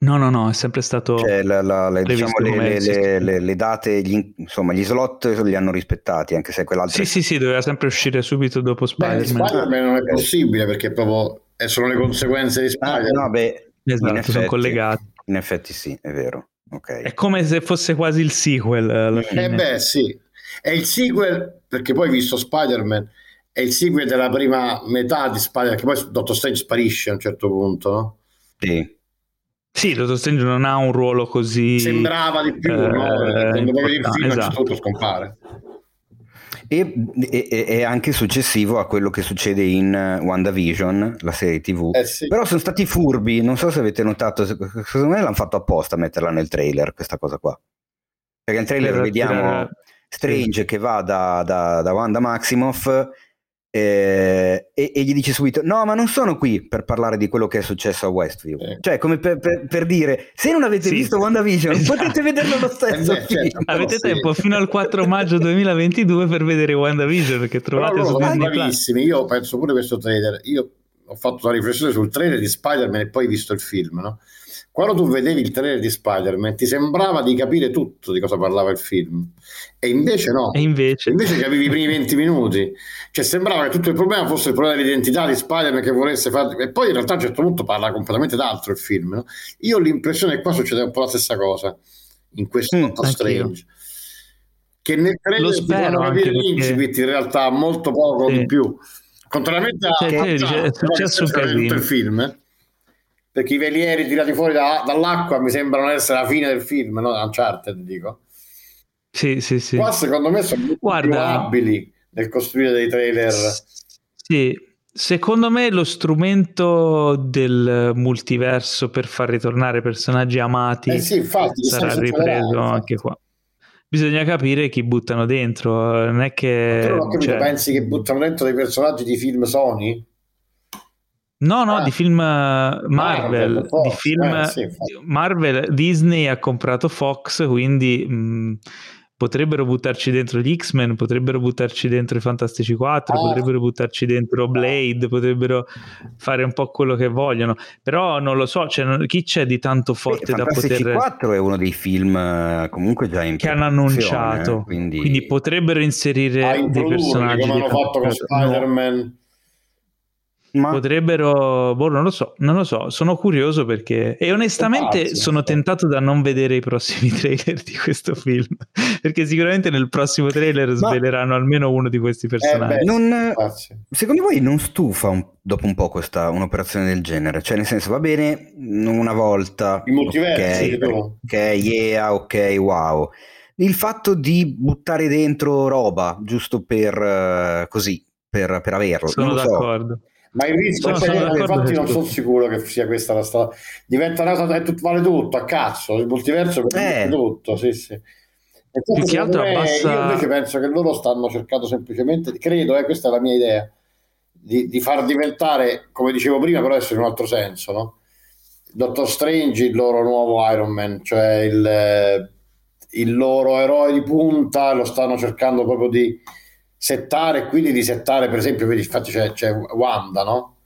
No, no, no, è sempre stato. Cioè, la, la, la, diciamo, le, le, le, le, date, gli, insomma, gli slot li hanno rispettati, anche se quell'altro. Sì, sì, sì, doveva sempre uscire subito dopo Spider-Man. Beh, Spider-Man non è possibile perché proprio sono le conseguenze di Spider-Man. Ah, no, beh, esatto, effetti, sono collegati. In effetti, sì, è vero. Okay. È come se fosse quasi il sequel. Alla fine. Eh, beh, sì, è il sequel perché poi, visto Spider-Man, è il sequel della prima metà di Spider-Man, che poi Dottor Strange sparisce a un certo punto, no? Sì. Sì, Dottor Strange non ha un ruolo così... Sembrava di più, eh, no? Quando poi vedi il film esatto. tutto scompare. E, e, è anche successivo a quello che succede in WandaVision, la serie TV. Eh sì. Però sono stati furbi, non so se avete notato, secondo me l'hanno fatto apposta a metterla nel trailer, questa cosa qua. Perché nel trailer per vediamo Strange sì. che va da, da, da Wanda Maximoff eh, e, e, gli dice subito: No, ma non sono qui per parlare di quello che è successo a Westview. Eh. Cioè, come per, per, per, dire: Se non avete sì, visto WandaVision, esatto. potete vederlo lo stesso. Eh beh, certo, avete tempo fino al 4 maggio 2022 per vedere WandaVision perché trovate Però, bravissimi. Io penso pure questo trailer. Io ho fatto una riflessione sul trailer di Spider-Man e poi visto il film, no? Quando tu vedevi il trailer di Spider-Man ti sembrava di capire tutto di cosa parlava il film. E invece no. E invece, invece capivi i primi 20 minuti. Cioè sembrava che tutto il problema fosse il problema dell'identità di Spider-Man che volesse fare e poi in realtà a un certo punto parla completamente d'altro il film no? io ho l'impressione che qua succede un po' la stessa cosa in questo mm, Strange. Che nel trailer ti fanno capire l'incipit in realtà molto poco sì. di più. Contrariamente a, cioè, a, a, a, a tutto il film eh? Perché i velieri tirati fuori da, dall'acqua mi sembrano essere la fine del film, no? Uncharted, dico. Sì, sì, sì. Qua secondo me sono Guarda, più abili nel costruire dei trailer. Sì, secondo me lo strumento del multiverso per far ritornare personaggi amati eh sì, infatti, sarà ripreso anche qua. Bisogna capire chi buttano dentro, non è che... Ma cioè... pensi che buttano dentro dei personaggi di film Sony? No, no, ah, di film Marvel, Marvel di film eh, sì, Marvel, Disney ha comprato Fox, quindi mh, potrebbero buttarci dentro gli X-Men, potrebbero buttarci dentro i Fantastici 4, ah. potrebbero buttarci dentro Blade, potrebbero fare un po' quello che vogliono, però non lo so, cioè, chi c'è di tanto forte da Fantastici poter... 4 è uno dei film eh, comunque già in che hanno annunciato, quindi... quindi... potrebbero inserire ah, dei personaggi come hanno fatto con Spider-Man. No ma... Potrebbero, boh, non lo so, non lo so, sono curioso perché e onestamente pazzo, sono tentato da non vedere i prossimi trailer di questo film, perché sicuramente nel prossimo trailer Ma... sveleranno almeno uno di questi personaggi. Eh beh, non, secondo voi non stufa un, dopo un po' questa un'operazione del genere? Cioè nel senso va bene una volta, i multiversi, ok, ok, yeah, ok, wow. Il fatto di buttare dentro roba giusto per uh, così, per, per averlo. Sono d'accordo. So. Ma il rischio sono, sono infatti non sono sicuro che sia questa la storia. Diventa una cosa che vale tutto a cazzo, il multiverso vale eh. tutto, sì, sì. Più che altro me, abbassa... Io invece penso che loro stanno cercando semplicemente, credo, eh, questa è la mia idea, di, di, far diventare, come dicevo prima, però adesso in un altro senso, no? Dottor Strange il loro nuovo Iron Man, cioè il, il loro eroe di punta, lo stanno cercando proprio di settare, quindi di settare, per esempio, vedi, infatti c'è, c'è Wanda, no?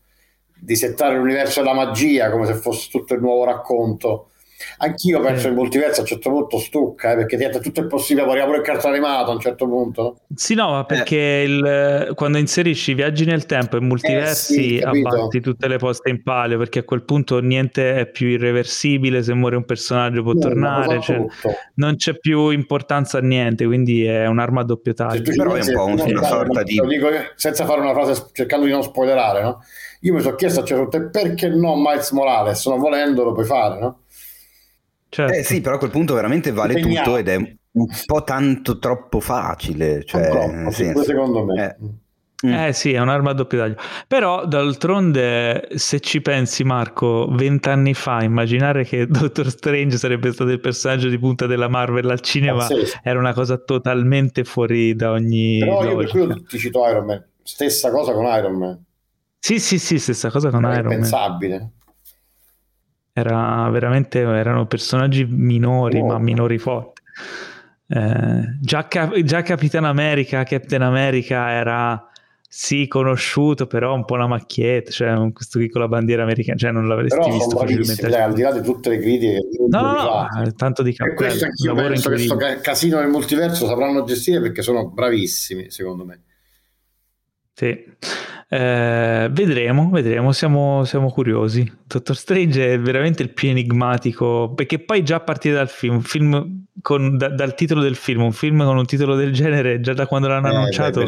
Di settare l'universo della magia come se fosse tutto il nuovo racconto Anch'io penso eh. il multiverso a un certo punto stucca, eh, perché diventa tutto è possibile, poi pure il cartone animato a un certo punto. Sì, no, ma perché eh. il, quando inserisci viaggi nel tempo e multiversi eh, sì, abbatti tutte le poste in palio, perché a quel punto niente è più irreversibile, se muore un personaggio può no, tornare, cioè, non c'è più importanza a niente, quindi è un'arma a doppio taglio. Però è un po' una, una sorta di... Dico senza fare una frase cercando di non spoilerare, no? Io mi sono chiesto a certo punto perché no Miles Morales, non volendo lo puoi fare, no? Certo. Eh sì, però a quel punto veramente vale Impegnato. tutto ed è un po' tanto troppo facile. Cioè, troppo, senso, secondo me. Eh. Mm. Eh sì, è un'arma a doppio taglio. Però d'altronde, se ci pensi, Marco, vent'anni fa, immaginare che Doctor Strange sarebbe stato il personaggio di punta della Marvel al cinema sì. era una cosa totalmente fuori da ogni. Però io per quello ti cito Iron Man. Stessa cosa con Iron Man. Sì, sì, sì, stessa cosa con Iron Man. Impensabile. Era veramente, erano personaggi minori, oh. ma minori forti. Eh, già, già Capitan America, Captain America era sì conosciuto, però un po' una macchietta, cioè questo qui con la bandiera americana, cioè non l'avresti però visto facilmente. Cioè, al di là di tutte le critiche, no, no, no, tanto di cappello. E questo anch'io penso che questo casino del multiverso sapranno gestire perché sono bravissimi, secondo me. Sì. Eh, vedremo, vedremo, siamo, siamo, curiosi. Dottor Strange è veramente il più enigmatico, perché poi già a partire dal film, film con, da, dal titolo del film, un film con un titolo del genere, già da quando l'hanno eh, annunciato,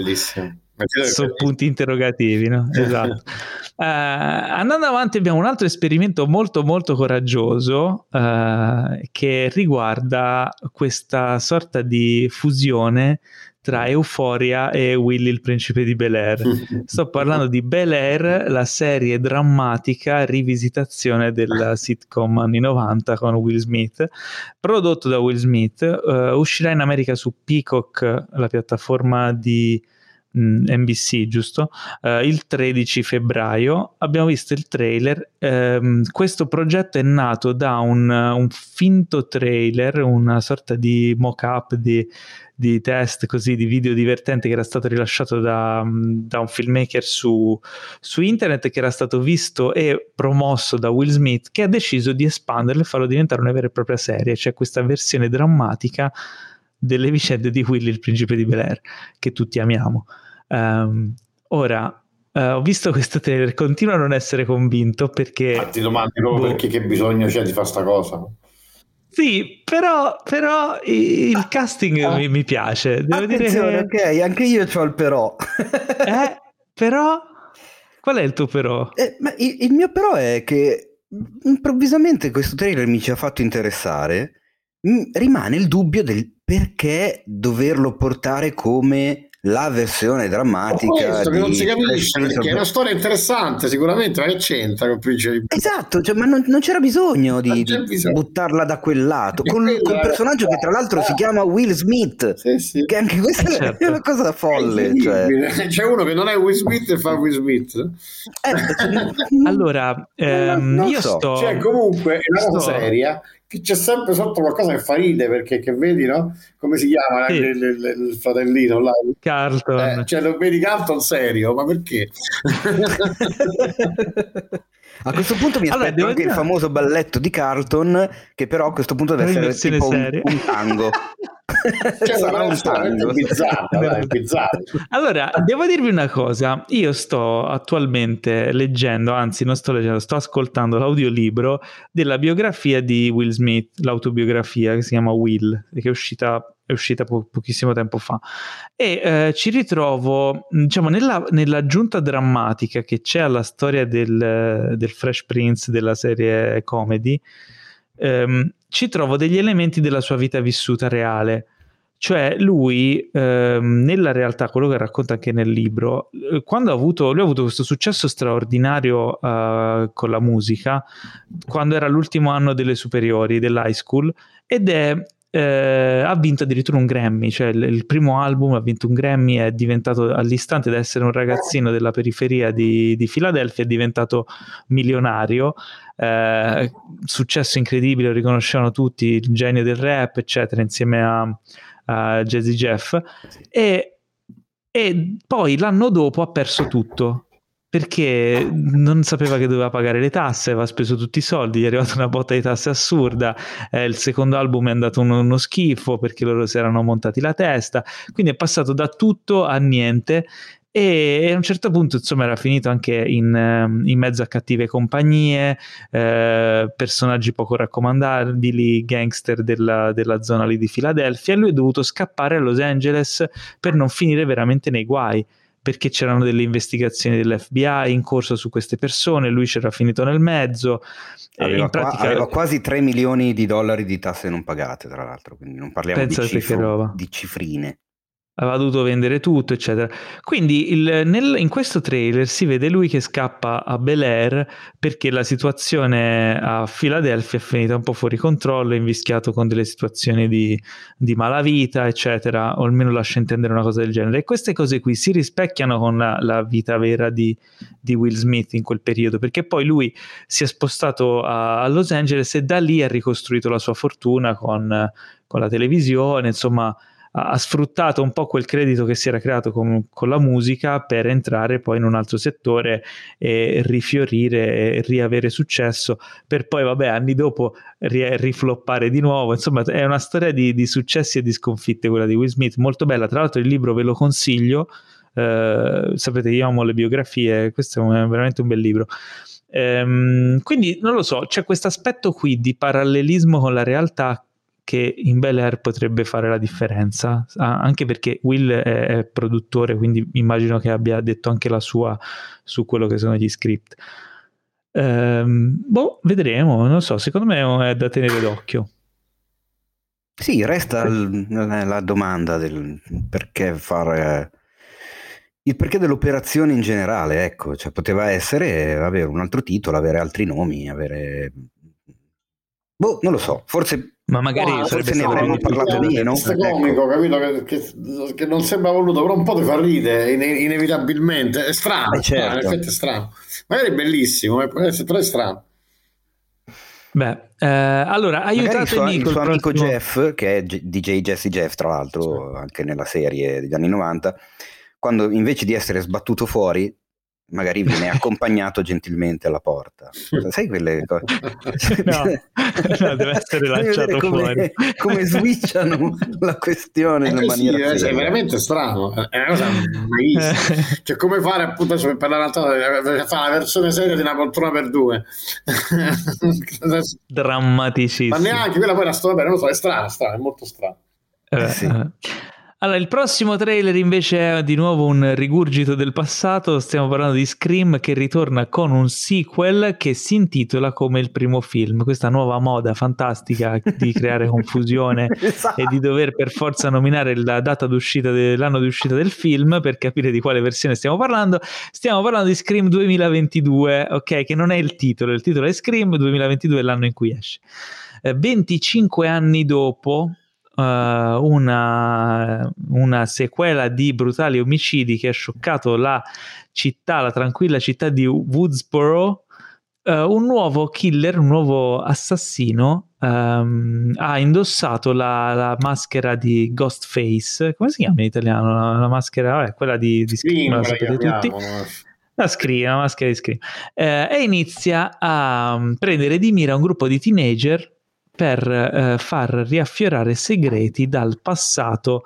sono punti interrogativi, no? Esatto. Uh, andando avanti abbiamo un altro esperimento molto molto coraggioso uh, che riguarda questa sorta di fusione tra Euphoria e Willy il principe di Bel Air. Sto parlando di Bel Air, la serie drammatica rivisitazione della sitcom anni 90 con Will Smith, prodotto da Will Smith, uh, uscirà in America su Peacock, la piattaforma di NBC, mm, giusto? Uh, il 13 febbraio abbiamo visto il trailer. Um, questo progetto è nato da un, un, finto trailer, una sorta di mock-up di di test così di video divertente che era stato rilasciato da, da un filmmaker su, su, internet che era stato visto e promosso da Will Smith che ha deciso di espanderlo e farlo diventare una vera e propria serie cioè questa versione drammatica delle vicende di Willy il principe di Bel Air che tutti amiamo um, ora Uh, ho visto questo trailer, continuo a non essere convinto perché... Ma ti domandi proprio boh. perché che bisogno c'è di fare sta cosa? Sì, però, però il ah, casting ah, mi, mi, piace. Devo dire che... ok, anche io ho il però. eh, però... Qual è il tuo però? Eh, il, il, mio però è che improvvisamente questo trailer mi ci ha fatto interessare. rimane il dubbio del perché doverlo portare come la versione drammatica questo che non si capisce perché è una storia interessante sicuramente ma che c'entra con Principe esatto cioè, ma non, non, c'era bisogno di, di bisogno. buttarla da quel lato con, con un personaggio che tra l'altro si chiama Will Smith sì, sì. che anche questa certo. è una cosa folle cioè. c'è uno che non è Will Smith e fa Will Smith eh, cioè, allora ehm, io so. sto cioè comunque è una cosa seria c'è sempre sotto qualcosa che fa ride perché che vedi, no? Come si chiama sì. il, il, il, fratellino là? Carlton. Eh, cioè lo vedi Carlton serio, ma perché? A questo punto mi aspetto allora, anche dire... il famoso balletto di Carlton, che però a questo punto deve essere tipo un, un, tango. cioè, sarà un tango. Bizzarra, allora, devo dirvi una cosa. Io sto attualmente leggendo, anzi non sto leggendo, sto ascoltando l'audiolibro della biografia di Will Smith, l'autobiografia che si chiama Will, che è uscita è uscita po- pochissimo tempo fa e eh, ci ritrovo diciamo nella, nell'aggiunta drammatica che c'è alla storia del, del Fresh Prince della serie comedy ehm, ci trovo degli elementi della sua vita vissuta reale. Cioè lui ehm, nella realtà quello che racconta anche nel libro eh, quando ha avuto lui ha avuto questo successo straordinario uh, con la musica quando era l'ultimo anno delle superiori dell'high school ed è eh, ha vinto addirittura un Grammy, cioè il, il, primo album ha vinto un Grammy, è diventato all'istante da essere un ragazzino della periferia di, di Filadelfia, è diventato milionario, eh, successo incredibile, lo riconoscevano tutti, il genio del rap, eccetera, insieme a, a Jazzy Jeff, e, e poi l'anno dopo ha perso tutto perché non sapeva che doveva pagare le tasse, aveva speso tutti i soldi, gli è arrivata una botta di tasse assurda, eh, il secondo album è andato uno, uno, schifo perché loro si erano montati la testa, quindi è passato da tutto a niente e a un certo punto insomma era finito anche in, ehm, in mezzo a cattive compagnie, eh, personaggi poco raccomandabili, gangster della, della zona lì di Filadelfia e lui è dovuto scappare a Los Angeles per non finire veramente nei guai perché c'erano delle investigazioni dell'FBI in corso su queste persone, lui c'era finito nel mezzo. Aveva, pratica... qua, aveva quasi 3 milioni di dollari di tasse non pagate, tra l'altro, quindi non parliamo di, cifro, di cifrine aveva dovuto vendere tutto, eccetera. Quindi il, nel, in questo trailer si vede lui che scappa a Bel Air perché la situazione a Filadelfia è finita un po' fuori controllo, invischiato con delle situazioni di, di malavita, eccetera, o almeno lascia intendere una cosa del genere. E queste cose qui si rispecchiano con la, la vita vera di, di, Will Smith in quel periodo, perché poi lui si è spostato a, a Los Angeles e da lì ha ricostruito la sua fortuna con, con la televisione, insomma ha sfruttato un po' quel credito che si era creato con, con, la musica per entrare poi in un altro settore e rifiorire e riavere successo per poi vabbè anni dopo ri- rifloppare di nuovo. Insomma è una storia di, di, successi e di sconfitte quella di Will Smith molto bella. Tra l'altro il libro ve lo consiglio eh, sapete io amo le biografie questo è veramente un bel libro. Ehm, quindi non lo so c'è questo aspetto qui di parallelismo con la realtà che in Bel Air potrebbe fare la differenza, anche perché Will è, è, produttore, quindi immagino che abbia detto anche la sua su quello che sono gli script. Ehm, boh, vedremo, non so, secondo me è da tenere d'occhio. Sì, resta l- la domanda del perché fare il perché dell'operazione in generale, ecco, cioè poteva essere avere un altro titolo, avere altri nomi, avere Boh, non lo so, forse ma magari no, sarebbe ne avremmo parlato meno. Questo ecco. comico, capito? Che, che, che, non sembra voluto, però un po' ti fa ridere, inevitabilmente. È strano, eh, certo. in effetti è strano. Magari è bellissimo, però è strano. Beh, eh, allora aiutatemi il suo, il suo amico Jeff, che è DJ Jesse Jeff, tra l'altro, sì. anche nella serie degli anni 90, quando invece di essere sbattuto fuori, magari viene accompagnato gentilmente alla porta. Sai quelle cose? No, no deve essere lanciato come, fuori. Come switchano la questione in così, maniera eh, è veramente strano, è una cosa mai Cioè, come fare appunto per la realtà fare la versione seria di una poltrona per due. Drammaticissimo. Ma neanche quella poi era storia, non lo so, è strana, strana, è molto strana. Eh, sì. Allora, il prossimo trailer invece è di nuovo un rigurgito del passato, stiamo parlando di Scream che ritorna con un sequel che si intitola come il primo film, questa nuova moda fantastica di creare confusione esatto. e di dover per forza nominare la data d'uscita dell'anno di uscita del film per capire di quale versione stiamo parlando. Stiamo parlando di Scream 2022, ok, che non è il titolo, il titolo è Scream 2022 è l'anno in cui esce. 25 eh, anni dopo, uh, una, una, sequela di brutali omicidi che ha scioccato la città, la tranquilla città di Woodsboro, uh, un nuovo killer, un nuovo assassino um, ha indossato la, la, maschera di Ghostface, come si chiama in italiano? La, la maschera, vabbè, quella di, di Scream, la sapete tutti. La Scream, la maschera di Scream. Eh, e inizia a mm, prendere di mira un gruppo di teenager per eh, far riaffiorare segreti dal passato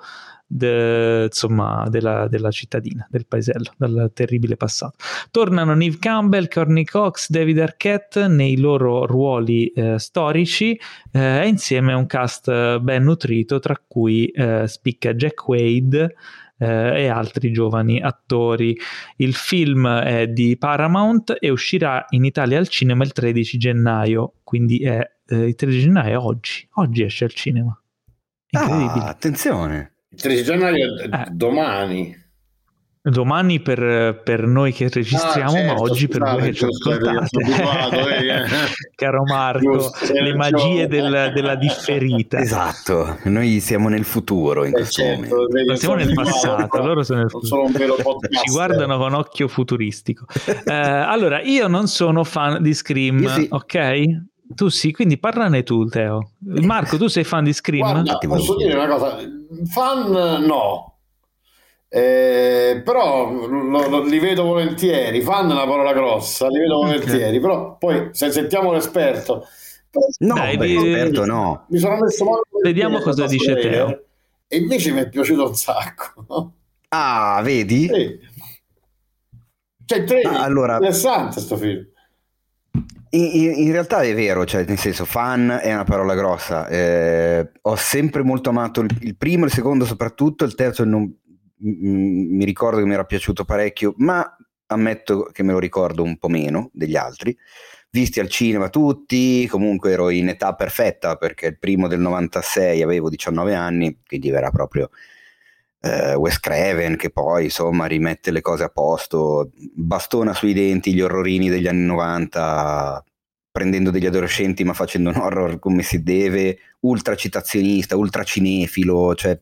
de, insomma, della, della, cittadina, del paesello, dal terribile passato. Tornano Neve Campbell, Corny Cox, David Arquette nei loro ruoli eh, storici eh, e insieme a un cast ben nutrito tra cui eh, spicca Jack Wade eh, e altri giovani attori. Il film è di Paramount e uscirà in Italia al cinema il 13 gennaio, quindi è eh, il 13 gennaio è oggi. Oggi esce al cinema. Incredibile. Ah, attenzione. Il 13 gennaio è eh. domani. Domani per, per, noi che registriamo, ah, certo, ma oggi per voi che ci ascoltate. Eh. Caro Marco, giusto, le magie del, della differita. Esatto, noi siamo nel futuro in eh, questo certo, momento. siamo nel passato, loro sono nel futuro. Ci guardano con occhio futuristico. Eh, allora, io non sono fan di Scream, sì. ok? Tu sì, quindi parlane tu, Teo. Marco, tu sei fan di Scream? Guarda, posso dire una cosa, fan no, Eh, però lo, lo, li vedo volentieri, fanno una parola grossa, li vedo okay. volentieri, però poi se sentiamo l'esperto... No, Dai, beh, esperto no. Mi sono messo male Vediamo cosa dice Teo. E invece mi è piaciuto un sacco. Ah, vedi? Sì. Cioè, tre, ah, allora... interessante questo film. In, in, realtà è vero, cioè nel senso fan è una parola grossa. Eh, ho sempre molto amato il, il, primo, il secondo soprattutto, il terzo non, m- mi ricordo che mi era piaciuto parecchio, ma ammetto che me lo ricordo un po' meno degli altri. Visti al cinema tutti, comunque ero in età perfetta perché il primo del 96 avevo 19 anni, quindi era proprio eh, Wes Craven che poi insomma rimette le cose a posto, bastona sui denti gli orrorini degli anni 90 prendendo degli adolescenti ma facendo un horror come si deve, ultra citazionista, ultra cinefilo, cioè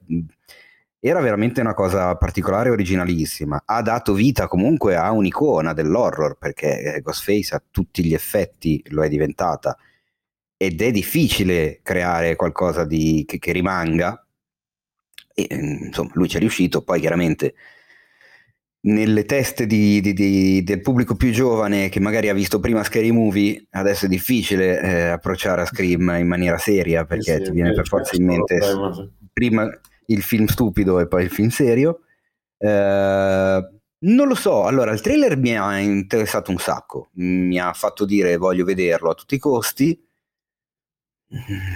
era veramente una cosa particolare e originalissima. Ha dato vita comunque a un'icona dell'horror perché eh, Ghostface a tutti gli effetti lo è diventata ed è difficile creare qualcosa di, che, che rimanga e, ehm, insomma, lui ci è riuscito, poi chiaramente nelle teste di, di, di, del pubblico più giovane che magari ha visto prima Scary Movie, adesso è difficile eh, approcciare a Scream in maniera seria perché sì, ti viene per forza in mente prima il film stupido e poi il film serio. Eh, non lo so, allora il trailer mi ha interessato un sacco, mi ha fatto dire voglio vederlo a tutti i costi. Mm,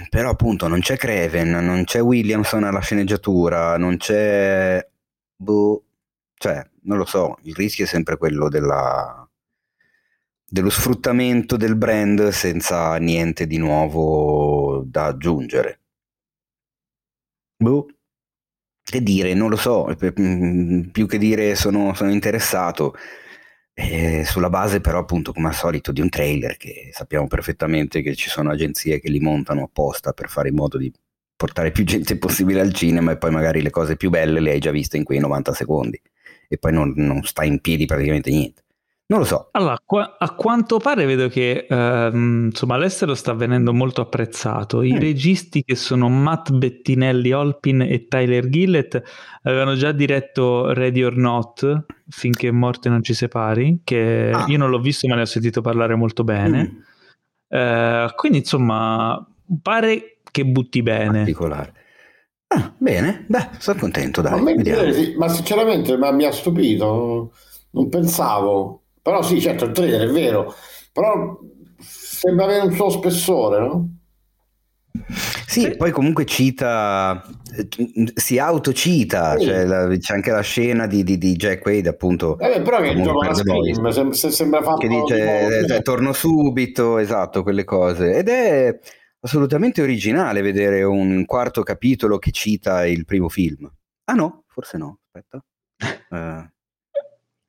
però appunto non c'è Craven, non c'è Williamson alla sceneggiatura, non c'è... Boh, cioè, non lo so, il rischio è sempre quello della, dello sfruttamento del brand senza niente di nuovo da aggiungere. Boh, che dire, non lo so, mm, più che dire sono, sono interessato. Eh, sulla base però appunto come al solito di un trailer che sappiamo perfettamente che ci sono agenzie che li montano apposta per fare in modo di portare più gente possibile al cinema e poi magari le cose più belle le hai già viste in quei 90 secondi e poi non, non sta in piedi praticamente niente. Non lo so. Allora, qua, a quanto pare vedo che ehm, insomma, all'estero sta venendo molto apprezzato. I mm. registi che sono Matt Bettinelli Olpin e Tyler Gillett avevano già diretto Ready or Not, finché morte non ci separi, che ah. io non l'ho visto ma ne ho sentito parlare molto bene. Mm. Eh, quindi insomma, pare che butti bene. Particolare. Ah, bene, beh, sono contento, dai. Ma, me, ma sinceramente ma mi ha stupito, non pensavo però sì, certo, il trailer è vero, però sembra avere un suo spessore, no? Sì, sì, poi comunque cita, si autocita, sì. cioè la, c'è anche la scena di, di, di Jack Wade appunto. Eh, però che gioca la scream, sem- sembra fatto Che dice, eh, torno subito, esatto, quelle cose. Ed è assolutamente originale vedere un quarto capitolo che cita il primo film. Ah no, forse no, aspetta. Uh,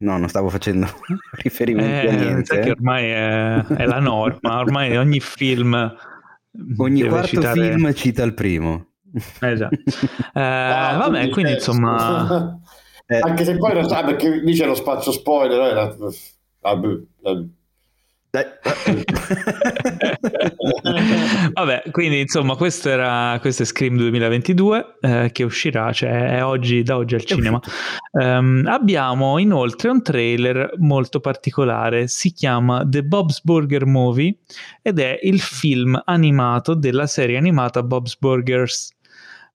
No, non stavo facendo riferimento eh, a niente. Che ormai è, è, la norma, ormai ogni film. Ogni quarto citare... film cita il primo. Eh già. Eh, ah, vabbè, quindi insomma. Eh, Anche se poi in realtà perché dice lo spazio spoiler, era... vabbè, vabbè. Vabbè, quindi insomma, questo era questo è Scream 2022 eh, che uscirà, cioè è oggi, da oggi al cinema. Um, abbiamo inoltre un trailer molto particolare, si chiama The Bob's Burger Movie ed è il film animato della serie animata Bob's Burgers.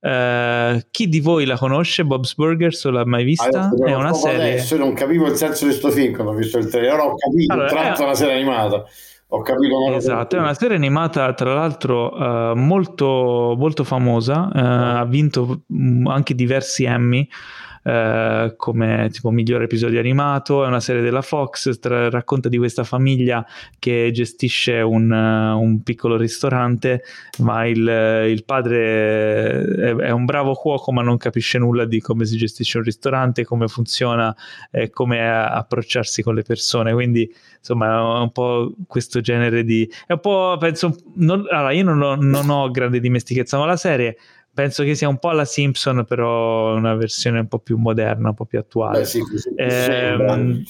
Uh, chi di voi la conosce Bob's Burgers o l'ha mai vista? Ah, è una serie. Adesso non capivo il senso di questo film quando ho visto il trailer, ho capito, allora, tratto è una serie animata. Ho capito. Esatto, è una serie animata tra l'altro uh, molto, molto famosa, uh, ha vinto mm, anche diversi Emmy. Eh, come tipo miglior episodio animato, è una serie della Fox, tra, racconta di questa famiglia che gestisce un, uh, un piccolo ristorante, ma il, il padre è, è, un bravo cuoco ma non capisce nulla di come si gestisce un ristorante, come funziona e come approcciarsi con le persone, quindi insomma è un po' questo genere di... è un po' penso... Non, allora io non ho, non ho grande dimestichezza, ma la serie penso che sia un po' la Simpson, però una versione un po' più moderna, un po' più attuale. Beh, sì, sì, eh,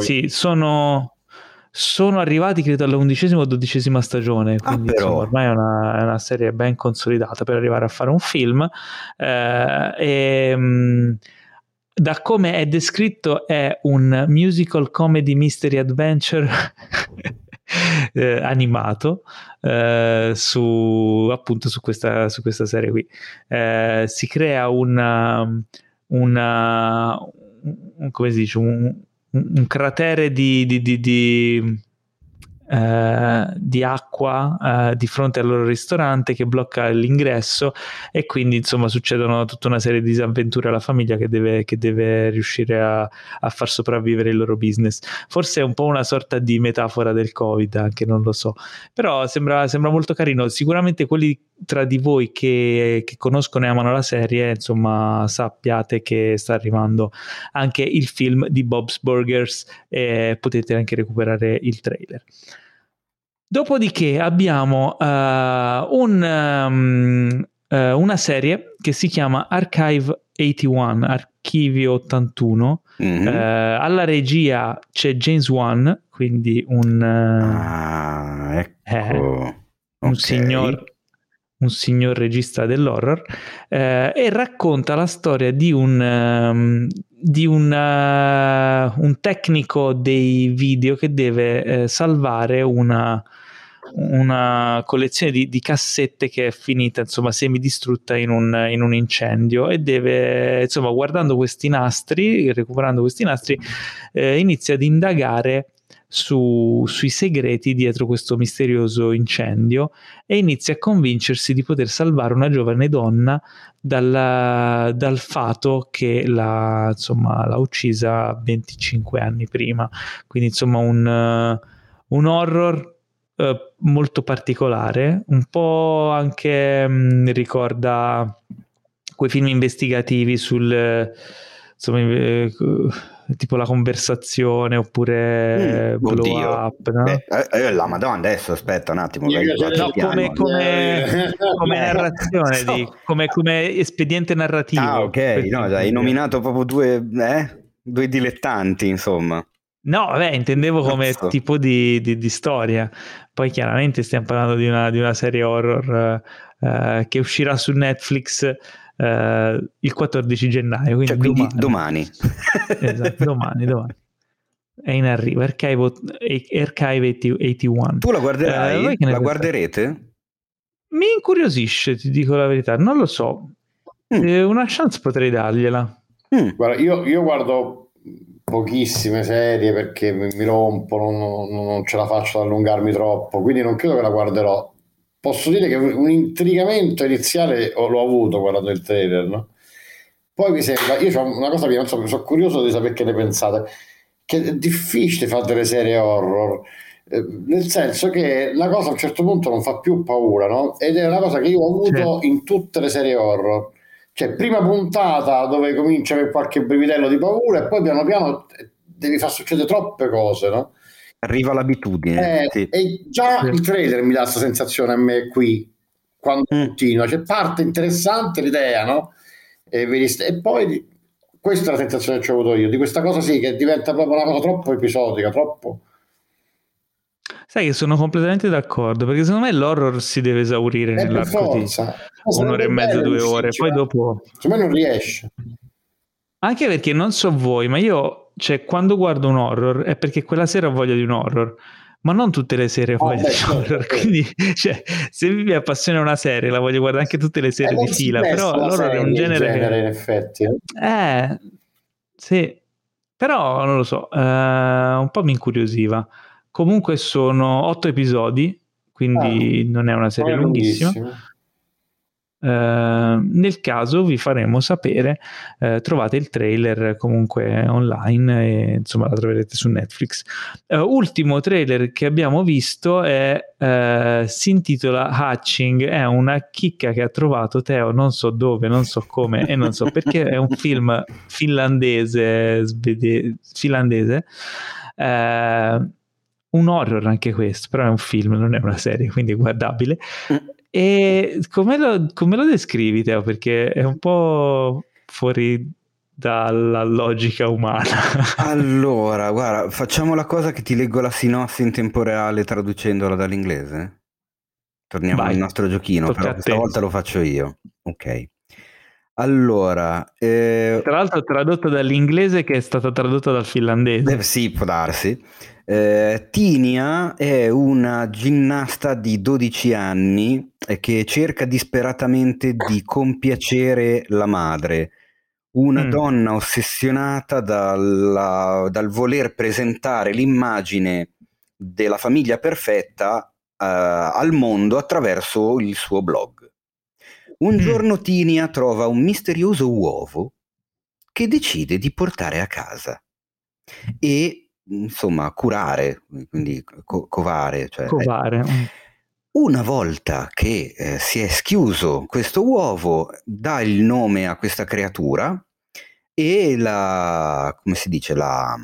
sì, sono, sono arrivati credo all'undicesima o dodicesima stagione, ah, quindi ah, insomma, ormai è una, è una, serie ben consolidata per arrivare a fare un film. Eh, e, ehm, da come è descritto è un musical comedy mystery adventure eh, animato eh, su appunto su questa, su questa serie qui. Eh, si crea una, una un, come si dice, un, un cratere di, di, di, di eh, di acqua eh, di fronte al loro ristorante che blocca l'ingresso e quindi insomma succedono tutta una serie di disavventure alla famiglia che deve, che deve riuscire a, a, far sopravvivere il loro business. Forse è un po' una sorta di metafora del Covid, anche non lo so, però sembra, sembra molto carino. Sicuramente quelli tra di voi che, che, conoscono e amano la serie, insomma, sappiate che sta arrivando anche il film di Bob's Burgers e potete anche recuperare il trailer. Dopodiché abbiamo uh, un, um, uh, una serie che si chiama Archive 81, Archivio 81. Mm-hmm. Uh, alla regia c'è James Wan, quindi un, ah, ecco. un okay. signor un signor regista dell'horror, eh, e racconta la storia di un, um, di un, uh, un, tecnico dei video che deve eh, salvare una, una collezione di, di, cassette che è finita insomma semidistrutta in un, in un incendio e deve insomma guardando questi nastri recuperando questi nastri eh, inizia ad indagare su, sui segreti dietro questo misterioso incendio e inizia a convincersi di poter salvare una giovane donna dalla, dal fato che l'ha, insomma, l'ha uccisa 25 anni prima. Quindi insomma un, un horror uh, molto particolare, un po' anche mh, mm, ricorda quei film investigativi sul... Insomma, eh, tipo la conversazione oppure mm, blow oddio. up no? Beh, eh, eh, la madonna adesso aspetta un attimo no, come, come, come, narrazione di, come, come, espediente narrativo ah ok no, hai nominato proprio due, eh? due dilettanti insomma No, vabbè, intendevo come Cazzo. tipo di, di, di, storia. Poi chiaramente stiamo parlando di una, di una serie horror uh, che uscirà su Netflix uh, il 14 gennaio. Quindi, cioè, quindi domani. esatto, domani, domani. È in arrivo, Archive, Archive 81. Tu la guarderai? Uh, la guarderete? Mi incuriosisce, ti dico la verità. Non lo so. Mm. Eh, una chance potrei dargliela. Mm. Guarda, io, io guardo pochissime serie perché mi, rompo, non, non, non, ce la faccio ad allungarmi troppo, quindi non credo che la guarderò posso dire che un intrigamento iniziale l'ho avuto guardando il trailer, no? Poi mi sembra, io ho una cosa che non so, sono curioso di sapere che ne pensate, che è difficile fare delle serie horror, eh, nel senso che la cosa a un certo punto non fa più paura, no? Ed è una cosa che io ho avuto sì. in tutte le serie horror. Cioè, prima puntata dove comincia per qualche brividello di paura e poi piano piano devi far succedere troppe cose, no? Arriva l'abitudine. Eh, sì. E già il trailer mi dà questa sensazione a me qui, quando mm. continua. C'è parte interessante l'idea, no? E, e poi questa è la sensazione che ho avuto io, di questa cosa sì, che diventa proprio una cosa troppo episodica, troppo... Sai che sono completamente d'accordo, perché secondo me l'horror si deve esaurire eh, nell'arco di un'ora e mezza, due ore, poi dopo... Secondo me non riesce. Anche perché non so voi, ma io cioè, quando guardo un horror è perché quella sera ho voglia di un horror. Ma non tutte le sere ho voglia oh, di un horror. Quindi, cioè, se mi appassiona una serie, la voglio guardare anche tutte le sere eh, di fila. Però l'horror è un genere. genere in effetti. Eh. eh, sì. Però non lo so, eh, un po' mi incuriosiva. Comunque sono otto episodi, quindi ah, non è una serie lunghissima. lunghissima Uh, nel caso vi faremo sapere, uh, trovate il trailer comunque online e insomma la troverete su Netflix. Uh, ultimo trailer che abbiamo visto è, si intitola Hatching, è una chicca che ha trovato Teo, non so dove, non so come e non so perché, è un film finlandese, svede- finlandese un horror anche questo, però è un film, non è una serie, quindi è guardabile. Mm. E come lo, come lo descrivi, Teo? Perché è un po' fuori dalla logica umana. allora, guarda, facciamo la cosa che ti leggo la sinossi in tempo reale traducendola dall'inglese. Torniamo Vai. al nostro giochino, Tocca però questa volta lo faccio io. Ok. Allora, eh... tra l'altro tradotto dall'inglese che è stata tradotta dal finlandese. Eh, sì, può darsi. Eh, Tinia è una ginnasta di 12 anni che cerca disperatamente di compiacere la madre, una mm. donna ossessionata dalla, dal voler presentare l'immagine della famiglia perfetta uh, al mondo attraverso il suo blog. Un mm. giorno Tinia trova un misterioso uovo che decide di portare a casa e insomma curare, quindi co- covare. Cioè, covare. Eh, una volta che eh, si è schiuso questo uovo, dà il nome a questa creatura e la, come si dice, la,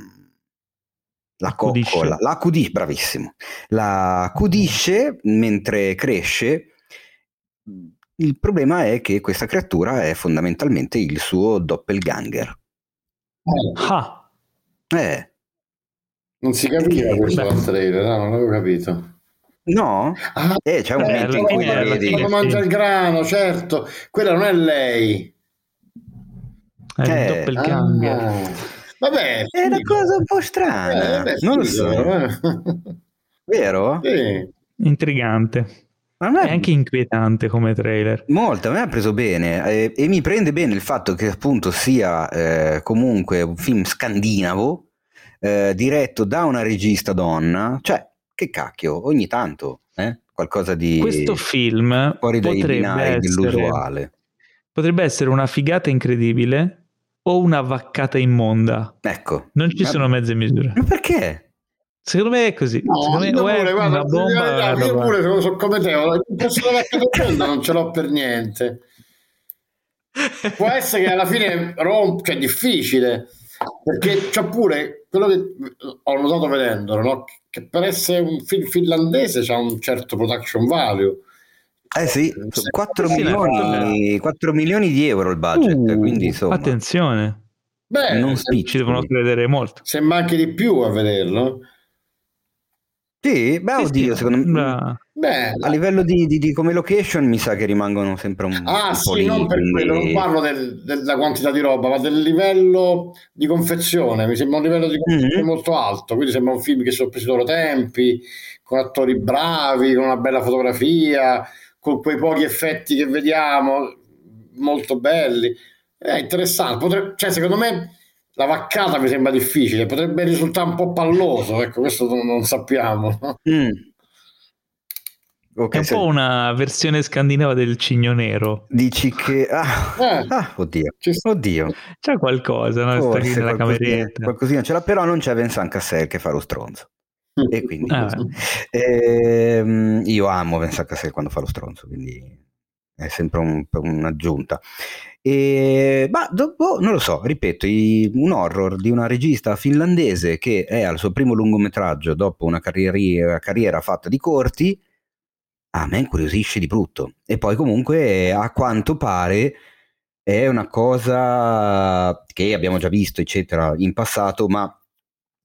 la coccola, la accudisce, bravissimo, la accudisce mentre cresce. Il problema è che questa creatura è fondamentalmente il suo doppelganger. Ah. Eh. Non si capiva questo dal trailer, no? non avevo capito. No? Ah, eh, c'è un eh, momento in cui la vedi. Quando mangia il grano, certo. Quella non è lei. È eh, il doppelganger. Ah. Vabbè, è una cosa un po' strana. Eh, beh, non lo so. Eh. Vero? Sì. Intrigante. Ma è anche inquietante come trailer. Molto, a me ha preso bene eh, e mi prende bene il fatto che appunto sia eh, comunque un film scandinavo eh, diretto da una regista donna, cioè che cacchio, ogni tanto eh? qualcosa di questo film fuori dai binari essere, dell'usuale. Potrebbe essere una figata incredibile o una vaccata immonda. Ecco. Non ci sono mezze misure. Ma perché? Secondo me è così. No, Secondo me pure, è guarda, una bomba. Io, io pure sono, sono come te, il posto della vaccata non ce l'ho per niente. Può essere che alla fine rompe, cioè è difficile, perché c'è pure quello che ho notato vedendolo, no? che per essere un film finlandese c'ha un certo production value eh sì, 4 milioni, 4 milioni di euro il budget, uh, quindi insomma... Attenzione. Beh, non ci devono credere molto. Sembra anche di più a vederlo. Sì, beh, sì, oddio, secondo me... Beh, a livello di, di, di, come location mi sa che rimangono sempre un, ah, un sì, non per quello, non parlo del, della quantità di roba, ma del livello di confezione. Mi sembra un livello di confezione mm-hmm. molto alto, quindi sembra un film che sono presi i loro tempi, con attori bravi, con una bella fotografia con quei pochi effetti che vediamo, molto belli. È interessante. Potrebbe, cioè, secondo me la vaccata mi sembra difficile, potrebbe risultare un po' palloso, ecco, questo non, non sappiamo. Mm. Okay, è un se... po' una versione scandinava del cigno nero. Dici che... Ah, eh, ah oddio, oddio. C'è qualcosa, no? Forse, Sta nella cameretta. Qualcosina ce l'ha, però non c'è Vincent Cassel che fa lo stronzo. E quindi ah. ehm, io amo Vincent Cassel quando fa lo stronzo, quindi è sempre un, un'aggiunta. E, ma dopo, non lo so, ripeto, i, un horror di una regista finlandese che è al suo primo lungometraggio dopo una carriera, carriera fatta di corti, a me incuriosisce di brutto. E poi comunque a quanto pare è una cosa che abbiamo già visto, eccetera, in passato, ma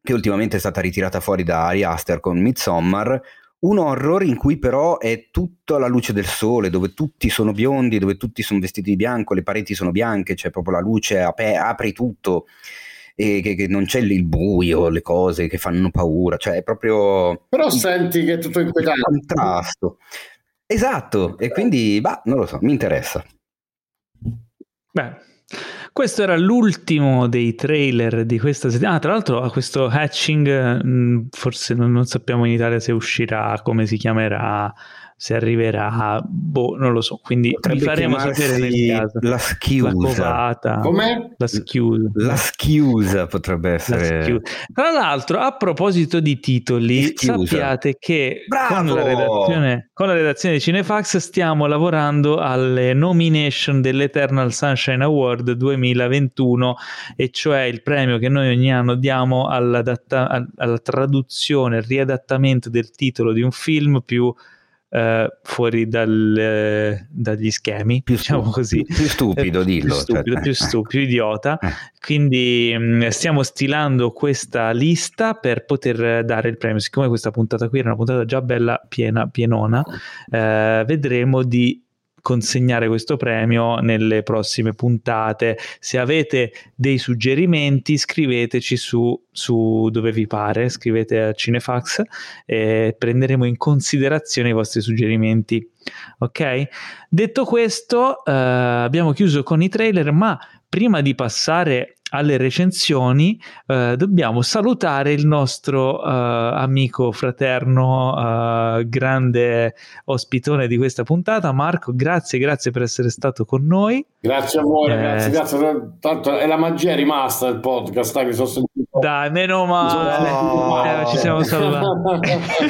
che ultimamente è stata ritirata fuori da Ari Aster con Midsommar, un horror in cui però è tutto alla luce del sole, dove tutti sono biondi, dove tutti sono vestiti di bianco, le pareti sono bianche, c'è proprio la luce, ap- apri tutto e che, che, non c'è il buio, le cose che fanno paura, cioè è proprio... Però senti che è tutto inquietante. Contrasto. Esatto, e quindi, bah, non lo so, mi interessa. Beh, questo era l'ultimo dei trailer di questa settimana. Ah, tra l'altro, a questo hatching, mm, forse non, non sappiamo in Italia se uscirà, come si chiamerà se arriverà, boh, non lo so. Quindi Potrebbe vi faremo sapere nel caso. La schiusa. La covata. Com'è? La schiusa. La schiusa potrebbe essere. Schiusa. Tra l'altro, a proposito di titoli, sappiate che con la, redazione, con la redazione di Cinefax stiamo lavorando alle nomination dell'Eternal Sunshine Award 2021, e cioè il premio che noi ogni anno diamo alla traduzione, al riadattamento del titolo di un film più eh, fuori dal, dagli schemi, più diciamo stupido, così. Più stupido, dillo. Più stupido, cioè. più, stupido, più idiota. Eh. Quindi mh, mm, stiamo stilando questa lista per poter dare il premio. Siccome questa puntata qui era una puntata già bella, piena, pienona, eh, vedremo di consegnare questo premio nelle prossime puntate. Se avete dei suggerimenti, scriveteci su, su dove vi pare, scrivete a Cinefax e prenderemo in considerazione i vostri suggerimenti. Ok? Detto questo, eh, abbiamo chiuso con i trailer, ma prima di passare alle recensioni eh, dobbiamo salutare il nostro eh, amico fraterno eh, grande ospitone di questa puntata Marco. Grazie grazie per essere stato con noi. Grazie a voi ragazzi. Eh, grazie tanto è la magia rimasta del podcast dai, mi sono sentito. Dai meno male. Oh, eh, ci siamo salutati.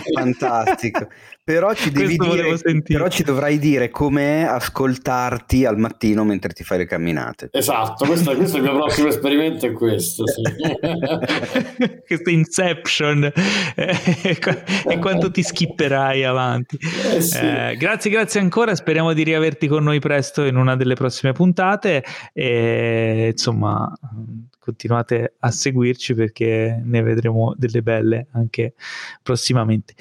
Fantastico però ci, devi dire, però ci dovrai dire com'è ascoltarti al mattino mentre ti fai le camminate. Esatto, questo, questo è il mio prossimo esperimento, è questo. Sì. questo Inception e quanto ti skipperai avanti. Eh sì. eh, grazie, grazie ancora, speriamo di riaverti con noi presto in una delle prossime puntate e insomma continuate a seguirci perché ne vedremo delle belle anche prossimamente.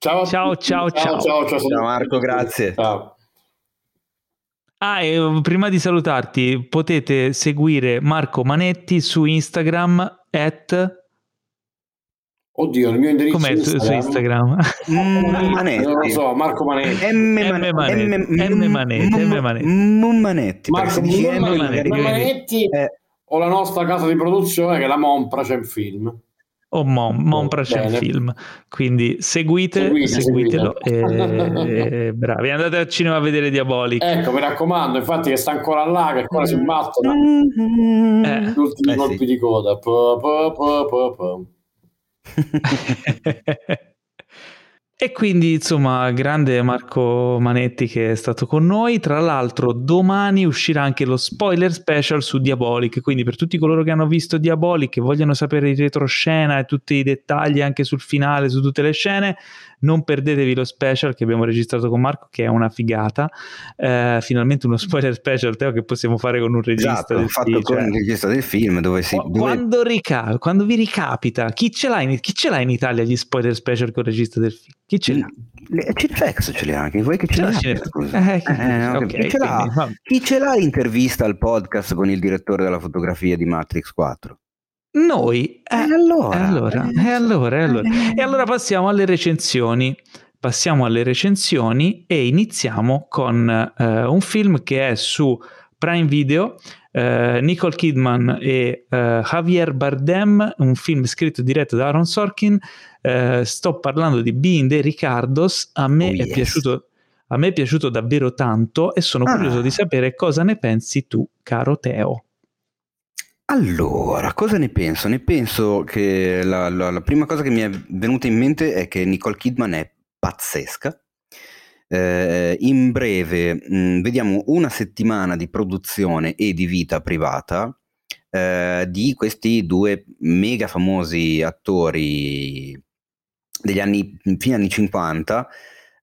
Ciao, ciao, ciao, ciao, ciao, ciao, ciao Marco, grazie. Ciao. Ah, e uh, prima di salutarti, potete seguire Marco Manetti su Instagram at Oddio, il mio indirizzo Com'è Instagram. su Instagram? Mm, Manetti. Non lo so, Marco Manetti. M, M Manetti. M Manetti. M Manetti. M Manetti. Marco Manetti. Manetti. O la nostra casa di produzione che è la Monpracem Film o Mom, Mompracem Film. Quindi seguite, seguite seguitelo seguite. E, bravi. Andate al cinema a vedere Diabolic. Ecco, mi raccomando, infatti che sta ancora là, che ancora si battono mm-hmm. eh. gli ultimi eh, colpi sì. di coda. Po, po, po, E quindi, insomma, grande Marco Manetti che è stato con noi. Tra l'altro, domani uscirà anche lo spoiler special su Diabolic. Quindi, per tutti coloro che hanno visto Diabolic e vogliono sapere il retroscena e tutti i dettagli anche sul finale, su tutte le scene, non perdetevi lo special che abbiamo registrato con Marco, che è una figata. Eh, finalmente uno spoiler special, Teo, che possiamo fare con un regista. Esatto, fatto film, con cioè... il regista del film dove si. Dove... Quando, rica- quando vi ricapita, chi ce, l'ha in, chi ce l'ha in Italia gli spoiler special con il regista del film? Chi ce l'ha? Cinefx ce li ha anche, vuoi che ce l'ha? Eh, chi, okay, chi, ce l'ha? Quindi, chi ce l'ha l'intervista al podcast con il direttore della fotografia di Matrix 4? Noi, eh, e allora, allora, eh, allora, allora. E allora passiamo alle recensioni. Passiamo alle recensioni e iniziamo con eh, un film che è su Prime Video, eh, Nicole Kidman e eh, Javier Bardem, un film scritto e diretto da Aaron Sorkin. Eh, sto parlando di Being the Ricardos. A me, oh, yes. è piaciuto, a me è piaciuto davvero tanto e sono ah. curioso di sapere cosa ne pensi tu, caro Teo. Allora, cosa ne penso? Ne penso che la, la, la, prima cosa che mi è venuta in mente è che Nicole Kidman è pazzesca. Eh, in breve, mh, mm, vediamo una settimana di produzione e di vita privata eh, di questi due mega famosi attori degli anni, fine anni 50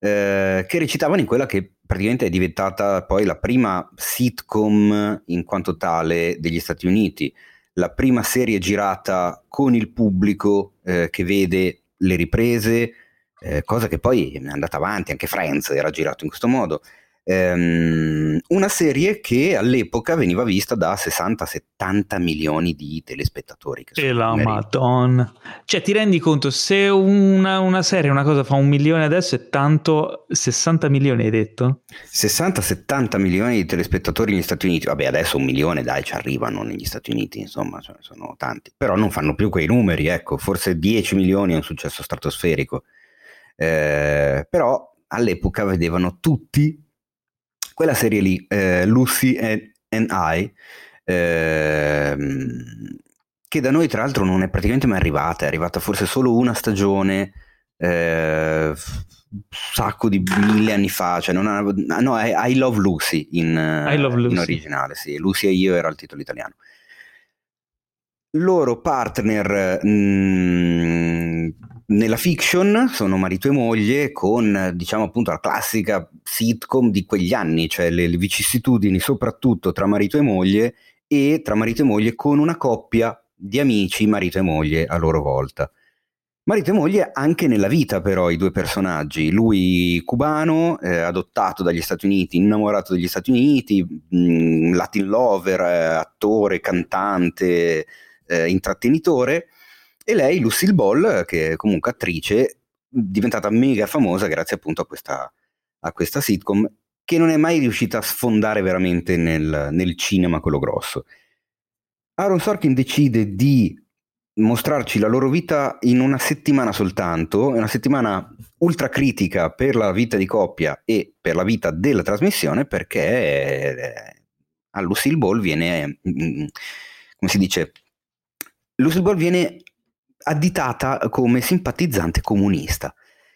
eh, che recitavano in quella che praticamente è diventata poi la prima sitcom in quanto tale degli Stati Uniti, la prima serie girata con il pubblico eh, che vede le riprese, eh, cosa che poi è andata avanti, anche Friends era girato in questo modo. Um, una serie che all'epoca veniva vista da 60-70 milioni di telespettatori. e la madonna. Cioè ti rendi conto, se una, una, serie, una cosa fa un milione adesso è tanto, 60 milioni hai detto? 60-70 milioni di telespettatori negli Stati Uniti. Vabbè adesso un milione dai ci arrivano negli Stati Uniti, insomma cioè, sono tanti. Però non fanno più quei numeri, ecco, forse 10 milioni è un successo stratosferico. Eh, però all'epoca vedevano tutti quella serie lì, eh, Lucy and, and I, eh, che da noi tra l'altro non è praticamente mai arrivata, è arrivata forse solo una stagione, eh, sacco di mille anni fa, cioè non ha, no, è I Love Lucy in, Love Lucy. in originale, sì, Lucy e io era il titolo italiano loro partner mh, mm, nella fiction sono marito e moglie con diciamo appunto la classica sitcom di quegli anni, cioè le, le vicissitudini soprattutto tra marito e moglie e tra marito e moglie con una coppia di amici marito e moglie a loro volta. Marito e moglie anche nella vita però i due personaggi, lui cubano, eh, adottato dagli Stati Uniti, innamorato degli Stati Uniti, mh, mm, Latin lover, eh, attore, cantante, eh, intrattenitore, e lei Lucille Ball, che è comunque attrice, diventata mega famosa grazie appunto a questa, a questa sitcom, che non è mai riuscita a sfondare veramente nel, nel cinema quello grosso. Aaron Sorkin decide di mostrarci la loro vita in una settimana soltanto, una settimana ultra critica per la vita di coppia e per la vita della trasmissione perché eh, a Lucille Ball viene, mm, come si dice, Lucille Ball viene additata come simpatizzante comunista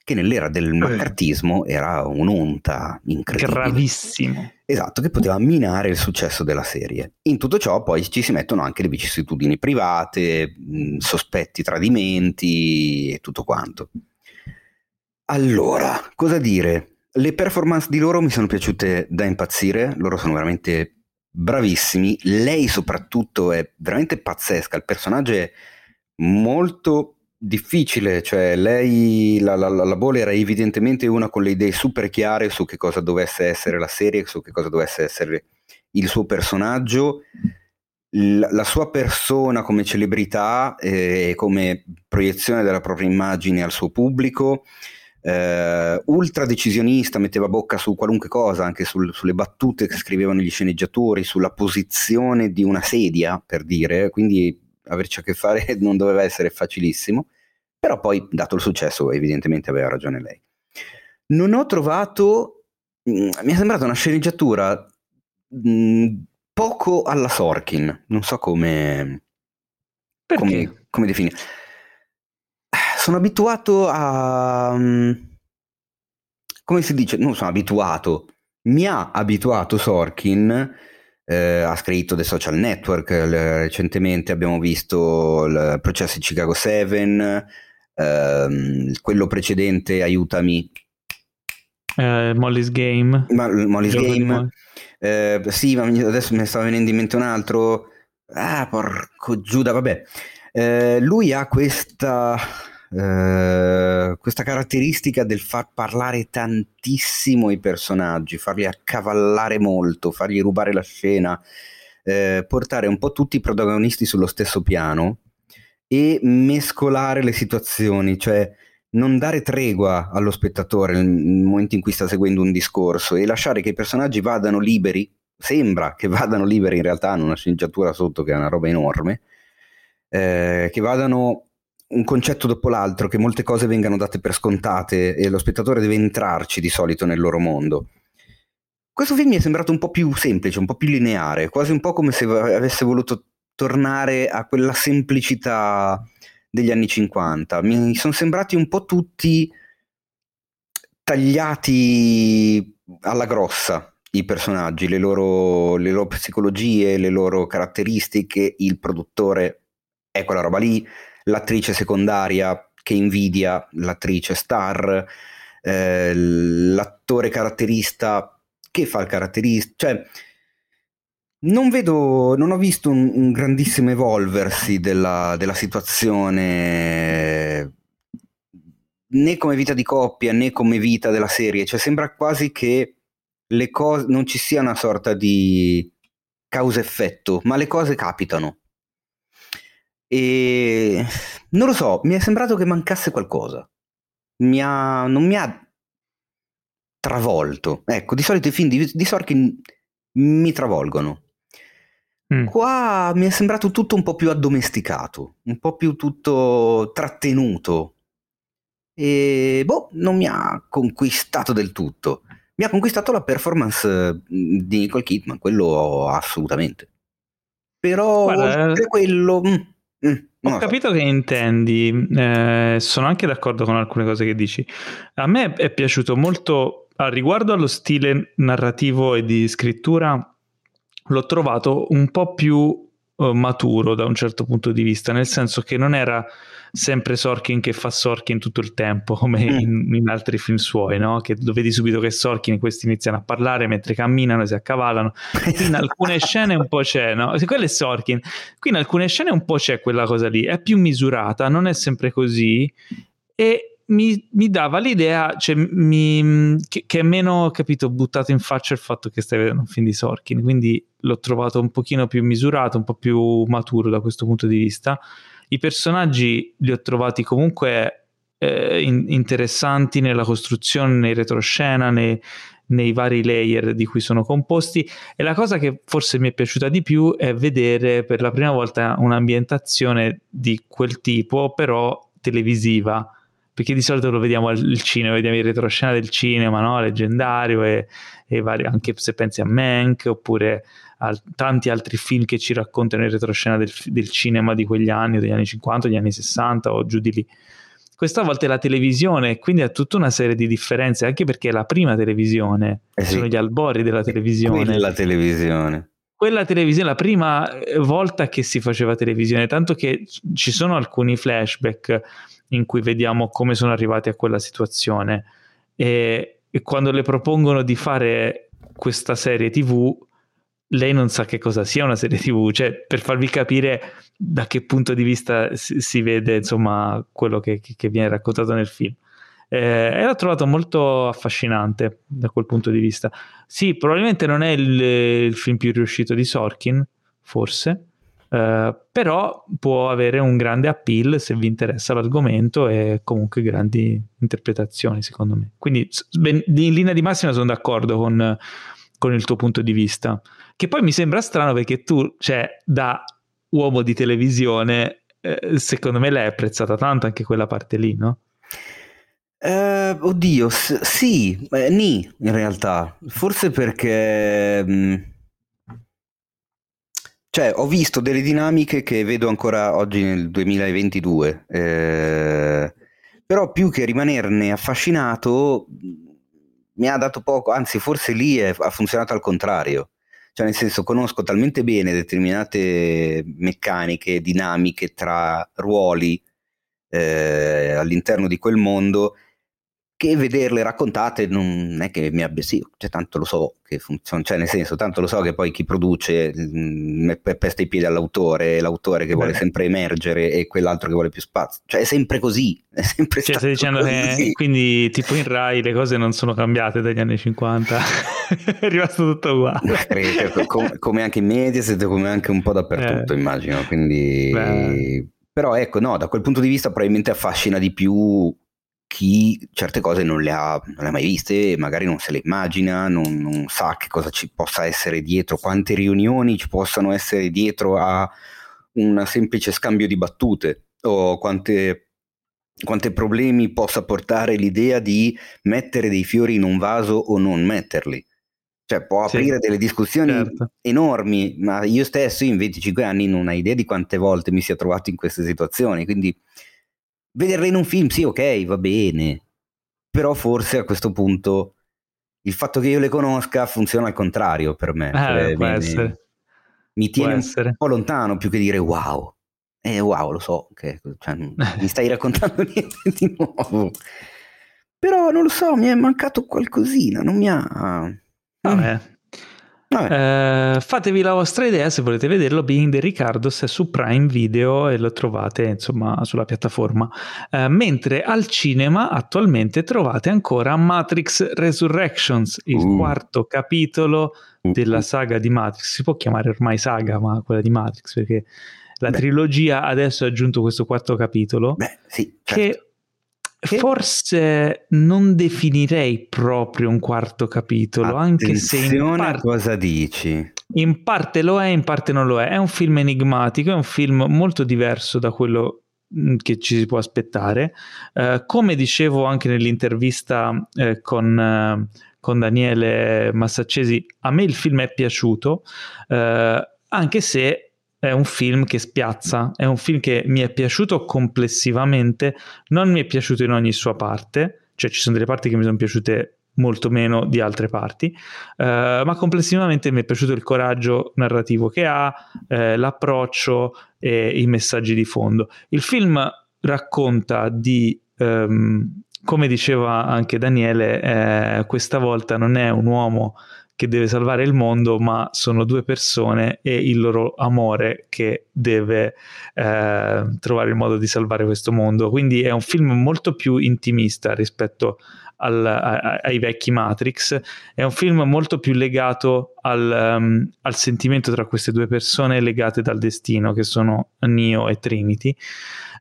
che nell'era del eh. maccartismo era un'onta incredibile. Gravissimo. Esatto, che poteva minare il successo della serie. In tutto ciò poi ci si mettono anche le vicissitudini private, sospetti tradimenti e tutto quanto. Allora, cosa dire? Le performance di loro mi sono piaciute da impazzire, loro sono veramente bravissimi, lei soprattutto è veramente pazzesca, il personaggio è molto difficile, cioè lei, la, la, la Ball era evidentemente una con le idee super chiare su che cosa dovesse essere la serie, su che cosa dovesse essere il suo personaggio, la, la sua persona come celebrità e eh, come proiezione della propria immagine al suo pubblico, eh, ultra decisionista, metteva bocca su qualunque cosa, anche sul, sulle battute che scrivevano gli sceneggiatori, sulla posizione di una sedia, per dire, quindi averci a che fare non doveva essere facilissimo, però poi, dato il successo, evidentemente aveva ragione lei. Non ho trovato, mm, mi è sembrata una sceneggiatura mh, mm, poco alla Sorkin, non so come, come, come definire. Sono abituato a... Mm, come si dice? Non sono abituato, mi ha abituato Sorkin eh, ha scritto The Social Network, le, recentemente abbiamo visto il processo di Chicago 7, ehm, quello precedente Aiutami. Uh, Molly's Game. Ma, Molly's Game. Eh, sì, ma adesso mi stava venendo in mente un altro. Ah, porco Giuda, vabbè. Eh, lui ha questa eh, questa caratteristica del far parlare tantissimo i personaggi, farli accavallare molto, fargli rubare la scena, eh, portare un po' tutti i protagonisti sullo stesso piano e mescolare le situazioni, cioè non dare tregua allo spettatore nel momento in cui sta seguendo un discorso e lasciare che i personaggi vadano liberi, sembra che vadano liberi, in realtà hanno una sceneggiatura sotto che è una roba enorme, eh, che vadano un concetto dopo l'altro, che molte cose vengano date per scontate e lo spettatore deve entrarci di solito nel loro mondo. Questo film mi è sembrato un po' più semplice, un po' più lineare, quasi un po' come se avesse voluto tornare a quella semplicità degli anni 50. Mi sono sembrati un po' tutti tagliati alla grossa i personaggi, le loro, le loro psicologie, le loro caratteristiche, il produttore è quella roba lì, l'attrice secondaria che invidia l'attrice star, eh, l'attore caratterista che fa il caratterista, cioè non vedo, non ho visto un, un grandissimo evolversi della, della situazione né come vita di coppia né come vita della serie, cioè sembra quasi che le cose non ci sia una sorta di causa-effetto, ma le cose capitano. E non lo so, mi è sembrato che mancasse qualcosa. Mi ha, non mi ha travolto. Ecco, di solito i film di, di Sorkin mi travolgono. Mm. Qua mi è sembrato tutto un po' più addomesticato, un po' più tutto trattenuto. E boh, non mi ha conquistato del tutto. Mi ha conquistato la performance di Nicole Kidman, quello assolutamente. Però Guarda, quello... Mh, mm, Ho capito so. che intendi, eh, sono anche d'accordo con alcune cose che dici. A me è piaciuto molto, a riguardo allo stile narrativo e di scrittura, l'ho trovato un po' più uh, maturo da un certo punto di vista, nel senso che non era sempre Sorkin che fa Sorkin tutto il tempo, come mm. in, in, altri film suoi, no? che lo vedi subito che Sorkin questi iniziano a parlare mentre camminano, si accavallano. In alcune scene un po' c'è, no? Quello è Sorkin, qui in alcune scene un po' c'è quella cosa lì, è più misurata, non è sempre così e mi, mi, dava l'idea cioè, mi, che, che, è meno capito buttato in faccia il fatto che stai vedendo un film di Sorkin quindi l'ho trovato un pochino più misurato un po' più maturo da questo punto di vista i personaggi li ho trovati comunque eh, in, interessanti nella costruzione, nei retroscena, nei, nei vari layer di cui sono composti e la cosa che forse mi è piaciuta di più è vedere per la prima volta un'ambientazione di quel tipo però televisiva perché di solito lo vediamo al cinema, vediamo il retroscena del cinema, no? leggendario e, e vari, anche se pensi a Mank oppure a tanti altri film che ci raccontano il retroscena del, del cinema di quegli anni, degli anni 50, degli anni 60 o giù di lì. Questa volta è la televisione, quindi ha tutta una serie di differenze, anche perché è la prima televisione, eh sì. sono gli albori della televisione. Quella televisione quella televisione, la prima eh, volta che si faceva televisione, tanto che ci sono alcuni flashback in cui vediamo come sono arrivati a quella situazione e, e quando le propongono di fare questa serie tv lei non sa che cosa sia una serie tv, cioè per farvi capire da che punto di vista si, si vede insomma quello che, che, viene raccontato nel film. Eh, e l'ho trovato molto affascinante da quel punto di vista. Sì, probabilmente non è il, il film più riuscito di Sorkin, forse, eh, però può avere un grande appeal se vi interessa l'argomento e comunque grandi interpretazioni secondo me. Quindi in linea di massima sono d'accordo con, con il tuo punto di vista. Che poi mi sembra strano perché tu, cioè, da uomo di televisione, eh, secondo me l'hai apprezzata tanto anche quella parte lì, no? Uh, oddio, s- sì, eh, ni in realtà, forse perché mh, mm, cioè, ho visto delle dinamiche che vedo ancora oggi nel 2022, eh, però più che rimanerne affascinato mi ha dato poco, anzi forse lì è, ha funzionato al contrario. Cioè nel senso conosco talmente bene determinate meccaniche, dinamiche tra ruoli eh, all'interno di quel mondo che vederle raccontate non è che mi abbia sì, cioè tanto lo so che funziona, cioè nel senso tanto lo so che poi chi produce mh, mm, pesta i piedi all'autore, l'autore che Beh. vuole sempre emergere e quell'altro che vuole più spazio, cioè è sempre così, è sempre cioè, stai dicendo così. che quindi tipo in Rai le cose non sono cambiate dagli anni 50, è rimasto tutto uguale. Cioè, come, come, anche in Mediaset, come anche un po' dappertutto eh. immagino, quindi... Beh. Però ecco, no, da quel punto di vista probabilmente affascina di più chi certe cose non le, ha, non le ha mai viste, magari non se le immagina, non, non, sa che cosa ci possa essere dietro, quante riunioni ci possano essere dietro a un semplice scambio di battute o quante, quante problemi possa portare l'idea di mettere dei fiori in un vaso o non metterli. Cioè può aprire sì, delle discussioni certo. enormi, ma io stesso in 25 anni non ho idea di quante volte mi sia trovato in queste situazioni, quindi Vederla in un film, sì, ok, va bene. Però forse a questo punto il fatto che io le conosca funziona al contrario per me. Eh, cioè, mi, mi tiene un po' lontano più che dire wow. Eh, wow, lo so, che, cioè, mi stai raccontando niente di nuovo. Però non lo so, mi è mancato qualcosina, non mi ha... Vabbè, eh, fatevi la vostra idea se volete vederlo. Being the Ricardos è su Prime Video e lo trovate insomma sulla piattaforma. Eh, mentre al cinema attualmente trovate ancora Matrix Resurrections, il uh. quarto capitolo uh. della saga di Matrix. Si può chiamare ormai saga, ma quella di Matrix perché la Beh. trilogia adesso ha aggiunto questo quarto capitolo. Beh, sì, certo. che Forse non definirei proprio un quarto capitolo, anche se in parte, cosa dici? In parte lo è, in parte non lo è. È un film enigmatico, è un film molto diverso da quello mm, che ci si può aspettare. Uh, come dicevo anche nell'intervista eh, con, uh, con, Daniele Massaccesi, a me il film è piaciuto, uh, anche se è un film che spiazza, è un film che mi è piaciuto complessivamente, non mi è piaciuto in ogni sua parte, cioè ci sono delle parti che mi sono piaciute molto meno di altre parti, eh, ma complessivamente mi è piaciuto il coraggio narrativo che ha, eh, l'approccio e i messaggi di fondo. Il film racconta di, ehm, come diceva anche Daniele, eh, questa volta non è un uomo che deve salvare il mondo, ma sono due persone e il loro amore che deve eh, trovare il modo di salvare questo mondo. Quindi è un film molto più intimista rispetto al, a, ai vecchi Matrix, è un film molto più legato al, um, al, sentimento tra queste due persone legate dal destino, che sono Neo e Trinity.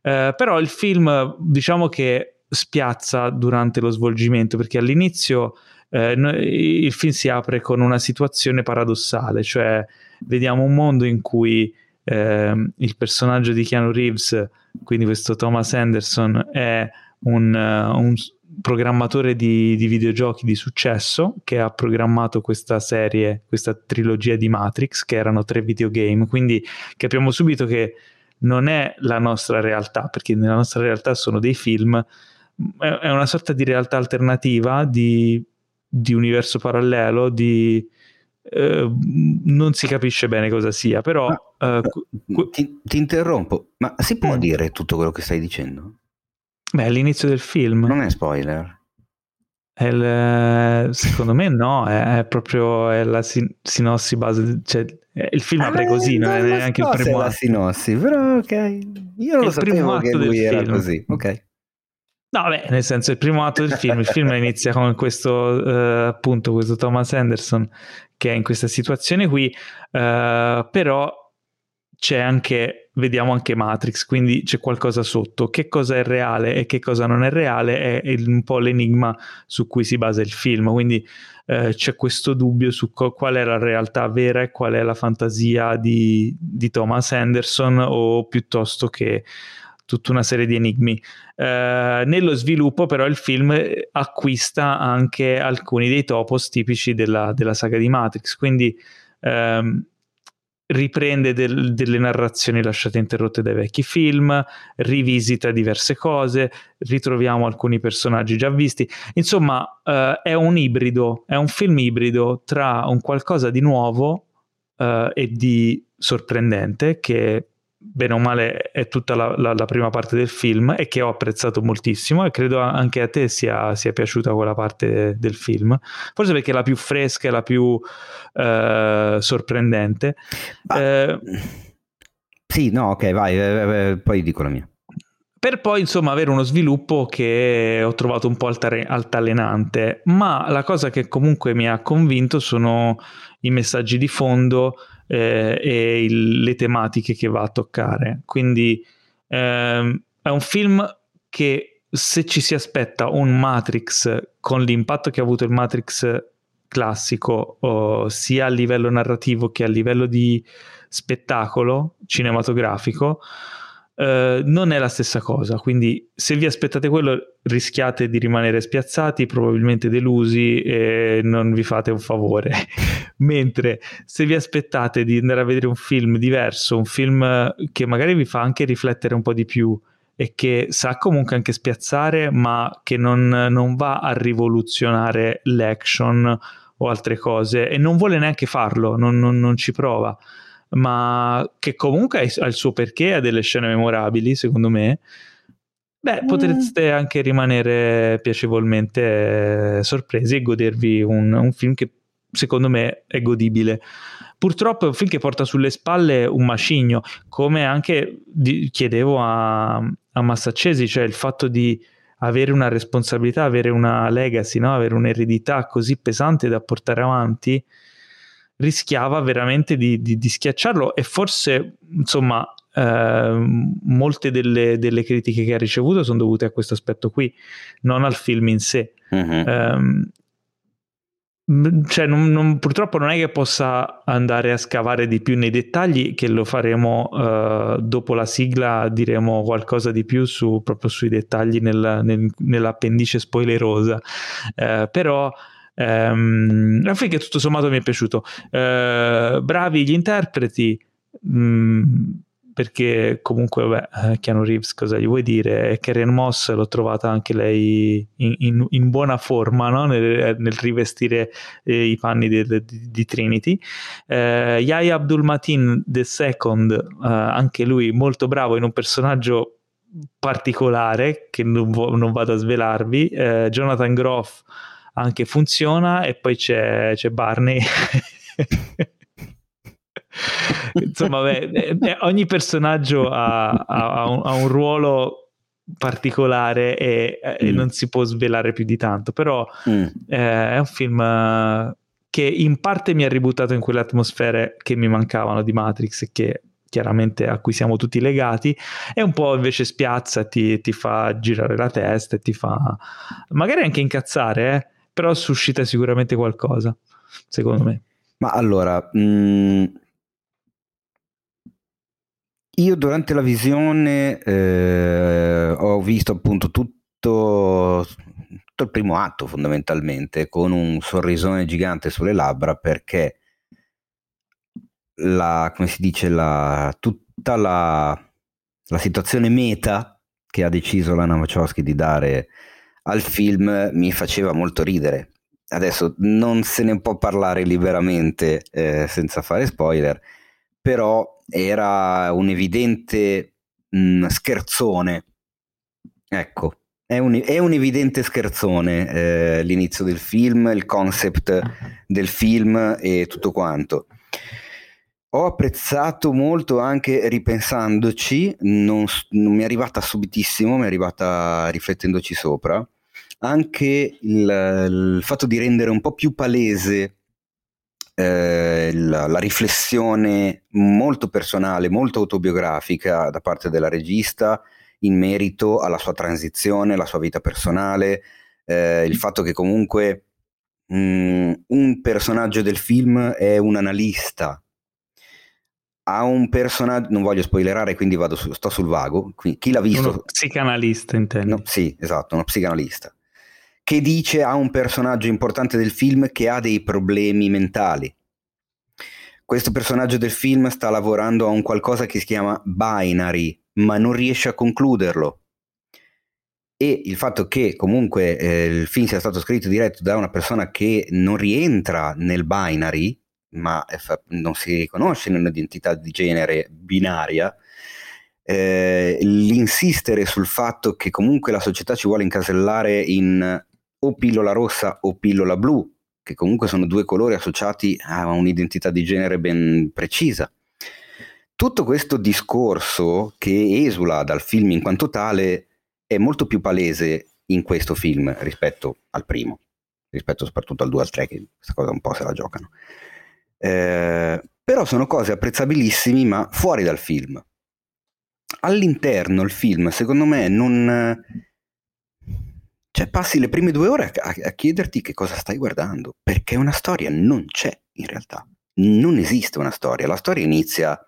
Uh, però il film, diciamo che spiazza durante lo svolgimento, perché all'inizio eh, il film si apre con una situazione paradossale, cioè vediamo un mondo in cui eh, il personaggio di Keanu Reeves, quindi questo Thomas Anderson, è un, uh, un programmatore di, di, videogiochi di successo che ha programmato questa serie, questa trilogia di Matrix, che erano tre videogame, quindi capiamo subito che non è la nostra realtà, perché nella nostra realtà sono dei film, è una sorta di realtà alternativa, di di universo parallelo, di... Eh, non si capisce bene cosa sia, però... Ma, uh, ti, ti, interrompo, ma si può mm. dire tutto quello che stai dicendo? Beh, all'inizio del film. Non è spoiler. Il, secondo me no, è, è proprio è la sin- sinossi base, cioè, il film apre ah, così, non è neanche il primo atto. la sinossi, però ok, io non lo sapevo che lui era film. così, ok. No, beh, nel senso, il primo atto del film, il film inizia con questo, eh, appunto, questo Thomas Anderson che è in questa situazione qui, eh, però c'è anche, vediamo anche Matrix, quindi c'è qualcosa sotto. Che cosa è reale e che cosa non è reale è un po' l'enigma su cui si basa il film, quindi eh, c'è questo dubbio su co- qual è la realtà vera e qual è la fantasia di, di Thomas Anderson o piuttosto che tutta una serie di enigmi. Eh, nello sviluppo però il film acquista anche alcuni dei topos tipici della, della saga di Matrix, quindi ehm, riprende del, delle narrazioni lasciate interrotte dai vecchi film, rivisita diverse cose, ritroviamo alcuni personaggi già visti. Insomma, eh, è un ibrido, è un film ibrido tra un qualcosa di nuovo eh, e di sorprendente che bene o male è tutta la, la, la, prima parte del film e che ho apprezzato moltissimo e credo anche a te sia, sia piaciuta quella parte del film. Forse perché è la più fresca e la più eh, sorprendente. Ah, eh, sì no ok vai eh, eh, poi dico la mia. Per poi insomma avere uno sviluppo che ho trovato un po' altare- altalenante ma la cosa che comunque mi ha convinto sono i messaggi di fondo eh, e il, le tematiche che va a toccare. Quindi ehm, è un film che se ci si aspetta un Matrix con l'impatto che ha avuto il Matrix classico, oh, sia a livello narrativo che a livello di spettacolo cinematografico, Uh, non è la stessa cosa. Quindi, se vi aspettate quello, rischiate di rimanere spiazzati, probabilmente delusi e non vi fate un favore. Mentre se vi aspettate di andare a vedere un film diverso, un film che magari vi fa anche riflettere un po' di più e che sa comunque anche spiazzare, ma che non, non va a rivoluzionare l'action o altre cose e non vuole neanche farlo, non, non, non ci prova ma che comunque ha il suo perché, ha delle scene memorabili, secondo me. Beh, mm. potreste anche rimanere piacevolmente sorpresi e godervi un, un, film che secondo me è godibile. Purtroppo è un film che porta sulle spalle un macigno, come anche di, chiedevo a, a Massaccesi, cioè il fatto di avere una responsabilità, avere una legacy, no? avere un'eredità così pesante da portare avanti rischiava veramente di, di, di schiacciarlo e forse insomma eh, molte delle, delle, critiche che ha ricevuto sono dovute a questo aspetto qui, non al film in sé. Uh-huh. Um, cioè, non, non, purtroppo non è che possa andare a scavare di più nei dettagli, che lo faremo uh, dopo la sigla, diremo qualcosa di più su, proprio sui dettagli nel, nel, nell'appendice spoilerosa. Uh, però Un film che tutto sommato mi è piaciuto. Uh, bravi gli interpreti, mh, mm, perché comunque vabbè, eh, Keanu Reeves cosa gli vuoi dire? E Karen Moss l'ho trovata anche lei in, in, in buona forma no? nel, nel, rivestire eh, i panni di, di, di Trinity. Eh, Yahya Abdul Matin II, eh, anche lui molto bravo in un personaggio particolare che non, non vado a svelarvi. Eh, Jonathan Groff anche funziona e poi c'è, c'è Barney. Insomma, beh, eh, eh, ogni personaggio ha, ha, un, ha, un, ruolo particolare e, mm. e, non si può svelare più di tanto, però mm. eh, è un film che in parte mi ha ributtato in quelle atmosfere che mi mancavano di Matrix e che chiaramente a cui siamo tutti legati, e un po' invece spiazza, ti, ti fa girare la testa e ti fa magari anche incazzare, eh? Però suscita sicuramente qualcosa, secondo me. Ma allora, mh, mm, io durante la visione eh, ho visto appunto tutto, tutto il primo atto fondamentalmente con un sorrisone gigante sulle labbra perché la, come si dice, la, tutta la, la situazione meta che ha deciso Lana Wachowski di dare al film mi faceva molto ridere. Adesso non se ne può parlare liberamente eh, senza fare spoiler, però era un evidente mh, scherzone. Ecco, è un, è un evidente scherzone eh, l'inizio del film, il concept del film e tutto quanto. Ho apprezzato molto anche ripensandoci, non, non mi è arrivata subitissimo, mi è arrivata riflettendoci sopra, anche il, il fatto di rendere un po' più palese eh, la, la, riflessione molto personale, molto autobiografica da parte della regista in merito alla sua transizione, alla sua vita personale, eh, il fatto che comunque mh, mm, un personaggio del film è un analista ha un personaggio, non voglio spoilerare, quindi vado su, sto sul vago. Quindi, chi l'ha visto? Uno psicanalista, intendo. No, sì, esatto, uno psicanalista. Che dice a un personaggio importante del film che ha dei problemi mentali. Questo personaggio del film sta lavorando a un qualcosa che si chiama binary, ma non riesce a concluderlo. E il fatto che comunque eh, il film sia stato scritto e diretto da una persona che non rientra nel binary, ma non si riconosce in un'identità di genere binaria, eh, l'insistere sul fatto che comunque la società ci vuole incasellare in o pillola rossa o pillola blu, che comunque sono due colori associati a un'identità di genere ben precisa. Tutto questo discorso che esula dal film in quanto tale è molto più palese in questo film rispetto al primo, rispetto soprattutto al 2 al 3 che questa cosa un po' se la giocano. Eh, però sono cose apprezzabilissimi ma fuori dal film. All'interno il film secondo me non... Cioè passi le prime due ore a, a chiederti che cosa stai guardando, perché una storia non c'è in realtà. Non esiste una storia, la storia inizia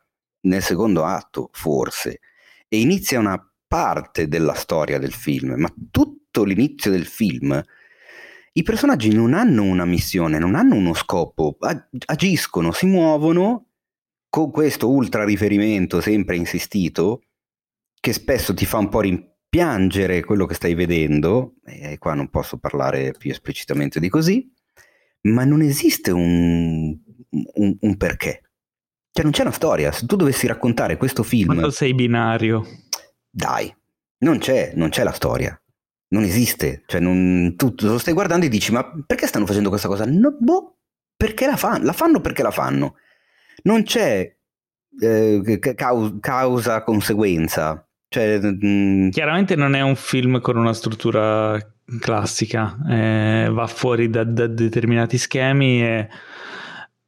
nel secondo atto forse e inizia una parte della storia del film, ma tutto l'inizio del film i personaggi non hanno una missione, non hanno uno scopo, agiscono, si muovono con questo ultra riferimento sempre insistito, che spesso ti fa un po' rimpiangere quello che stai vedendo, e qua non posso parlare più esplicitamente di così, ma non esiste un, un, un perché. Cioè non c'è una storia, se tu dovessi raccontare questo film... Quando sei binario. Dai, non c'è, non c'è la storia non esiste. Cioè, non, tu, lo stai guardando e dici, ma perché stanno facendo questa cosa? No, boh, perché la fanno? La fanno perché la fanno. Non c'è eh, causa-conseguenza. Cioè, mh... Mm, Chiaramente non è un film con una struttura classica, eh, va fuori da, da determinati schemi e,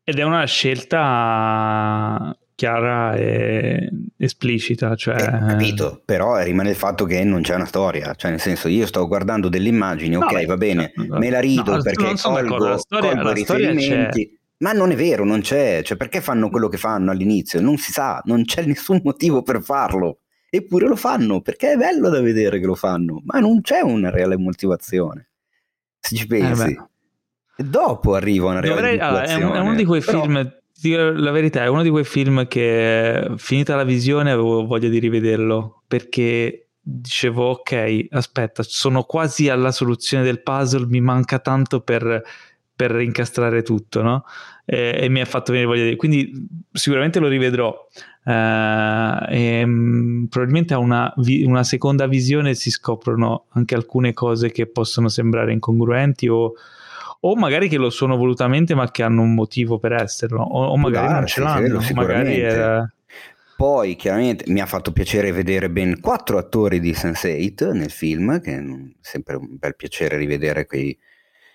ed è una scelta chiara e esplicita. Cioè... Eh, capito, però rimane il fatto che non c'è una storia, cioè nel senso io sto guardando delle immagini, ok no, va bene, no, me la rido no, perché colgo, la storia, colgo la riferimenti. C'è. Ma non è vero, non c'è, cioè perché fanno quello che fanno all'inizio? Non si sa, non c'è nessun motivo per farlo. Eppure lo fanno, perché è bello da vedere che lo fanno, ma non c'è una reale motivazione. Se ci pensi. Eh dopo arriva una reale Dovrei, allora, è, un, è, uno di quei però... film la verità, è uno di quei film che finita la visione avevo voglia di rivederlo perché dicevo ok, aspetta, sono quasi alla soluzione del puzzle, mi manca tanto per, per incastrare tutto, no? E, e, mi ha fatto venire voglia di... Quindi sicuramente lo rivedrò. Uh, e, um, probabilmente a una, vi- una, seconda visione si scoprono anche alcune cose che possono sembrare incongruenti o, o magari che lo sono volutamente ma che hanno un motivo per esserlo o, o magari darsi, non ce l'hanno magari era poi chiaramente mi ha fatto piacere vedere ben quattro attori di Sense8 nel film, che è sempre un bel piacere rivedere quei,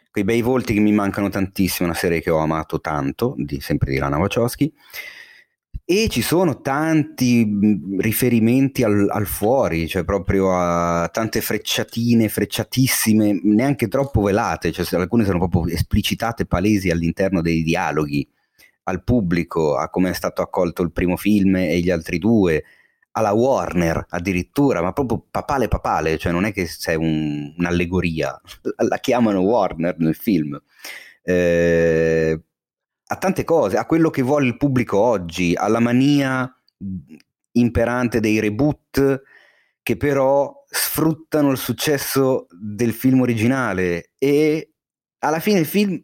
quei bei volti che mi mancano tantissimo, una serie che ho amato tanto, di, sempre di Lana Wachowski. E ci sono tanti riferimenti al, al, fuori, cioè proprio a tante frecciatine, frecciatissime, neanche troppo velate, cioè alcune sono proprio esplicitate, palesi all'interno dei dialoghi al pubblico, a come è stato accolto il primo film e gli altri due, alla Warner addirittura, ma proprio papale papale, cioè non è che c'è un, un'allegoria, la chiamano Warner nel film. Eh, a tante cose, a quello che vuole il pubblico oggi, alla mania imperante dei reboot che però sfruttano il successo del film originale. E alla fine il film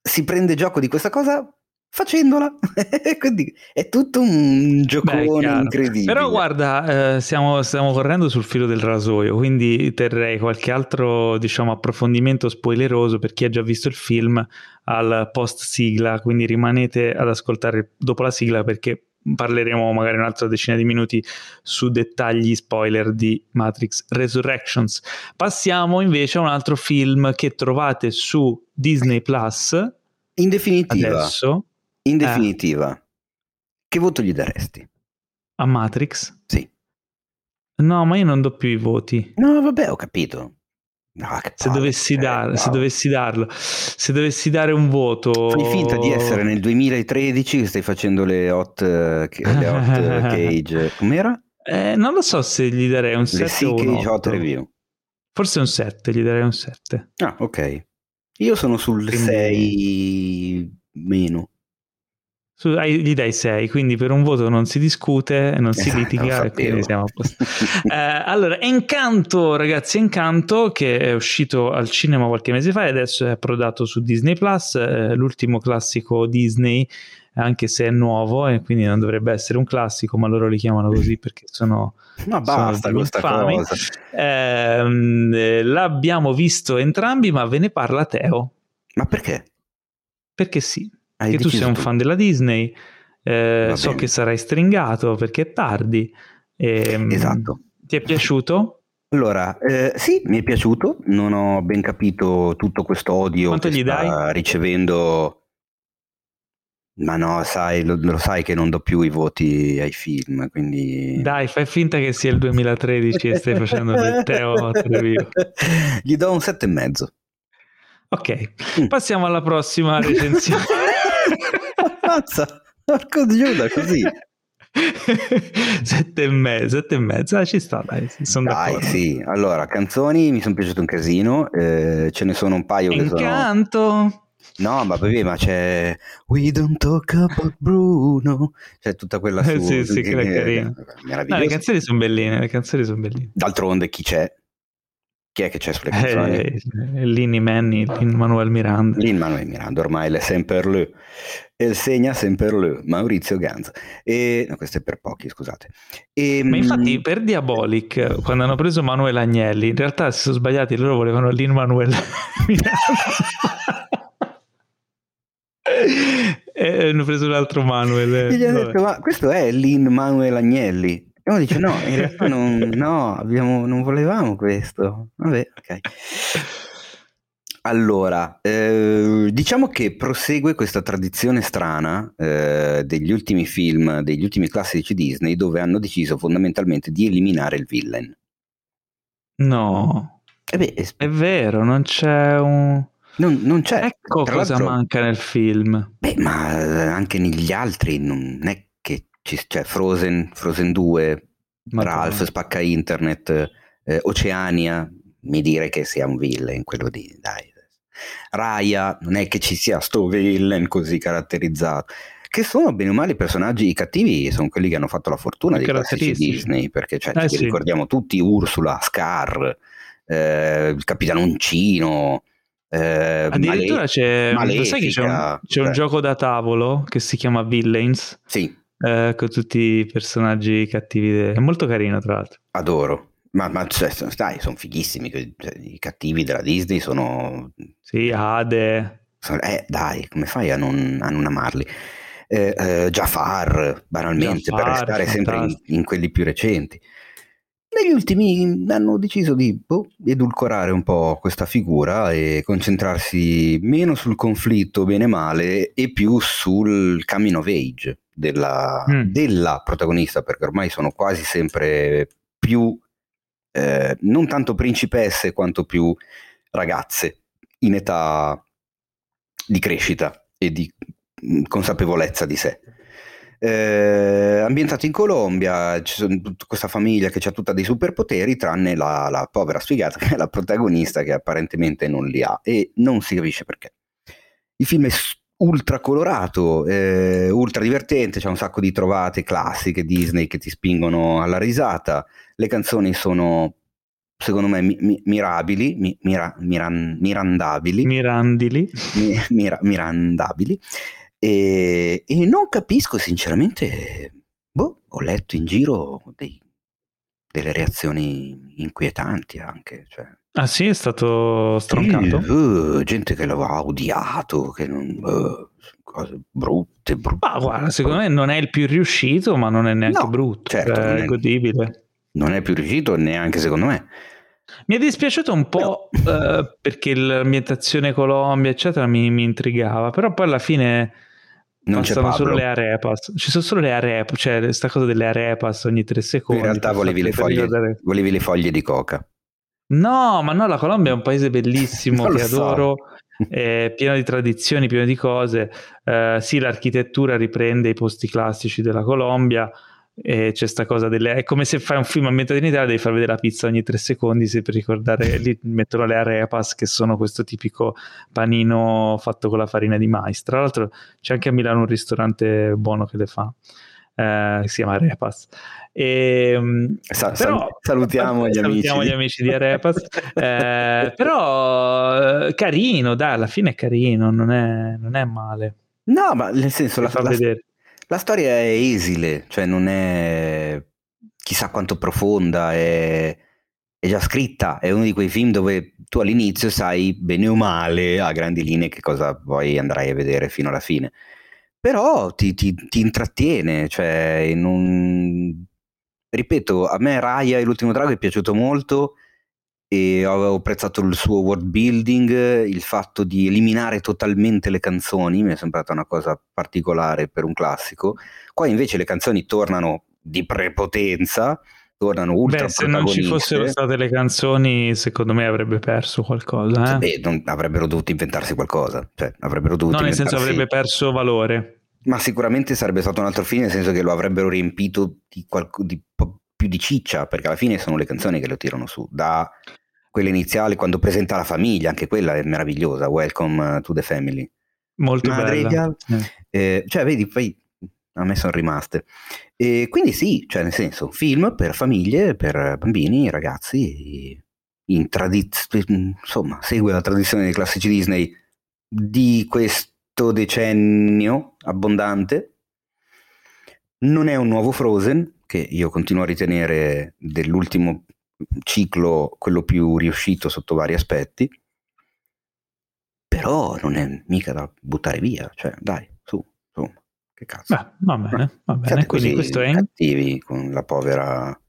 si prende gioco di questa cosa facendola. Quindi è tutto un giocone Beh, incredibile. Però guarda, eh, stiamo, stiamo, correndo sul filo del rasoio, quindi terrei qualche altro diciamo, approfondimento spoileroso per chi ha già visto il film al post sigla, quindi rimanete ad ascoltare dopo la sigla perché parleremo magari un'altra decina di minuti su dettagli spoiler di Matrix Resurrections. Passiamo invece a un altro film che trovate su Disney Plus. In definitiva, adesso in eh. definitiva, eh. che voto gli daresti? A Matrix? Sì. No, ma io non do più i voti. No, vabbè, ho capito. No, se, palle, dovessi dar, se dovessi darlo, se dovessi dare un voto. Fai finta di essere nel 2013 che stai facendo le hot, le hot cage. Com'era? Eh, non lo so se gli darei un 7 o un 8. hot review. Forse un 7, gli darei un 7. Ah, ok. Io sono sul Quindi... 6 meno su, gli dai 6, quindi per un voto non si discute, non si litiga e quindi siamo a posto. eh, allora, Encanto, ragazzi, Encanto che è uscito al cinema qualche mese fa e adesso è approdato su Disney Plus, eh, l'ultimo classico Disney, anche se è nuovo e quindi non dovrebbe essere un classico, ma loro li chiamano così perché sono... Ma basta questa cosa. Eh, l'abbiamo visto entrambi, ma ve ne parla Teo. Ma perché? Perché sì. Hai che tu sei un fan della Disney, eh, so che sarai stringato perché è tardi. E, ehm, esatto. Ti è piaciuto? Allora, eh, sì, mi è piaciuto, non ho ben capito tutto questo odio Quanto che gli sta dai? ricevendo. Ma no, sai, lo, lo, sai che non do più i voti ai film, quindi... Dai, fai finta che sia il 2013 e stai facendo del Teo review. Gli do un sette e mezzo. Ok, mm. passiamo alla prossima recensione. Mazza, porco Giuda, così. sette e mezzo, sette e mezzo, ah, ci sta, dai, sono dai, d'accordo. sì. Allora, canzoni mi sono piaciute un casino, eh, ce ne sono un paio Incanto. che sono... No, ma vabbè, ma c'è We don't talk about Bruno. C'è tutta quella su... sì, sì, che, è carina. No, le canzoni sono belline, le canzoni sono belline. D'altronde chi c'è? Chi è che c'è sulle canzoni? Eh, Lini Manny, Lin Manuel Miranda. Lin Manuel Miranda, ormai è sempre lui. Il segna sempre lui, Maurizio Ganza. E, no, questo è per pochi, scusate. E, Ma infatti per Diabolic, quando hanno preso Manuel Agnelli, in realtà si sono sbagliati, loro volevano Lin Manuel Miranda. e hanno preso un altro Manuel. gli hanno detto, ma questo è Lin Manuel Agnelli. E uno dice no, in realtà non, no, abbiamo, non volevamo questo. Vabbè, ok. Allora, eh, diciamo che prosegue questa tradizione strana eh, degli ultimi film, degli ultimi classici Disney, dove hanno deciso fondamentalmente di eliminare il villain. No, eh beh, è... è vero, non c'è un... Non, non c'è. Ecco Tra cosa manca nel film. Beh, ma eh, anche negli altri non è ci, cioè Frozen, Frozen 2, Madonna. Ralph spacca internet, eh, Oceania, mi dire che sia un villain quello di dai. Raya, non è che ci sia sto villain così caratterizzato. che sono bene o male i personaggi i cattivi, sono quelli che hanno fatto la fortuna di classici Disney, perché cioè, eh, sì. ricordiamo tutti Ursula, Scar, eh, il Capitano Uncino. Eh, Addirittura c'è, sai che c'è, un, c'è un cioè gioco da tavolo che si chiama Villains. Sì. Eh, con tutti i personaggi cattivi. De... È molto carino, tra l'altro. Adoro. Ma, ma cioè, dai, sono fighissimi. Cioè, I cattivi della Disney sono. Sì, Ade. Eh, dai, come fai a non, a non amarli? Eh, eh, Jafar, banalmente, Jafar, per restare sempre in, in, quelli più recenti. Negli ultimi hanno deciso di boh, edulcorare un po' questa figura e concentrarsi meno sul conflitto bene male e più sul coming of age della, mm. della protagonista, perché ormai sono quasi sempre più eh, non tanto principesse quanto più ragazze in età di crescita e di mm, consapevolezza di sé. Eh, ambientato in Colombia, c'è questa famiglia che ha tutta dei superpoteri, tranne la, la, povera sfigata che è la protagonista che apparentemente non li ha e non si capisce perché. Il film è ultra colorato, eh, ultra divertente, c'è un sacco di trovate classiche Disney che ti spingono alla risata, le canzoni sono secondo me mi, mi, mirabili, mi, mira, miran, mirandabili, mirandili, mira, mirandabili. E, e, non capisco sinceramente, boh, ho letto in giro dei, delle reazioni inquietanti anche, cioè, Ah sì, è stato stroncato? Sì, uh, gente che l'aveva odiato, che non... Uh, cose brutte, brutte. Ma guarda, secondo me non è il più riuscito, ma non è neanche no, brutto, certo, cioè, è, è godibile. Non è più riuscito neanche secondo me. Mi è dispiaciuto un po' però... uh, perché l'ambientazione Colombia, eccetera, mi, mi, intrigava, però poi alla fine non c'è solo le arepas. Ci sono solo le arepas, cioè questa cosa delle arepas ogni tre secondi. In realtà volevi le, foglie, volevi le foglie di coca. No, ma no, la Colombia è un paese bellissimo che adoro, è pieno di tradizioni, pieno di cose. Eh, sì, l'architettura riprende i posti classici della Colombia. E c'è sta cosa delle. È come se fai un film ambientato in Italia, devi far vedere la pizza ogni tre secondi. Se per ricordare, lì mettono le arepas, che sono questo tipico panino fatto con la farina di mais. Tra l'altro, c'è anche a Milano un ristorante buono che le fa, eh, si chiama Arepas. E, ehm, Sa- però, salutiamo, gli, salutiamo amici. gli amici di Arepas. eh, però eh, carino, dai, alla fine è carino, non è, non è male. No, ma nel senso, la, la, la, storia è esile, cioè non è chissà quanto profonda, è, è già scritta, è uno di quei film dove tu all'inizio sai bene o male a grandi linee che cosa poi andrai a vedere fino alla fine però ti, ti, ti intrattiene, cioè non, ripeto, a me Raya e l'ultimo drago è piaciuto molto e ho apprezzato il suo world building, il fatto di eliminare totalmente le canzoni, mi è sembrata una cosa particolare per un classico. Qua invece le canzoni tornano di prepotenza, tornano ultra Beh, se non ci fossero state le canzoni, secondo me avrebbe perso qualcosa. Eh? Beh, non, avrebbero dovuto inventarsi qualcosa, cioè avrebbero dovuto No, nel senso avrebbe perso valore. Ma sicuramente sarebbe stato un altro film, nel senso che lo avrebbero riempito di, qualco, di più di ciccia, perché alla fine sono le canzoni che lo tirano su. Da quella iniziale, quando presenta la famiglia, anche quella è meravigliosa, Welcome to the Family. Molto Madre bella. Eh. Eh, cioè, vedi, poi a me sono rimaste. E quindi sì, cioè nel senso, film per famiglie, per bambini, ragazzi, in tradiz- insomma, segue la tradizione dei classici Disney di questo decennio abbondante. Non è un nuovo Frozen, che io continuo a ritenere dell'ultimo ciclo quello più riuscito sotto vari aspetti, però non è mica da buttare via, cioè dai, su, su, che cazzo. Beh, va bene, va bene. Quindi questo è... cattivi con la povera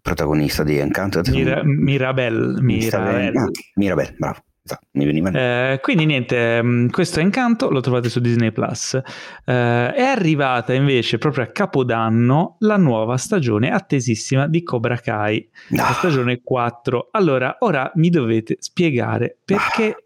protagonista di Encanto. Mira, Mirabelle, Mirabelle. Ah, Mirabelle, bravo. Esatto, mi veniva eh, quindi niente, mm, questo è Incanto, lo trovate su Disney Plus. Eh, è arrivata invece proprio a Capodanno la nuova stagione attesissima di Cobra Kai, no. la ah. stagione 4. Allora, ora mi dovete spiegare perché ah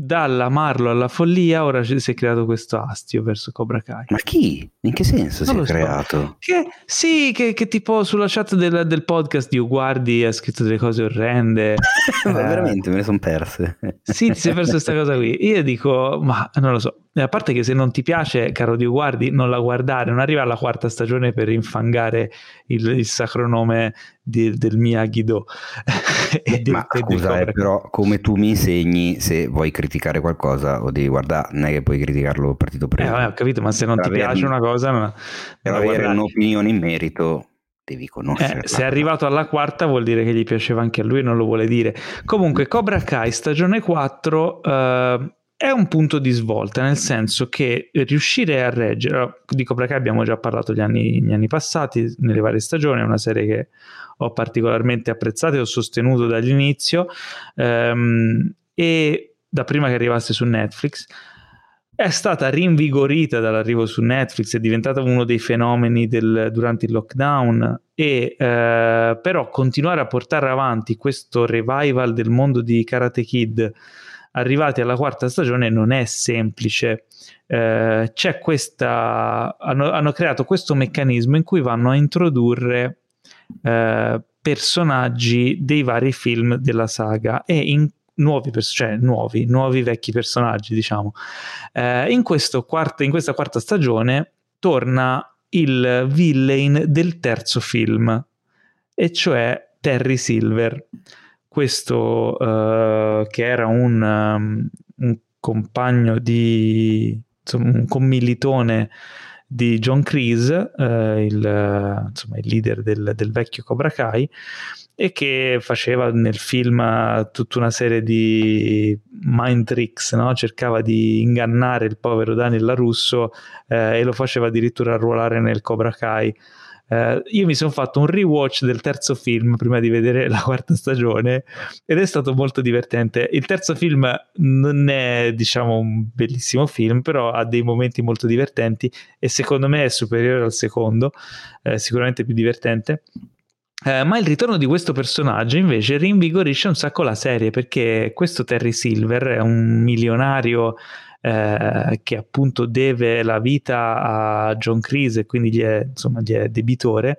dall'amarlo alla follia ora si è creato questo astio verso Cobra Kai. Ma chi? In che senso non si è creato? Che, sì, che, che, tipo sulla chat del, del podcast di Uguardi ha scritto delle cose orrende. ma eh, veramente me ne sono perse. sì, ti sei perso questa cosa qui. Io dico, ma non lo so. E a parte che se non ti piace, caro Dio guardi, non la guardare, non arriva alla quarta stagione per infangare il, il sacro nome di, del Miyagi-Do. Ma scusa, eh, però come tu mi insegni, se vuoi criticare qualcosa o devi guardare, non è che puoi criticarlo partito prima. Eh, vabbè, ho capito, ma se non per ti piace una cosa... Non, per avere guardare. un'opinione in merito devi conoscere. Eh, se è arrivato alla quarta vuol dire che gli piaceva anche a lui, non lo vuole dire. Comunque, Cobra Kai stagione 4 eh, è un punto di svolta, nel senso che riuscire a reggere, di Cobra Kai abbiamo già parlato gli anni, gli anni passati, nelle varie stagioni, è una serie che ho particolarmente apprezzato e ho sostenuto dall'inizio, ehm, e da prima che arrivasse su Netflix è stata rinvigorita dall'arrivo su Netflix, è diventata uno dei fenomeni del, durante il lockdown e eh, però continuare a portare avanti questo revival del mondo di Karate Kid arrivati alla quarta stagione non è semplice. Eh, c'è questa hanno, hanno, creato questo meccanismo in cui vanno a introdurre eh, personaggi dei vari film della saga e in nuovi, cioè nuovi, nuovi vecchi personaggi, diciamo. Eh, in, quarto, in questa quarta stagione torna il villain del terzo film, e cioè Terry Silver. Questo uh, che era un, um, un compagno di insomma, un commilitone di John Kreese, eh, il, insomma, il leader del, del, vecchio Cobra Kai, e che faceva nel film tutta una serie di mind tricks, no? cercava di ingannare il povero Daniel LaRusso eh, e lo faceva addirittura arruolare nel Cobra Kai. Uh, io mi sono fatto un rewatch del terzo film prima di vedere la quarta stagione ed è stato molto divertente. Il terzo film non è, diciamo, un bellissimo film, però ha dei momenti molto divertenti e secondo me è superiore al secondo, eh, sicuramente più divertente. Eh, ma il ritorno di questo personaggio invece rinvigorisce un sacco la serie perché questo Terry Silver è un milionario eh, che appunto deve la vita a John Crise e quindi gli è, insomma, gli è debitore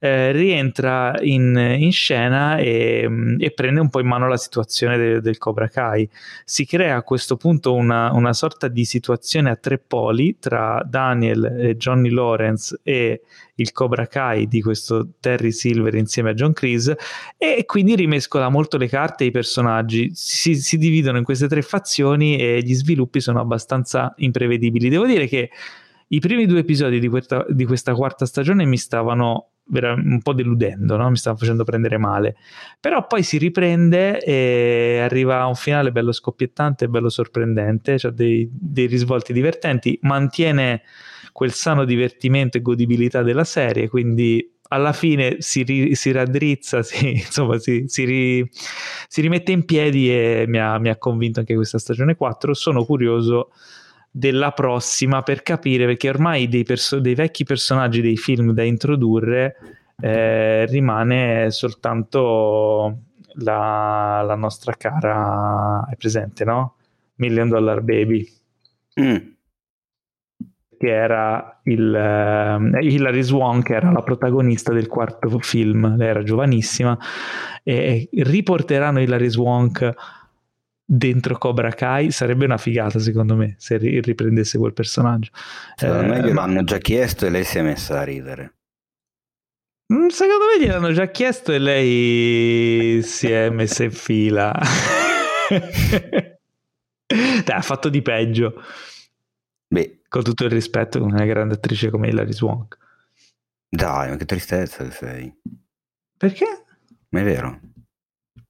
eh, rientra in, in scena e, mm, e, prende un po' in mano la situazione de, del Cobra Kai. Si crea a questo punto una, una, sorta di situazione a tre poli tra Daniel e Johnny Lawrence e il Cobra Kai di questo Terry Silver insieme a John Cleese e quindi rimescola molto le carte e i personaggi si, si dividono in queste tre fazioni e gli sviluppi sono abbastanza imprevedibili devo dire che i primi due episodi di questa, di questa quarta stagione mi stavano un po' deludendo, no? mi stava facendo prendere male. Però poi si riprende e arriva a un finale bello scoppiettante bello sorprendente, cioè dei, dei risvolti divertenti, mantiene quel sano divertimento e godibilità della serie, quindi alla fine si, ri, si raddrizza, si, insomma, si, si, ri, si, rimette in piedi e mi ha, mi ha convinto anche questa stagione 4. Sono curioso della prossima per capire perché ormai dei, perso- dei vecchi personaggi dei film da introdurre eh, rimane soltanto la, la, nostra cara è presente no? Million Dollar Baby mm. che era il uh, Hilary Swan che era la protagonista del quarto film lei era giovanissima e riporteranno Hilary Swank dentro Cobra Kai sarebbe una figata secondo me se riprendesse quel personaggio secondo eh, me gliel'hanno ma... già chiesto e lei si è messa a ridere mm, secondo me gliel'hanno già chiesto e lei si è messa in fila Dai, ha fatto di peggio Beh. con tutto il rispetto una grande attrice come Hilary Swank dai ma che tristezza che sei perché? ma è vero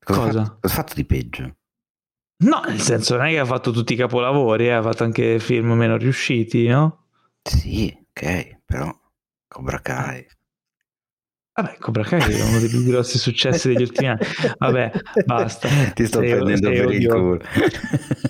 cosa? Cosa ha fatto di peggio? No, nel senso non è che ha fatto tutti i capolavori, eh, ha fatto anche film meno riusciti, no? Sì, ok, però Cobra Kai. Vabbè, Cobra Kai è uno dei più grossi successi degli ultimi anni. Vabbè, basta. Ti sto sei, prendendo sei per il culo.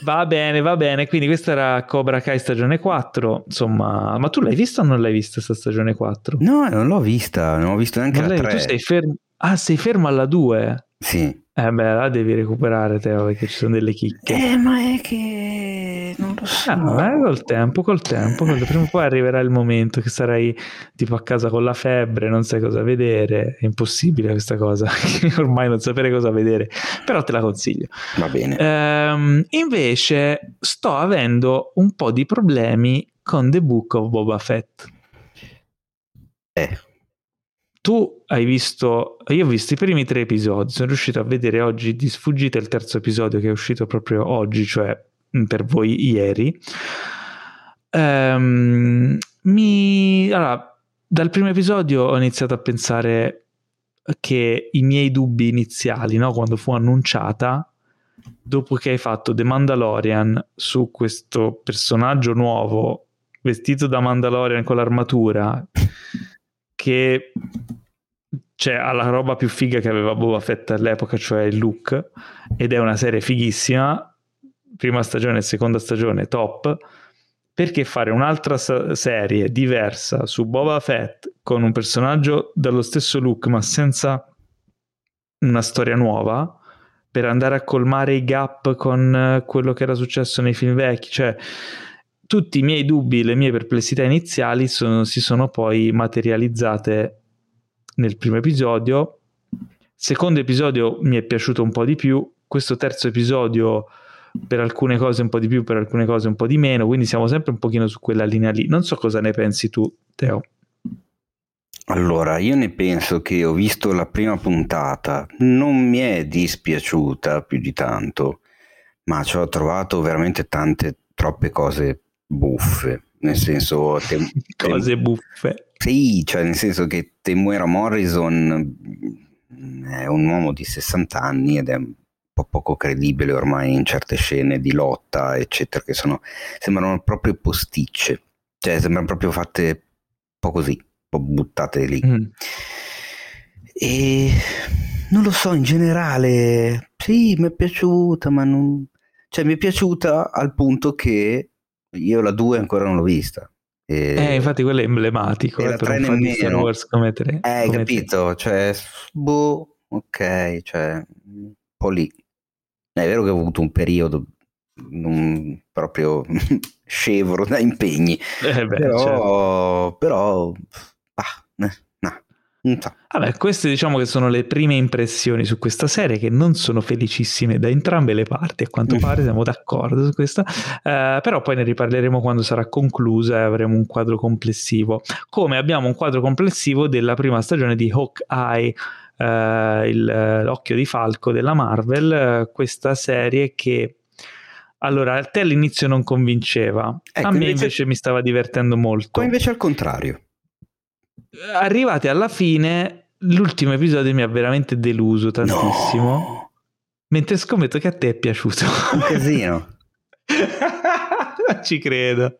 Va bene, va bene. Quindi questa era Cobra Kai stagione 4. Insomma, ma tu l'hai vista o non l'hai vista questa stagione 4? No, non l'ho vista, non ho visto neanche non la 3. Tu sei fermo. Ah, sei fermo alla 2? Sì. Eh beh, la devi recuperare Teo perché ci sono delle chicche. Eh, ma è che non lo so. Ah, eh, col tempo, col tempo, col... prima o poi arriverà il momento che sarai tipo a casa con la febbre, non sai cosa vedere, è impossibile questa cosa, ormai non sapere cosa vedere, però te la consiglio. Va bene. Ehm, invece sto avendo un po' di problemi con The Book of Boba Fett. Eh. Tu hai visto, io ho visto i primi tre episodi, sono riuscito a vedere oggi di sfuggita il terzo episodio che è uscito proprio oggi, cioè mm, per voi ieri. Um, mi, allora, dal primo episodio ho iniziato a pensare che i miei dubbi iniziali, no, quando fu annunciata, dopo che hai fatto The Mandalorian su questo personaggio nuovo vestito da Mandalorian con l'armatura che cioè, ha la roba più figa che aveva Boba Fett all'epoca, cioè il look, ed è una serie fighissima, prima stagione e seconda stagione top, perché fare un'altra serie diversa su Boba Fett con un personaggio dallo stesso look ma senza una storia nuova per andare a colmare i gap con quello che era successo nei film vecchi, cioè tutti i miei dubbi, le mie perplessità iniziali sono, si sono poi materializzate nel primo episodio. Secondo episodio mi è piaciuto un po' di più. Questo terzo episodio per alcune cose un po' di più, per alcune cose un po' di meno, quindi siamo sempre un pochino su quella linea lì. Non so cosa ne pensi tu, Teo. Allora, io ne penso che ho visto la prima puntata, non mi è dispiaciuta più di tanto, ma ci ho trovato veramente tante, troppe cose buffe, nel senso... Tem- Cose buffe. Sì, cioè nel senso che Temuera Morrison mm, è un uomo di 60 anni ed è un po' poco credibile ormai in certe scene di lotta, eccetera, che sono, sembrano proprio posticce, cioè sembrano proprio fatte un po' così, un po' buttate lì. Mm. E non lo so, in generale, sì, mi è piaciuta, ma non... Cioè, mi è piaciuta al punto che io la 2 ancora non l'ho vista. E... Eh, infatti quello è emblematico. Eh, la 3 nemmeno. Wars come 3. Eh, hai capito, cioè, boh, ok, cioè, un po' lì. È vero che ho avuto un periodo non proprio scevro da impegni, eh beh, però, certo. però ah, eh, Vabbè, queste diciamo che sono le prime impressioni su questa serie che non sono felicissime da entrambe le parti, a quanto pare siamo d'accordo su questo, eh, però poi ne riparleremo quando sarà conclusa e avremo un quadro complessivo, come abbiamo un quadro complessivo della prima stagione di Hawkeye, eh, il, l'occhio di falco della Marvel, eh, questa serie che allora, a te all'inizio non convinceva, ecco, a me invece, invece mi stava divertendo molto. Poi invece al contrario arrivati alla fine, l'ultimo episodio mi ha veramente deluso tantissimo. No. Mentre scommetto che a te è piaciuto. Un casino. non ci credo.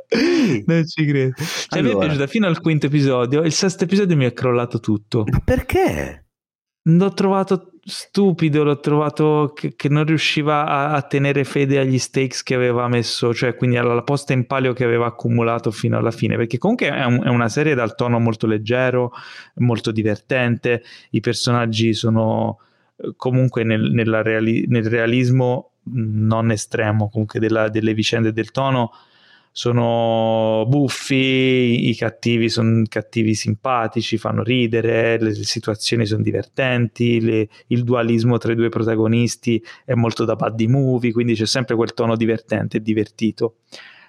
Non ci credo. Cioè, allora. mi è piaciuta fino al quinto episodio. Il sesto episodio mi ha crollato tutto. Ma perché? L'ho trovato stupido, l'ho trovato che, che non riusciva a, a, tenere fede agli stakes che aveva messo, cioè quindi alla posta in palio che aveva accumulato fino alla fine, perché comunque è, un, è una serie dal tono molto leggero, molto divertente, i personaggi sono eh, comunque nel, reali, nel realismo non estremo comunque della, delle vicende del tono sono buffi, i cattivi sono cattivi simpatici, fanno ridere, le situazioni sono divertenti, le, il dualismo tra i due protagonisti è molto da buddy movie, quindi c'è sempre quel tono divertente e divertito.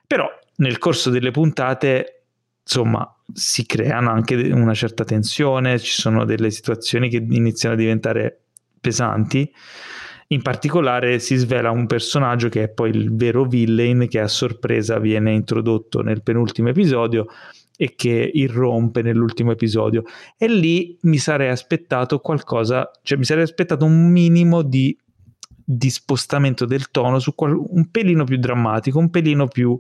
Però nel corso delle puntate, insomma, si creano anche una certa tensione, ci sono delle situazioni che iniziano a diventare pesanti in particolare si svela un personaggio che è poi il vero villain che a sorpresa viene introdotto nel penultimo episodio e che irrompe nell'ultimo episodio. E lì mi sarei aspettato qualcosa, cioè mi sarei aspettato un minimo di, di spostamento del tono su qual- un pelino più drammatico, un pelino più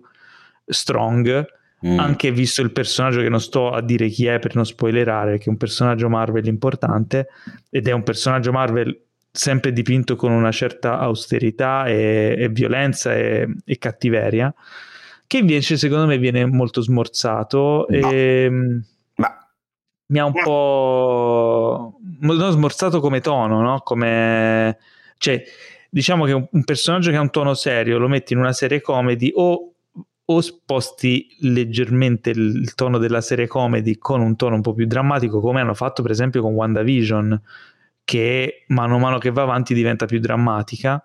strong. Mm. Anche visto il personaggio che non sto a dire chi è per non spoilerare, che è un personaggio Marvel importante ed è un personaggio Marvel sempre dipinto con una certa austerità e, e violenza e, e, cattiveria, che invece secondo me viene molto smorzato no. e Ma. mi ha un po' non smorzato come tono, no? Come cioè, diciamo che un, un personaggio che ha un tono serio lo metti in una serie comedy o o sposti leggermente il, il, tono della serie comedy con un tono un po' più drammatico, come hanno fatto per esempio con WandaVision, che mano a mano che va avanti diventa più drammatica,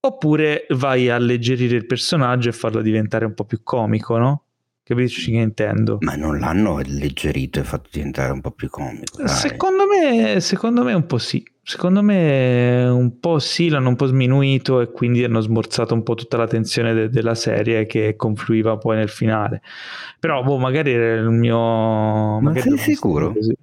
oppure vai a alleggerire il personaggio e farlo diventare un po' più comico, no? Capisci che intendo? Ma non l'hanno alleggerito e fatto diventare un po' più comico. Secondo me, secondo me un po' sì. Secondo me un po' sì, l'hanno un po' sminuito e quindi hanno smorzato un po' tutta la tensione de- della serie che confluiva poi nel finale. Però boh, magari era il mio... Ma sei sicuro? Così.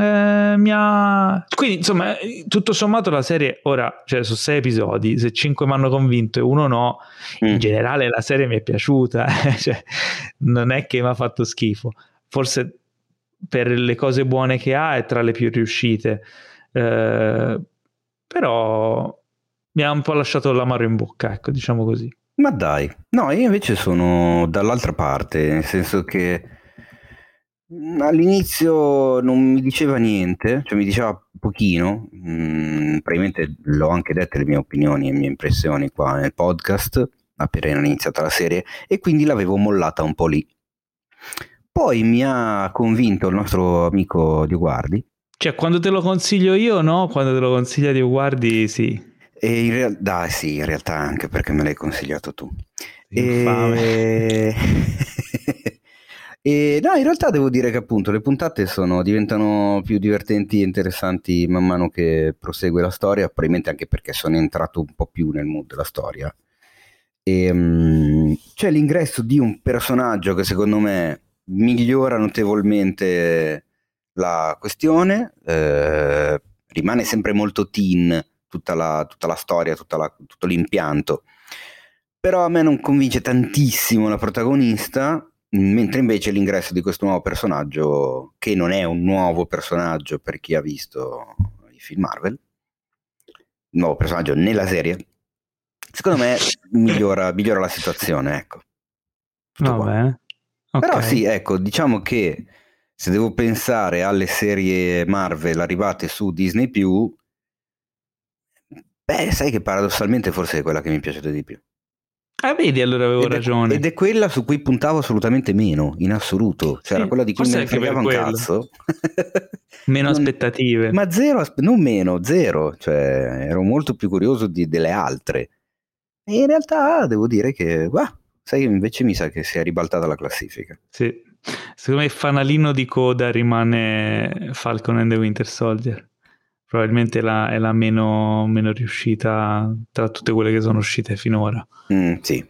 Eh, mi ha... Quindi insomma, tutto sommato la serie ora, cioè sono sei episodi, se cinque mi hanno convinto e uno no, mm. in generale la serie mi è piaciuta, cioè, non è che mi ha fatto schifo, forse per le cose buone che ha è tra le più riuscite, eh, però mi ha un po' lasciato l'amaro in bocca, ecco, diciamo così. Ma dai, no, io invece sono dall'altra parte, nel senso che All'inizio non mi diceva niente, cioè mi diceva pochino, mm, probabilmente l'ho anche dette le mie opinioni e le mie impressioni qua nel podcast, appena iniziata la serie, e quindi l'avevo mollata un po' lì. Poi mi ha convinto il nostro amico Dio Guardi. Cioè, quando te lo consiglio io, no? Quando te lo consiglia Dio Guardi, sì. E in realtà, sì, in realtà anche perché me l'hai consigliato tu. E... E no, in realtà devo dire che appunto le puntate sono, diventano più divertenti e interessanti man mano che prosegue la storia, probabilmente anche perché sono entrato un po' più nel mood della storia. E, um, c'è l'ingresso di un personaggio che secondo me migliora notevolmente la questione, eh, rimane sempre molto teen tutta la, tutta la storia, tutta la, tutto l'impianto, però a me non convince tantissimo la protagonista mentre invece l'ingresso di questo nuovo personaggio, che non è un nuovo personaggio per chi ha visto i film Marvel, il nuovo personaggio nella serie, secondo me migliora, migliora la situazione, ecco. Vabbè. Okay. Però sì, ecco, diciamo che se devo pensare alle serie Marvel arrivate su Disney+, beh, sai che paradossalmente forse è quella che mi piace di più. Ah, vedi, allora avevo ed ragione. È, ed è quella su cui puntavo assolutamente meno, in assoluto. Cioè, sì, era quella di cui mi fregava un cazzo. meno non, aspettative. Ma zero, non meno, zero. Cioè, ero molto più curioso di, delle altre. E in realtà devo dire che, bah, sai, invece mi sa che si è ribaltata la classifica. Sì. Secondo me il fanalino di coda rimane Falcon and the Winter Soldier probabilmente la, è la meno, meno, riuscita tra tutte quelle che sono uscite finora. Mm, sì.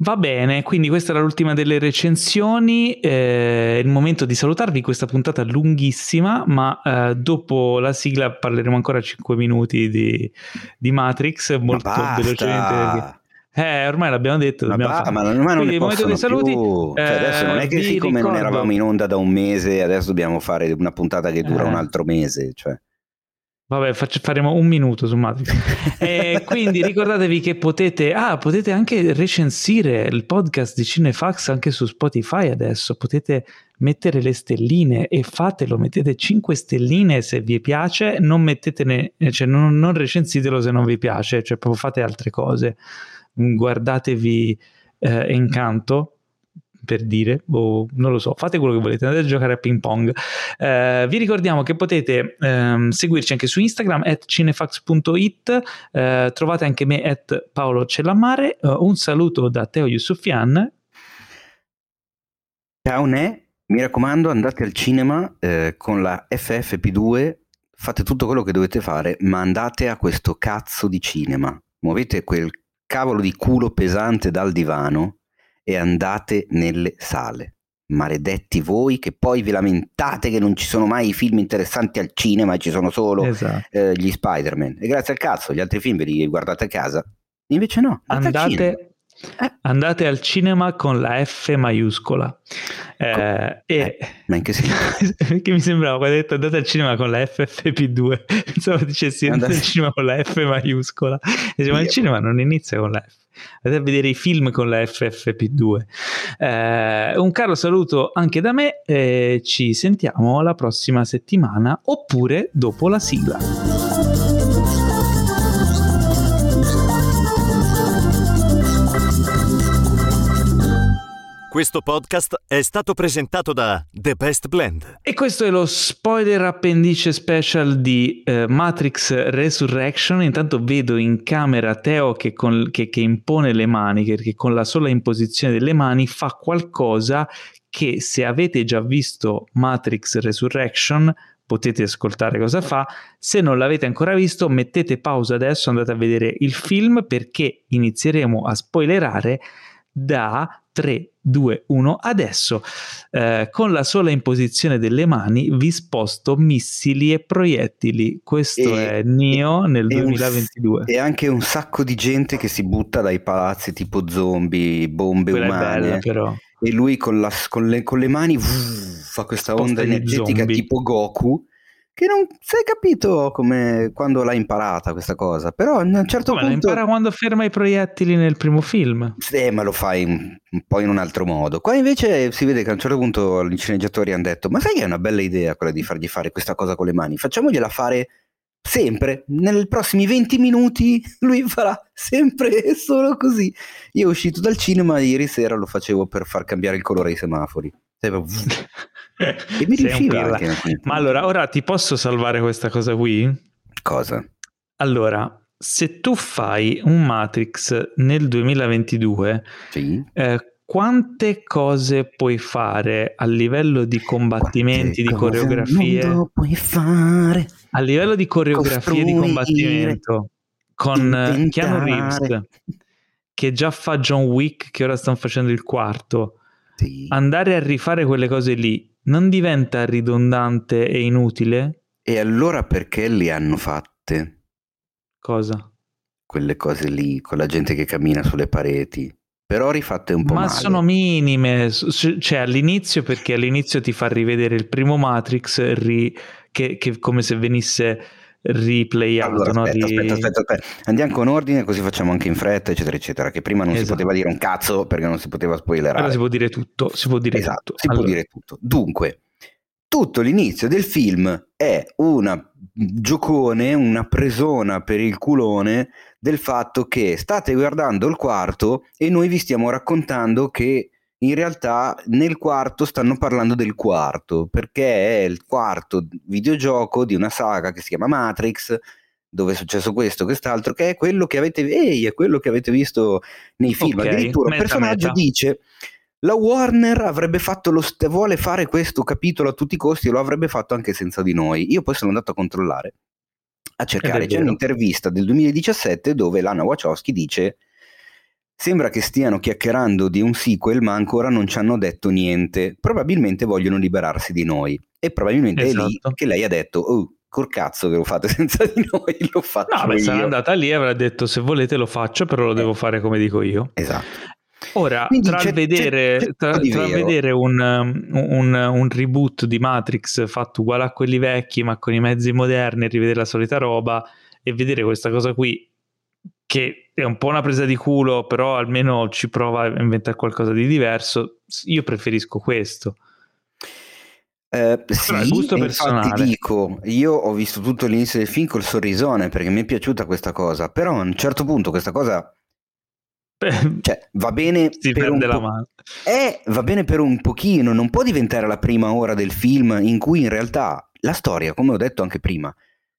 Va bene, quindi questa era l'ultima delle recensioni, eh, è il momento di salutarvi, questa puntata lunghissima, ma eh, dopo la sigla parleremo ancora 5 minuti di, di Matrix, molto velocemente. Perché... Eh, ormai l'abbiamo detto. Ma, ba- ma ormai non ne possono saluti, più. Cioè, adesso non è che siccome ricordo... non eravamo in onda da un mese, adesso dobbiamo fare una puntata che dura eh. un altro mese. Cioè. Vabbè, faccio, faremo un minuto su Matrix. eh, quindi ricordatevi che potete, ah, potete anche recensire il podcast di Cinefax anche su Spotify adesso. Potete mettere le stelline e fatelo, mettete 5 stelline se vi piace, non mettetene, cioè non, non recensitelo se non vi piace, cioè proprio fate altre cose guardatevi eh, Encanto per dire, o non lo so, fate quello che volete, andate a giocare a ping pong. Eh, vi ricordiamo che potete ehm, seguirci anche su Instagram at cinefax.it, eh, trovate anche me at Paolo Cellamare, uh, un saluto da Teo Yusufian. Ciao Ne, mi raccomando andate al cinema eh, con la FFP2, fate tutto quello che dovete fare, ma andate a questo cazzo di cinema, muovete quel cavolo di culo pesante dal divano e andate nelle sale. Maledetti voi che poi vi lamentate che non ci sono mai i film interessanti al cinema e ci sono solo esatto. eh, gli Spider-Man. E grazie al cazzo, gli altri film ve li guardate a casa. Invece no, andate, eh. Andate al cinema con la F maiuscola. Eh, e... Eh, ma in che senso? perché mi sembrava quando hai detto andate al cinema con la FFP2, pensavo dicessi andate, andate al cinema con la F maiuscola. E ma il cinema non inizia con la F. Andate a vedere i film con la FFP2. Eh, un caro saluto anche da me, eh, ci sentiamo la prossima settimana oppure dopo la sigla. Questo podcast è stato presentato da The Best Blend. E questo è lo spoiler appendice special di uh, Matrix Resurrection. Intanto vedo in camera Teo che, con, che, che impone le mani, che, che con la sola imposizione delle mani fa qualcosa che se avete già visto Matrix Resurrection potete ascoltare cosa fa. Se non l'avete ancora visto, mettete pausa adesso, andate a vedere il film perché inizieremo a spoilerare da 3, 2, 1. Adesso, eh, con la sola imposizione delle mani, vi sposto missili e proiettili. Questo e, è Nio nel e 2022. e anche un sacco di gente che si butta dai palazzi tipo zombie, bombe Quella umane. Bella, però. E lui con, la, con, le, con le, mani vuh, fa questa onda energetica zombie. tipo Goku che non si è capito come quando l'ha imparata questa cosa, però a un certo come punto... la impara quando ferma i proiettili nel primo film. Sì, ma lo fai un, un po' in un altro modo. Qua invece si vede che a un certo punto gli sceneggiatori hanno detto, ma sai che è una bella idea quella di fargli fare questa cosa con le mani, facciamogliela fare sempre, nei prossimi 20 minuti lui farà sempre e solo così. Io uscito dal cinema ieri sera lo facevo per far cambiare il colore ai semafori. e mi riusciva anche. Ma allora, ora ti posso salvare questa cosa qui? Cosa? Allora, se tu fai un Matrix nel 2022, sì. eh, quante cose puoi fare a livello di combattimenti, quante di coreografie? puoi fare? A livello di coreografie di combattimento con inventare. Keanu Reeves che già fa John Wick che ora stanno facendo il quarto. Sì. Andare a rifare quelle cose lì non diventa ridondante e inutile? E allora perché le hanno fatte? Cosa? Quelle cose lì, con la gente che cammina sulle pareti però rifatte un po' ma male. sono minime cioè all'inizio perché all'inizio ti fa rivedere il primo Matrix ri, che, che come se venisse replayato allora, no? aspetta, aspetta, aspetta, aspetta, andiamo con ordine così facciamo anche in fretta eccetera eccetera che prima non esatto. si poteva dire un cazzo perché non si poteva spoilerare ora si può dire tutto si può dire esatto, tutto si allora. può dire tutto dunque tutto l'inizio del film è una giocone, una presona per il culone del fatto che state guardando il quarto e noi vi stiamo raccontando che in realtà nel quarto stanno parlando del quarto, perché è il quarto videogioco di una saga che si chiama Matrix, dove è successo questo, quest'altro, che è quello che avete, ehi, è quello che avete visto nei film. Okay, Addirittura un personaggio meta. dice la Warner avrebbe fatto lo st- vuole fare questo capitolo a tutti i costi e lo avrebbe fatto anche senza di noi. Io poi sono andato a controllare, a cercare. C'è un'intervista del 2017 dove Lana Wachowski dice Sembra che stiano chiacchierando di un sequel, ma ancora non ci hanno detto niente. Probabilmente vogliono liberarsi di noi. E probabilmente esatto. è lì esatto. che lei ha detto: Oh, col cazzo che lo fate senza di noi, lo faccio. No, beh, sarà andata lì e avrà detto: Se volete lo faccio, però lo eh. devo fare come dico io. Esatto. Ora, Quindi tra, c'è, vedere, c'è, c'è tra, tra vedere un, un, un, reboot di Matrix fatto uguale a quelli vecchi, ma con i mezzi moderni, rivedere la solita roba, e vedere questa cosa qui, che è un po' una presa di culo, però almeno ci prova a inventare qualcosa di diverso, io preferisco questo. Eh, sì, gusto personale. dico, io ho visto tutto l'inizio del film col sorrisone perché mi è piaciuta questa cosa, però a un certo punto questa cosa cioè, va bene si per un po- mano. Eh, va bene per un pochino, non può diventare la prima ora del film in cui in realtà la storia, come ho detto anche prima,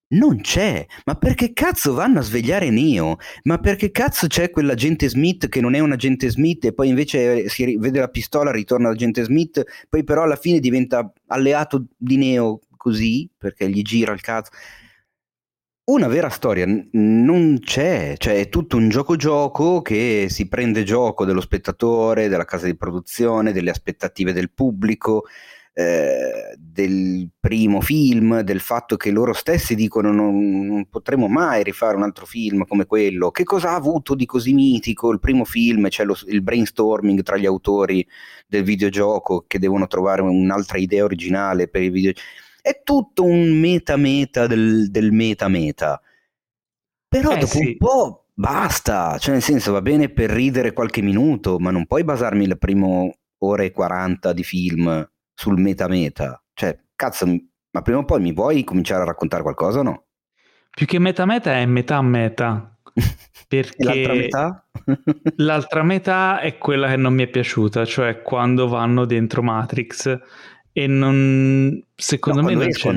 non c'è. Ma perché cazzo vanno a svegliare Neo? Ma perché cazzo c'è quell'agente Smith che non è un agente Smith e poi invece si vede la pistola, ritorna l'agente Smith, poi però alla fine diventa alleato di Neo così, perché gli gira il cazzo una vera storia non c'è, cioè è tutto un gioco-gioco che si prende gioco dello spettatore, della casa di produzione, delle aspettative del pubblico, eh, del primo film, del fatto che loro stessi dicono non, non, potremo mai rifare un altro film come quello. Che cosa ha avuto di così mitico il primo film? C'è lo, il brainstorming tra gli autori del videogioco che devono trovare un'altra idea originale per il videogioco è tutto un meta-meta del, del meta-meta. Però eh, dopo sì. un po' basta, cioè nel senso va bene per ridere qualche minuto, ma non puoi basarmi la prima ora e 40 di film sul meta-meta. Cioè, cazzo, ma prima o poi mi vuoi cominciare a raccontare qualcosa o no? Più che meta-meta è metà-meta. Perché l'altra metà? l'altra metà è quella che non mi è piaciuta, cioè quando vanno dentro Matrix e non secondo no, me non c'è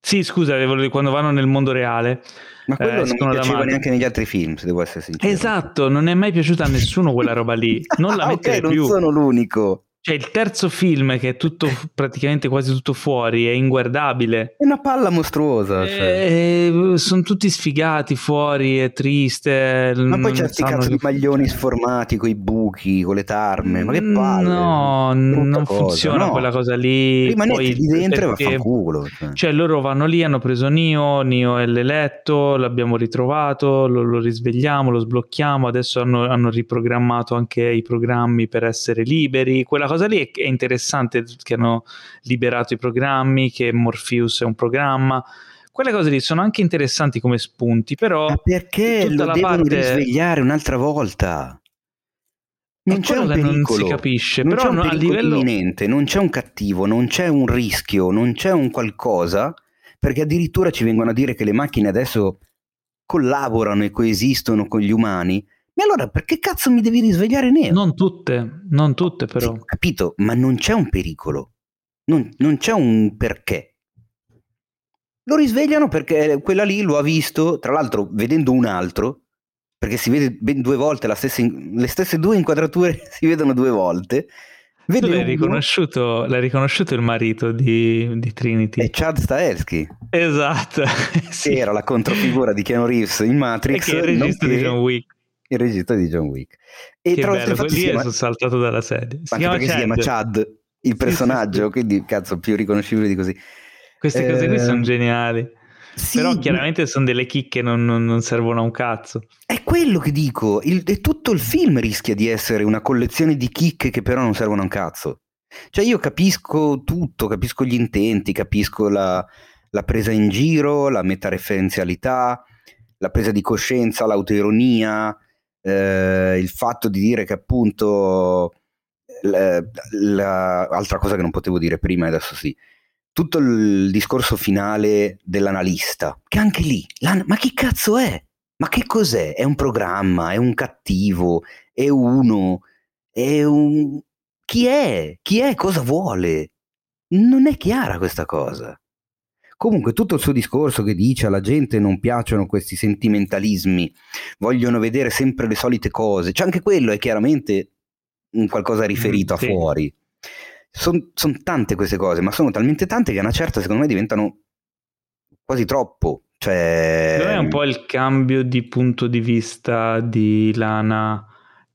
Sì, scusa, quando vanno nel mondo reale. Ma quello eh, non mi piaceva neanche negli altri film, se devo essere sincero. Esatto, non è mai piaciuta a nessuno quella roba lì. Non la ah, metterei okay, più. non sono l'unico. Cioè, il terzo film, che è tutto praticamente quasi tutto fuori, è inguardabile. È una palla mostruosa. Cioè. sono tutti sfigati fuori, è triste. Ma poi c'è sti cazzo che... di maglioni sformati con i buchi, con le tarme. Ma che palle! No, non cosa. funziona no. quella cosa lì. Rimanete lì dentro perché... e vaffanculo. Cioè. cioè, loro vanno lì, hanno preso Nio, Nio è l'eletto, l'abbiamo ritrovato, lo, lo risvegliamo, lo sblocchiamo. Adesso hanno, hanno riprogrammato anche i programmi per essere liberi. Quella cosa lì è, interessante che hanno liberato i programmi, che Morpheus è un programma. Quelle cose lì sono anche interessanti come spunti, però... Ma perché lo devono parte... risvegliare un'altra volta? Non c'è un pericolo, non si capisce, non però c'è un a livello imminente, non c'è un cattivo, non c'è un rischio, non c'è un qualcosa, perché addirittura ci vengono a dire che le macchine adesso collaborano e coesistono con gli umani, e allora perché cazzo mi devi risvegliare nero? Non tutte, non tutte però. Sì, capito, ma non c'è un pericolo, non, non c'è un perché. Lo risvegliano perché quella lì lo ha visto, tra l'altro vedendo un altro, perché si vede ben due volte stessa, le stesse due inquadrature si vedono due volte. Vede l'hai, riconosciuto, l'hai riconosciuto il marito di, di Trinity? È Chad Stahelski. Esatto. sì. Era la controfigura di Keanu Reeves in Matrix. E che è il regista di John Wick il regista di John Wick. E che tra bello, lì chiama... sono saltato dalla sedia. Si chiama perché Chad. si chiama Chad, il personaggio, sì, sì, quindi cazzo, più riconoscibile di così. Queste eh... cose qui sono geniali. Sì, Però chiaramente sono delle chicche, non, non, non, servono a un cazzo. È quello che dico, il, tutto il film rischia di essere una collezione di chicche che però non servono a un cazzo. Cioè io capisco tutto, capisco gli intenti, capisco la, la presa in giro, la metareferenzialità, la presa di coscienza, l'autoironia, eh, il fatto di dire che appunto l'altra cosa che non potevo dire prima e adesso sì tutto il discorso finale dell'analista che anche lì ma che cazzo è? Ma che cos'è? È un programma? È un cattivo? È uno? È un chi è? Chi è? Cosa vuole? Non è chiara questa cosa Comunque tutto il suo discorso che dice alla gente non piacciono questi sentimentalismi, vogliono vedere sempre le solite cose, cioè anche quello è chiaramente un qualcosa riferito mm, sì. a fuori. Sono son tante queste cose, ma sono talmente tante che a una certa secondo me diventano quasi troppo. Cioè... Non è un po' il cambio di punto di vista di Lana,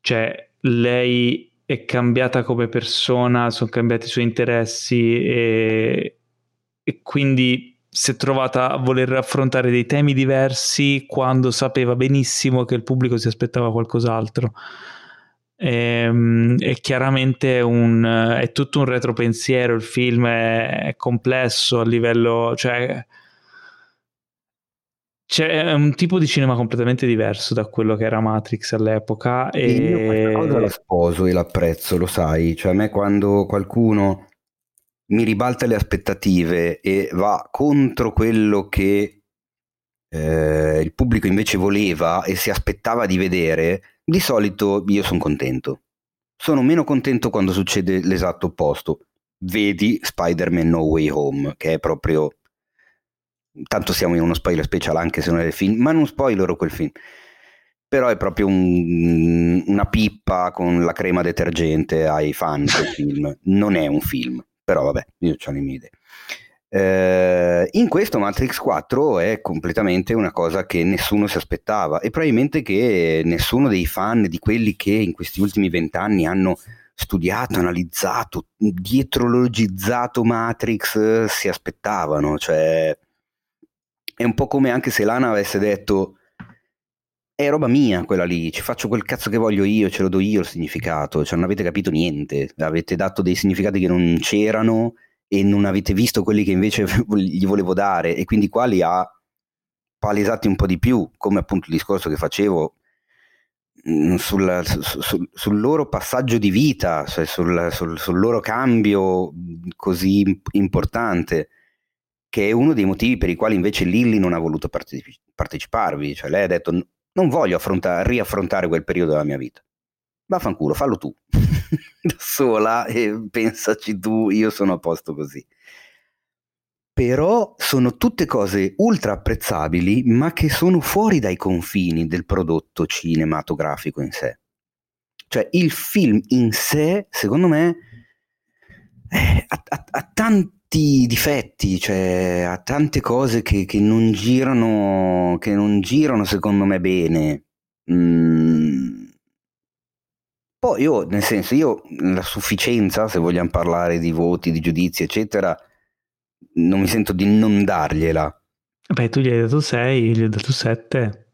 cioè lei è cambiata come persona, sono cambiati i suoi interessi e, e quindi si è trovata a voler affrontare dei temi diversi quando sapeva benissimo che il pubblico si aspettava qualcos'altro. E, ehm, è chiaramente un, è tutto un retropensiero, il film è, è complesso a livello, cioè c'è un tipo di cinema completamente diverso da quello che era Matrix all'epoca. E io questa cosa la sposo e l'apprezzo, lo sai. Cioè, a me quando qualcuno mi ribalta le aspettative e va contro quello che eh, il pubblico invece voleva e si aspettava di vedere, di solito io sono contento. Sono meno contento quando succede l'esatto opposto. Vedi Spider-Man No Way Home, che è proprio... Tanto siamo in uno spoiler special anche se non è del film, ma non spoilerò quel film. Però è proprio un, una pippa con la crema detergente ai fan del film. Non è un film però vabbè, io ho le mie idee. Eh, in questo Matrix 4 è completamente una cosa che nessuno si aspettava e probabilmente che nessuno dei fan di quelli che in questi ultimi vent'anni hanno studiato, analizzato, dietrologizzato Matrix si aspettavano. Cioè, è un po' come anche se Lana avesse detto è roba mia quella lì, ci faccio quel cazzo che voglio io, ce lo do io il significato, cioè non avete capito niente, avete dato dei significati che non c'erano e non avete visto quelli che invece gli volevo dare e quindi qua li ha palesati un po' di più, come appunto il discorso che facevo mm, sul, sul, sul loro passaggio di vita, cioè sul, sul, loro cambio così importante, che è uno dei motivi per i quali invece Lilly non ha voluto parteciparvi, cioè lei ha detto Non voglio affrontare, riaffrontare quel periodo della mia vita. Vaffanculo, fallo tu. da sola e pensaci tu, io sono a posto così. Però sono tutte cose ultra apprezzabili, ma che sono fuori dai confini del prodotto cinematografico in sé. Cioè il film in sé, secondo me, eh, ha, ha, ha, tanti difetti, cioè ha tante cose che, che, non girano, che non girano secondo me bene. Mm. Poi io, nel senso, io la sufficienza, se vogliamo parlare di voti, di giudizi, eccetera, non mi sento di non dargliela. Beh, tu gli hai dato 6, gli hai dato 7.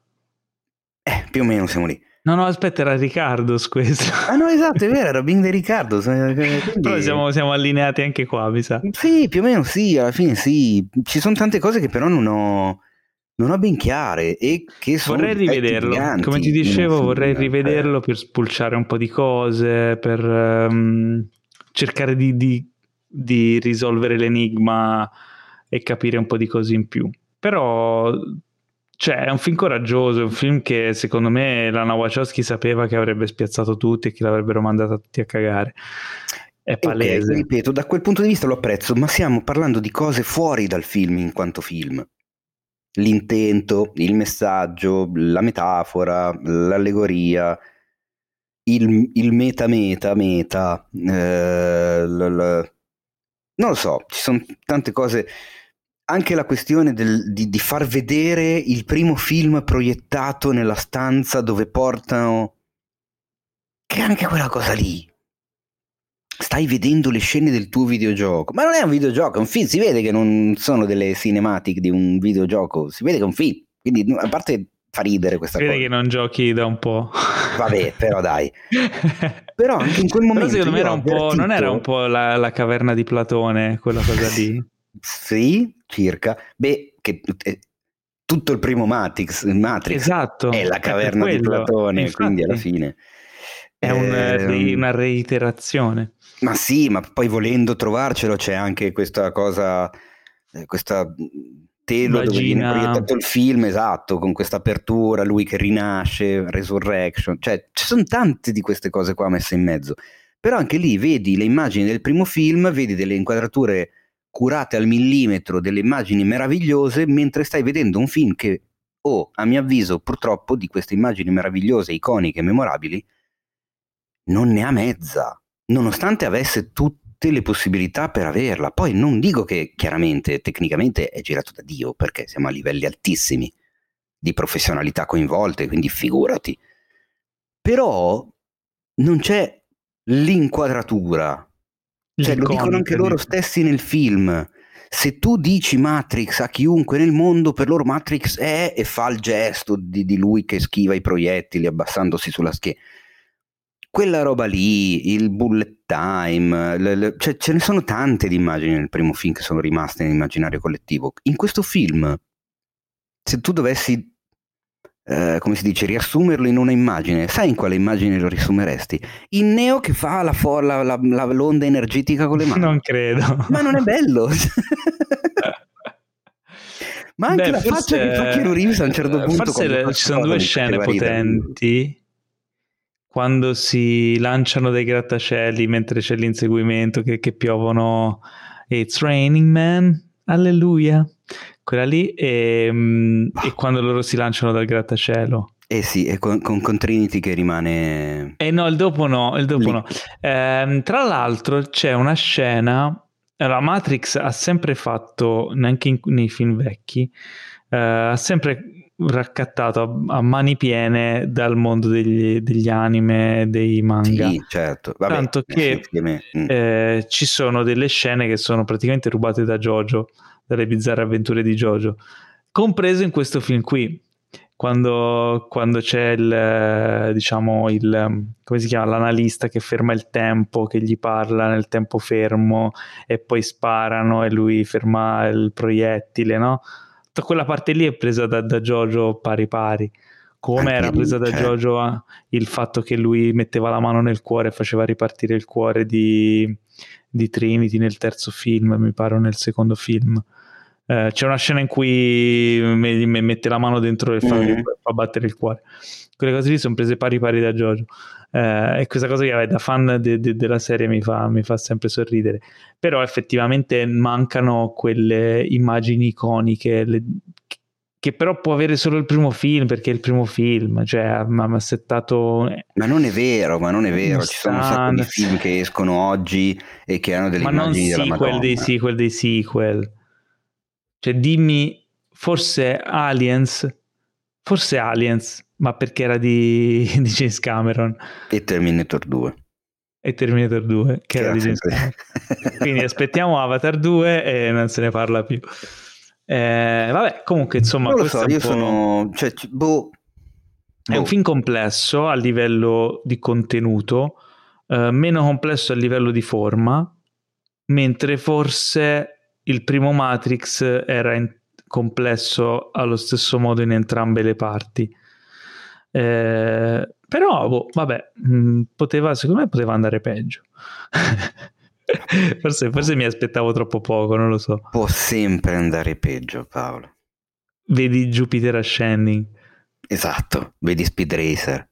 Eh, più o meno siamo lì. No, no, aspetta, era Riccardo questo. Ah no, esatto, è vero, era Bing di Riccardo. Quindi... Però siamo, siamo, allineati anche qua, mi sa. Sì, più o meno sì, alla fine sì. Ci sono tante cose che però non ho, non ho ben chiare e che sono... Vorrei rivederlo, come ti dicevo, vorrei rivederlo per spulciare un po' di cose, per um, cercare di, di, di risolvere l'enigma e capire un po' di cose in più. Però cioè, è un film coraggioso, è un film che secondo me Lana Wachowski sapeva che avrebbe spiazzato tutti e che l'avrebbero mandata tutti a cagare. È palese. Okay, ripeto, da quel punto di vista lo apprezzo, ma stiamo parlando di cose fuori dal film in quanto film. L'intento, il messaggio, la metafora, l'allegoria, il, il meta meta meta, eh, l, l, non lo so, ci sono tante cose anche la questione del, di, di, far vedere il primo film proiettato nella stanza dove portano... Che anche quella cosa lì. Stai vedendo le scene del tuo videogioco. Ma non è un videogioco, è un film. Si vede che non sono delle cinematic di un videogioco. Si vede che è un film. Quindi, a parte fa ridere questa si cosa. Vede che non giochi da un po'. Vabbè, però dai. però anche in quel momento... Però secondo me era un po', non era un po' la, la caverna di Platone, quella cosa lì? Sì, circa. Beh, che eh, tutto il primo Matrix, Matrix esatto, è la caverna è di Platone, Infatti, quindi alla fine... È una, eh, una reiterazione. Ma sì, ma poi volendo trovarcelo c'è anche questa cosa, eh, questa mm, telo Vagina. dove viene proiettato il film, esatto, con questa apertura, lui che rinasce, resurrection, cioè ci sono tante di queste cose qua messe in mezzo. Però anche lì vedi le immagini del primo film, vedi delle inquadrature curate al millimetro, delle immagini meravigliose, mentre stai vedendo un film che, oh, a mio avviso, purtroppo di queste immagini meravigliose, iconiche e memorabili, non ne ha mezza, nonostante avesse tutte le possibilità per averla. Poi non dico che chiaramente, tecnicamente è girato da Dio, perché siamo a livelli altissimi di professionalità coinvolte, quindi figurati. Però non c'è l'inquadratura, cioè, lo dicono anche loro stessi nel film. Se tu dici Matrix a chiunque nel mondo, per loro Matrix è e fa il gesto di, di lui che schiva i proiettili abbassandosi sulla schiena. Quella roba lì, il bullet time, le, le, cioè, ce ne sono tante di immagini nel primo film che sono rimaste nell'immaginario collettivo. In questo film, se tu dovessi eh, come si dice, riassumerlo in una immagine. Sai in quale immagine lo riassumeresti? Il Neo che fa la, la, la, la, l'onda energetica con le mani. Non credo. Ma non è bello. Ma anche Beh, la forse, faccia che fa Keanu Reeves a un certo punto. Forse ci sono due scene potenti. Quando si lanciano dai grattacieli mentre c'è l'inseguimento che, che piovono It's raining man, alleluia quella lì e, mm, e, quando loro si lanciano dal grattacielo. Eh sì, e con, con, con Trinity che rimane... Eh no, il dopo no, il dopo no. Eh, tra l'altro c'è una scena, la Matrix ha sempre fatto, neanche in, nei film vecchi, eh, ha sempre raccattato a, a, mani piene dal mondo degli, degli anime, dei manga. Sì, certo. Vabbè, Tanto che mm. eh, ci sono delle scene che sono praticamente rubate da Jojo dalle bizzarre avventure di Jojo, compreso in questo film qui. Quando, quando c'è il, diciamo, il, come si chiama, l'analista che ferma il tempo, che gli parla nel tempo fermo e poi sparano e lui ferma il proiettile, no? Tutta quella parte lì è presa da, da Jojo pari pari come era presa da certo. Jojo il fatto che lui metteva la mano nel cuore e faceva ripartire il cuore di, di Trinity nel terzo film, mi pare, o nel secondo film. Eh, c'è una scena in cui mi, mi, mette la mano dentro e fa, mm-hmm. fa, battere il cuore. Quelle cose lì sono prese pari pari da Giorgio. Eh, e questa cosa che vabbè, da fan de, de, della serie mi fa, mi fa sempre sorridere. Però effettivamente mancano quelle immagini iconiche, le, che però può avere solo il primo film perché è il primo film, cioè ha settato... Ma non è vero, ma non è vero, ci sono un sacco di film che escono oggi e che hanno delle ma immagini della Madonna. Ma non sequel dei sequel dei sequel. Cioè dimmi, forse Aliens, forse Aliens, ma perché era di, di James Cameron. E Terminator 2 e Terminator 2 che, che era di James Cameron. Quindi aspettiamo Avatar 2 e non se ne parla più. Eh, vabbè, comunque, insomma, non lo so, io sono. Cioè, boh. È un film complesso a livello di contenuto, eh, meno complesso a livello di forma, mentre forse il primo Matrix era in- complesso allo stesso modo in entrambe le parti. Eh, però, boh, vabbè, mh, mm, poteva, secondo me poteva andare peggio. forse, forse mi aspettavo troppo poco, non lo so. Può sempre andare peggio, Paolo. Vedi Jupiter Ascending. Esatto, vedi Speed Racer.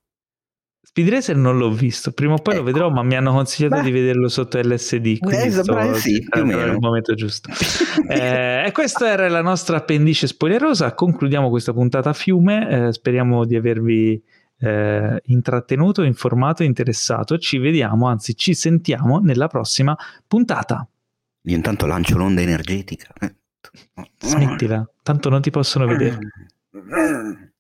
Speed Racer non l'ho visto, prima o poi ecco. lo vedrò, ma mi hanno consigliato Beh. di vederlo sotto LSD. Quindi eh, sto, sì, più o meno. il momento giusto. eh, e questa era la nostra appendice spoilerosa. Concludiamo questa puntata a fiume. Eh, speriamo di avervi eh, intrattenuto, informato, interessato. Ci vediamo, anzi ci sentiamo nella prossima puntata. Io intanto lancio l'onda energetica. Smettila, tanto non ti possono vedere.